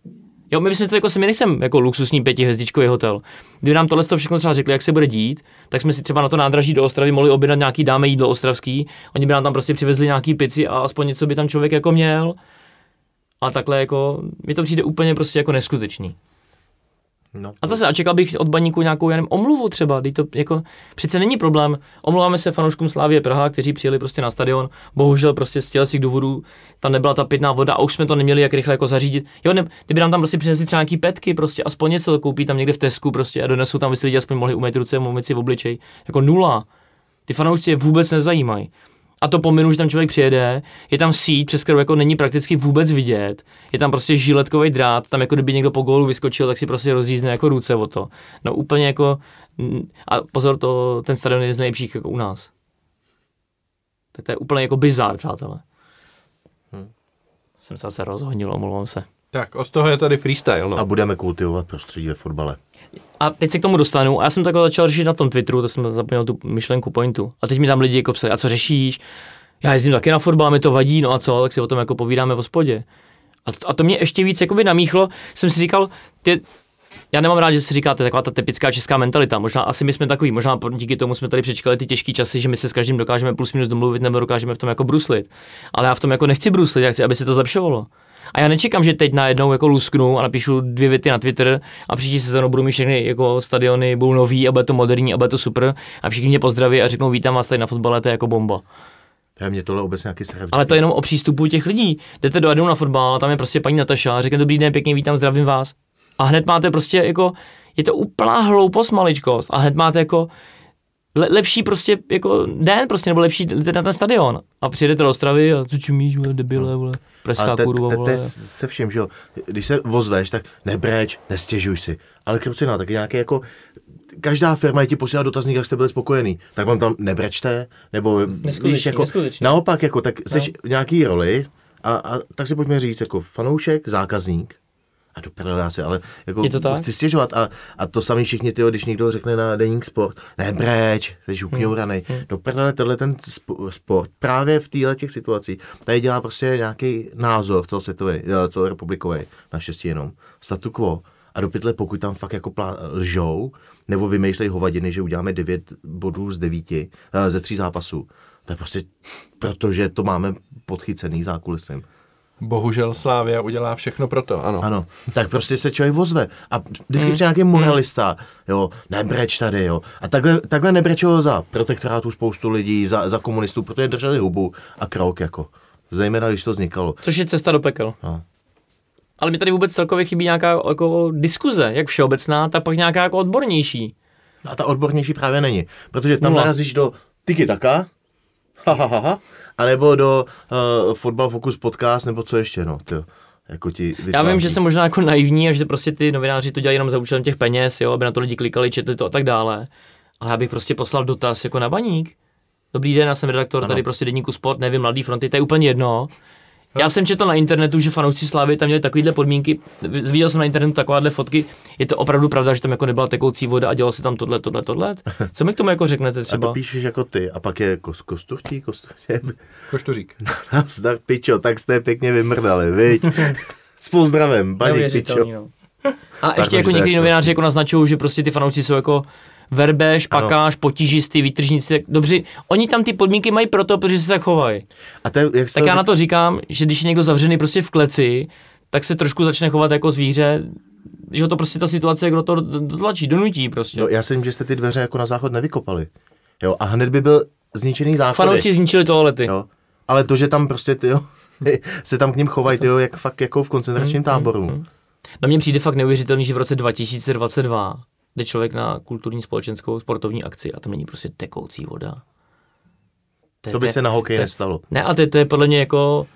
Speaker 3: Jo, my bychom to jako si my nejsem jako luxusní pětihvězdičkový hotel. Kdyby nám tohle všechno třeba řekli, jak se bude dít, tak jsme si třeba na to nádraží do Ostravy mohli objednat nějaký dáme jídlo ostravský. Oni by nám tam prostě přivezli nějaký pici a aspoň něco by tam člověk jako měl. A takhle jako, mi to přijde úplně prostě jako neskutečný. No. A zase, a čekal bych od baníku nějakou, nevím, omluvu třeba, to jako, přece není problém, omluváme se fanouškům Slávě Praha, kteří přijeli prostě na stadion, bohužel prostě z těch důvodů tam nebyla ta pitná voda a už jsme to neměli jak rychle jako zařídit. Jo, ne, kdyby nám tam prostě přinesli třeba nějaký petky, prostě aspoň něco koupí tam někde v Tesku prostě a donesou tam, aby si lidi aspoň mohli umýt ruce, umýt si v obličej, jako nula. Ty fanoušci je vůbec nezajímají a to pominu, že tam člověk přijede, je tam síť, přes kterou jako není prakticky vůbec vidět, je tam prostě žiletkový drát, tam jako kdyby někdo po gólu vyskočil, tak si prostě rozjízne jako ruce o to. No úplně jako, a pozor, to, ten stadion je z nejlepších jako u nás. Tak to je úplně jako bizár, přátelé. Hmm. Jsem se zase rozhodnil, omlouvám se.
Speaker 1: Tak, od toho je tady freestyle. No.
Speaker 2: A budeme kultivovat prostředí ve fotbale.
Speaker 3: A teď se k tomu dostanu. A já jsem takhle začal řešit na tom Twitteru, to jsem zapomněl tu myšlenku pointu. A teď mi tam lidi jako psali, a co řešíš? Já jezdím taky na fotbal, mi to vadí, no a co, tak si o tom jako povídáme v hospodě. A, to, a to mě ještě víc jakoby namíchlo, jsem si říkal, ty, já nemám rád, že si říkáte taková ta typická česká mentalita. Možná asi my jsme takový, možná díky tomu jsme tady přečkali ty těžké časy, že my se s každým dokážeme plus minus domluvit nebo dokážeme v tom jako bruslit. Ale já v tom jako nechci bruslit, já chci, aby se to zlepšovalo. A já nečekám, že teď najednou jako lusknu a napíšu dvě věty na Twitter a příští sezónu budou mít všechny jako stadiony, budou nový a bude to moderní a bude to super a všichni mě pozdraví a řeknou vítám vás tady na fotbale, to je jako bomba.
Speaker 2: Já mě tohle obecně nějaký srab.
Speaker 3: Ale to je jenom o přístupu těch lidí. Jdete do Adenu na fotbal, tam je prostě paní Nataša, řekne dobrý den, pěkně vítám, zdravím vás. A hned máte prostě jako, je to úplná hloupost, maličkost. A hned máte jako le, lepší prostě jako den prostě, nebo lepší na ten stadion. A přijedete do Ostravy a co čumíš, vole, debile, vole, pražská kurva, vole.
Speaker 2: To se vším, že jo, když se vozveš, tak nebreč, nestěžuj si. Ale krucina, tak nějaký jako, každá firma je ti posílá dotazník, jak jste byli spokojený. Tak vám tam nebrečte, nebo
Speaker 3: víš, jako,
Speaker 2: naopak, jako, tak jsi no. v nějaký roli, a, a tak si pojďme říct, jako fanoušek, zákazník, a do asi, ale jako
Speaker 3: je to tak?
Speaker 2: chci stěžovat a, a to sami všichni, tyjo, když někdo řekne na deník sport, ne breč, jsi ukňouranej, hmm. hmm. do prdele tenhle ten sport právě v téhle těch situacích, tady dělá prostě nějaký názor celosvětový, eh, celorepublikový, naštěstí jenom, statu quo. A do pytle, pokud tam fakt jako plá, lžou, nebo vymýšlejí hovadiny, že uděláme 9 bodů z 9, eh, ze tří zápasů, tak prostě protože to máme podchycený zákulisem.
Speaker 1: Bohužel Slávia udělá všechno pro to, ano.
Speaker 2: Ano, tak prostě se člověk vozve. A vždycky hmm. přijde nějaký moralista, jo, nebreč tady, jo. A takhle, takhle nebrečelo za protektorátu spoustu lidí, za, za komunistů, protože drželi hubu a krok, jako. Zejména, když to vznikalo.
Speaker 3: Což je cesta do pekel. No. Ale mi tady vůbec celkově chybí nějaká jako diskuze, jak všeobecná, tak pak nějaká jako odbornější.
Speaker 2: No a ta odbornější právě není, protože tam Nula. narazíš do tiki taka, ha, ha, ha, ha, anebo do uh, Football Focus podcast, nebo co ještě, no, tyjo. Jako ti
Speaker 3: Já vím, že jsem možná jako naivní a že prostě ty novináři to dělají jenom za účelem těch peněz, jo, aby na to lidi klikali, četli to a tak dále. Ale já bych prostě poslal dotaz jako na baník. Dobrý den, já jsem redaktor ano. tady prostě deníku Sport, nevím, Mladý fronty, to je úplně jedno. Já jsem četl na internetu, že fanoušci Slávy tam měli takovéhle podmínky. Viděl jsem na internetu takovéhle fotky. Je to opravdu pravda, že tam jako nebyla tekoucí voda a dělalo se tam tohle, tohle, tohle? Co mi k tomu jako řeknete třeba?
Speaker 2: A to píšeš jako ty. A pak je kos, kostuchtí, kostuchtí.
Speaker 1: Koštuřík.
Speaker 2: tak pičo, tak jste pěkně vymrdali, viď? S pozdravem, paní pičo. No.
Speaker 3: A ještě jako někteří novináři jako naznačují, že prostě ty fanoušci jsou jako verbe, špakáš, potížisty, výtržníci, tak dobře, oni tam ty podmínky mají proto, protože se tak chovají. A te, jak tak já na to říkám, že když je někdo zavřený prostě v kleci, tak se trošku začne chovat jako zvíře, že to prostě ta situace, kdo to dotlačí, donutí prostě.
Speaker 2: No, já si myslím, že jste ty dveře jako na záchod nevykopali. Jo, a hned by byl zničený záchod.
Speaker 3: Fanoušci zničili toalety.
Speaker 2: Jo. Ale to, že tam prostě ty, jo, se tam k ním chovají, tyjo, jak fakt jako v koncentračním táboru.
Speaker 3: Na mě přijde fakt neuvěřitelný, že v roce 2022 jde člověk na kulturní společenskou sportovní akci a tam není prostě tekoucí voda.
Speaker 2: To by
Speaker 3: je-
Speaker 2: se na hokej
Speaker 3: to
Speaker 2: nestalo.
Speaker 3: Ne, a to, je- to je podle mě jako...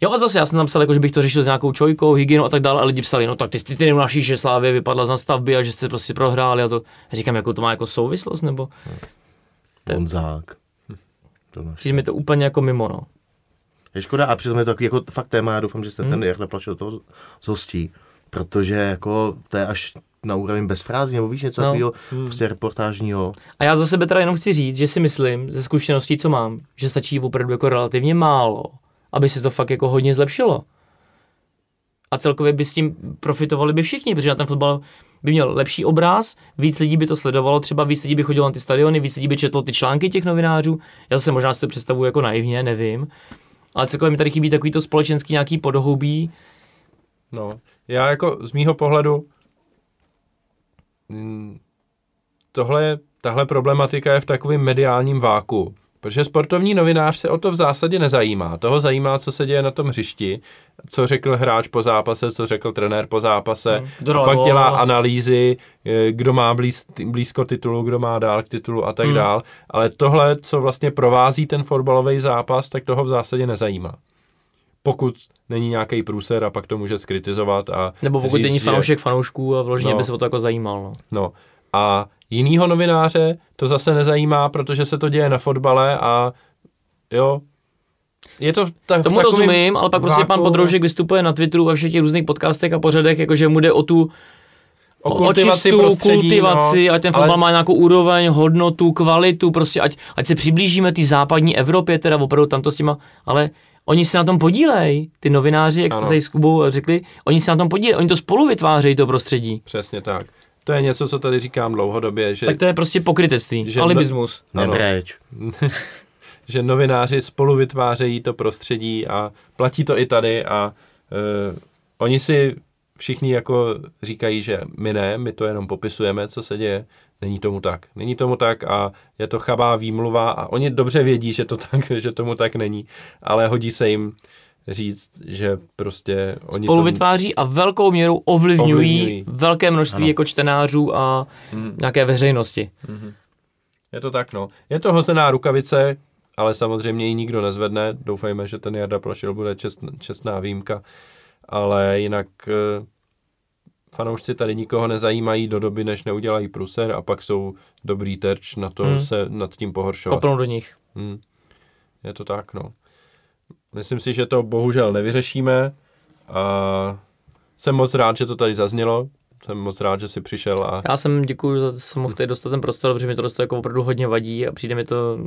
Speaker 3: Jo a zase já jsem tam psal, jako, že bych to řešil s nějakou čojkou, hygienou a tak dále, a lidi psali, no tak ty, ty, ty neunášíš, že Slávě vypadla z nastavby a že jste prostě prohráli a to. Já říkám, jako to má jako souvislost, nebo To-
Speaker 2: Bonzák. To
Speaker 3: přijde mi to úplně jako mimo, no.
Speaker 2: Je škoda a přitom je to takový jako fakt téma, já doufám, že se ten Jarda Plač do toho zhostí, protože jako to je až na úroveň bez frází, nebo víš něco
Speaker 3: No.
Speaker 2: takového prostě reportážního.
Speaker 3: A já za sebe teda jenom chci říct, že si myslím, ze zkušeností, co mám, že stačí opravdu jako relativně málo, aby se to fakt jako hodně zlepšilo. A celkově by s tím profitovali by všichni, protože na ten fotbal by měl lepší obraz, víc lidí by to sledovalo, třeba víc lidí by chodilo na ty stadiony, víc lidí by četlo ty články těch novinářů. Já zase možná si to představuji jako naivně, nevím. Ale celkově mi tady chybí takový to společenský nějaký podhoubí.
Speaker 1: No, já jako z mýho pohledu tohle, tahle problematika je v takovém mediálním váku. Protože sportovní novinář se o to v zásadě nezajímá. Toho zajímá, co se děje na tom hřišti, co řekl hráč po zápase, co řekl trenér po zápase.
Speaker 3: Hmm, kdo
Speaker 1: a pak dělá analýzy, eh, kdo má blíz, blízko titulu, kdo má dál k titulu a tak
Speaker 3: Hmm.
Speaker 1: dál. Ale tohle, co vlastně provází ten fotbalový zápas, tak toho v zásadě nezajímá. Pokud není nějaký průser a pak to může skritizovat a
Speaker 3: Nebo pokud
Speaker 1: říct,
Speaker 3: není
Speaker 1: že-
Speaker 3: fanoušek fanoušků a vložně
Speaker 1: No.
Speaker 3: by se o to jako zajímal. No.
Speaker 1: No a jinýho novináře to zase nezajímá, protože se to děje na fotbale a jo, je to v ta, v
Speaker 3: Tomu rozumím, ale pak prostě pan
Speaker 1: váku
Speaker 3: Podroužek vystupuje na Twitteru ve všech těch různých podcastech a pořadech, jakože mu jde o tu
Speaker 1: o kultivaci
Speaker 3: očistu,
Speaker 1: prostředí,
Speaker 3: kultivaci,
Speaker 1: no,
Speaker 3: ať ten
Speaker 1: ale-
Speaker 3: fotbal má nějakou úroveň, hodnotu, kvalitu, prostě ať, ať se přiblížíme té západní Evropě, teda opravdu tamto s těma, ale oni se na tom podílejí, ty novináři, jak jste tady s Kubou řekli, oni se na tom podílejí, oni to spolu vytvářejí, to prostředí.
Speaker 1: Přesně tak. To je něco, co tady říkám dlouhodobě, že,
Speaker 3: Tak to je prostě pokrytectví,
Speaker 1: Že
Speaker 3: alibismus.
Speaker 1: Ano.
Speaker 2: Nebreč.
Speaker 1: že novináři spolu vytvářejí to prostředí a platí to i tady a uh, oni si všichni jako říkají, že my ne, my to jenom popisujeme, co se děje. Není tomu tak. Není tomu tak a je to chabá výmluva a oni dobře vědí, že to tak, že tomu tak není, ale hodí se jim říct, že prostě oni
Speaker 3: Spolu
Speaker 1: to...
Speaker 3: vytváří a velkou měrou ovlivňují,
Speaker 1: Ovlivňují.
Speaker 3: velké množství
Speaker 2: Ano.
Speaker 3: jako čtenářů a
Speaker 1: Hmm.
Speaker 3: nějaké veřejnosti.
Speaker 1: Je to tak, no. Je to hozená rukavice, ale samozřejmě ji nikdo nezvedne. Doufejme, že ten Jarda Plašil bude čest, čestná výjimka. Ale jinak eh, fanoušci tady nikoho nezajímají do doby, než neudělají pruser a pak jsou dobrý terč na to
Speaker 3: Hmm.
Speaker 1: se nad tím pohoršovat.
Speaker 3: Kopnou do nich.
Speaker 1: Hmm. Je to tak, no. Myslím si, že to bohužel nevyřešíme a jsem moc rád, že to tady zaznělo. Jsem moc rád, že jsi přišel a
Speaker 3: Já jsem děkuji za to, že jsem mohl tady dostat ten prostor, protože mi to jako opravdu hodně vadí a přijde mi to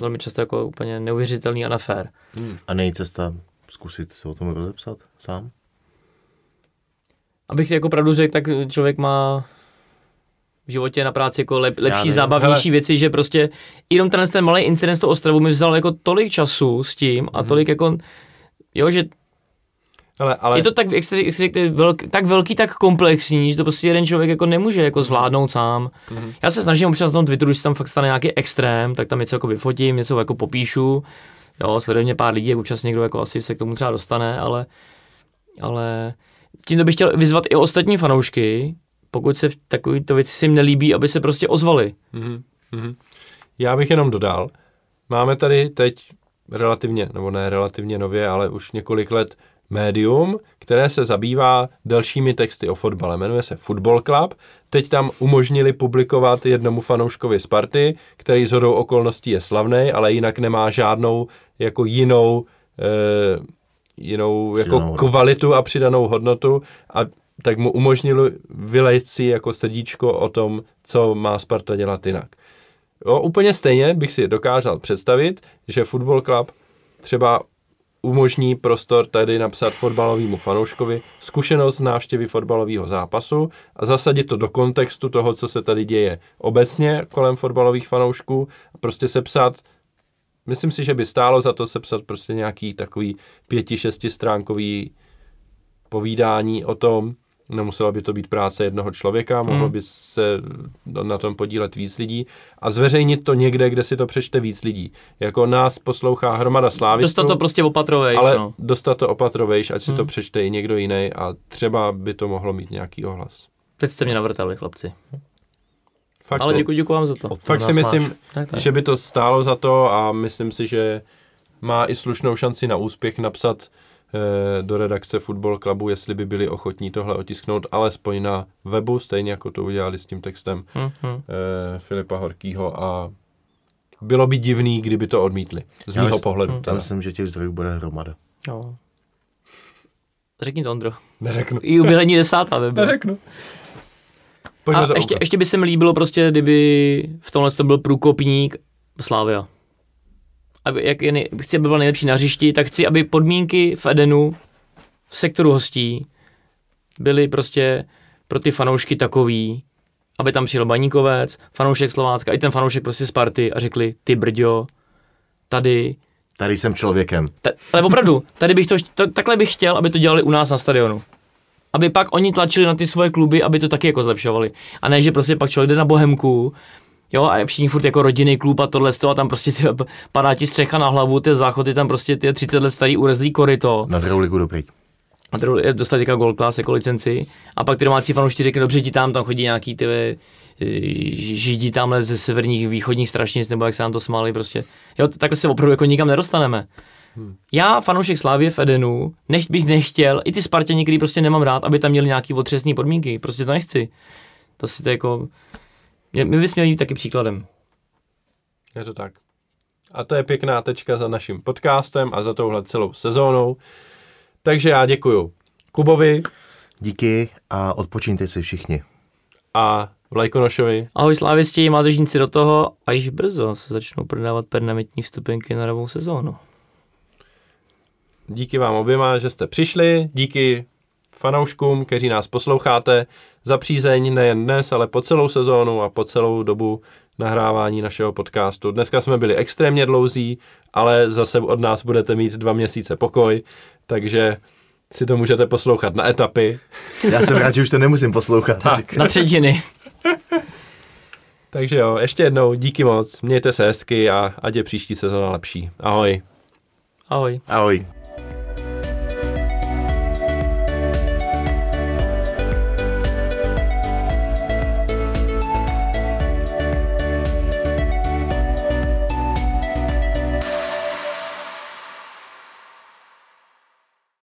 Speaker 3: velmi často jako úplně neuvěřitelný a nefér.
Speaker 1: hmm.
Speaker 2: A není cesta zkusit se o tom rozepsat sám?
Speaker 3: Abych jako pravdu řekl, tak člověk má v životě na práci jako lep, lepší,
Speaker 2: nevím.
Speaker 3: zábavnější věci, že prostě jenom ten, ten malý incident z toho Ostravu mi vzal jako tolik času s tím a tolik jako, jo, že
Speaker 1: ale, ale
Speaker 3: je to tak, jak jste, jak jste řekli, velk, tak velký, tak komplexní, že to prostě jeden člověk jako nemůže jako zvládnout sám.
Speaker 1: Mhm.
Speaker 3: Já se snažím občas na tom Twitteru, když se tam fakt stane nějaký extrém, tak tam něco jako vyfotím, něco jako popíšu. Jo, sleduje mě pár lidí, občas někdo jako asi se k tomu třeba dostane, ale, ale tímto bych chtěl vyzvat i ostatní fanoušky, pokud se takovýto věci si jim nelíbí, aby se prostě ozvali.
Speaker 1: Mhm, mhm. Já bych jenom dodal, máme tady teď relativně, nebo ne relativně nově, ale už několik let médium, které se zabývá dalšími texty o fotbale. Jmenuje se Football Club. Teď tam umožnili publikovat jednomu fanouškovi Sparty, který z hodou okolností je slavný, ale jinak nemá žádnou jako jinou, eh, jinou jako
Speaker 2: Přidanou hodnotu.
Speaker 1: kvalitu a přidanou hodnotu a tak mu umožnili vylejt si jako srdíčko o tom, co má Sparta dělat jinak. Jo, úplně stejně bych si dokázal představit, že Football Club třeba umožní prostor tady napsat fotbalovému fanouškovi zkušenost z návštěvy fotbalového zápasu a zasadit to do kontextu toho, co se tady děje obecně kolem fotbalových fanoušků a prostě sepsat Myslím si, že by stálo za to sepsat prostě nějaký takový pěti, šesti stránkový povídání o tom, nemusela by to být práce jednoho člověka, mohlo by se na tom podílet víc lidí a zveřejnit to někde, kde si to přečte víc lidí. Jako nás poslouchá hromada slávistů.
Speaker 3: Dostat to prostě opatrovejš,
Speaker 1: ale
Speaker 3: no.
Speaker 1: dostat to opatrovejš, ať si to přečte i někdo jiný a třeba by to mohlo mít nějaký ohlas.
Speaker 3: Teď jste mě navrtali, chlapci.
Speaker 1: Fakt
Speaker 3: Ale děkuji, děkuji vám za to.
Speaker 1: Fakt si myslím,
Speaker 2: máš.
Speaker 3: Tak, tak.
Speaker 1: že by to stálo za to a myslím si, že má i slušnou šanci na úspěch napsat eh, do redakce Football Clubu, jestli by byli ochotní tohle otisknout, alespoň na webu, stejně jako to udělali s tím textem
Speaker 3: Mhm.
Speaker 1: eh, Filipa Horkýho a bylo by divný, kdyby to odmítli. Z
Speaker 2: Já
Speaker 1: mýho
Speaker 2: mys-
Speaker 1: pohledu.
Speaker 2: Já myslím, že těch zdrojů bude hromada.
Speaker 3: Jo. Řekni to, Ondro.
Speaker 1: Neřeknu.
Speaker 3: I udělení desátá by bylo.
Speaker 1: Neřeknu. Pojďme
Speaker 3: A
Speaker 1: to
Speaker 3: ještě, ještě by se mi líbilo prostě, kdyby v tomhle to byl průkopník Slávia. Aby, jak je nej, chci, aby byl nejlepší na hřišti, tak chci, aby podmínky v Edenu, v sektoru hostí, byly prostě pro ty fanoušky takový, aby tam přijel Baníkovec, fanoušek Slovácka, i ten fanoušek prostě Sparty a řekli, ty brďo, tady,
Speaker 2: Tady jsem člověkem.
Speaker 3: ta, ale opravdu, tady bych to, to, takhle bych chtěl, aby to dělali u nás na stadionu. Aby pak oni tlačili na ty svoje kluby, aby to taky jako zlepšovali. A ne, že prostě pak člověk jde na Bohemku, jo, a je všichni furt jako rodinný klub a tohle a tam prostě ty, padá ti střecha na hlavu, ty záchody tam prostě ty 30 let starý urezlý koryto.
Speaker 2: Na druhou ligu dobrý.
Speaker 3: A je dostat teďka Gold Class jako licenci. A pak ty domácí fanoušci řekli, dobře, ti tam, tam chodí nějaký ty eh, židí tamhle ze severních, východních strašnic, nebo jak se nám to smáli prostě. Jo, takhle se opravdu jako nikam nedostaneme. Já, fanoušek Slávě v Edenu, nech, bych nechtěl, i ty Spartěni, který prostě nemám rád, aby tam měli nějaký otřesný podmínky. Prostě to nechci. To si to jako... mě- My bychom měli být taky příkladem.
Speaker 1: Je to tak. A to je pěkná tečka za naším podcastem a za touhle celou sezónou. Takže já děkuju Kubovi
Speaker 2: Díky a odpočíňte si všichni.
Speaker 1: a Vlajkonošovi.
Speaker 3: Ahoj slávisti, mládežníci do toho a již brzo se začnou prodávat permanentní vstupenky na novou sezónu.
Speaker 1: Díky vám oběma, že jste přišli. Díky fanouškům, kteří nás posloucháte za přízeň nejen dnes, ale po celou sezónu a po celou dobu nahrávání našeho podcastu. Dneska jsme byli extrémně dlouzí, ale zase od nás budete mít dva měsíce pokoj, takže si to můžete poslouchat na etapy.
Speaker 2: Já jsem rád, že už to nemusím poslouchat.
Speaker 1: Tak.
Speaker 3: Na třetiny.
Speaker 1: Takže jo, ještě jednou díky moc, mějte se hezky a ať je příští sezóna lepší. Ahoj.
Speaker 3: Ahoj.
Speaker 2: Ahoj.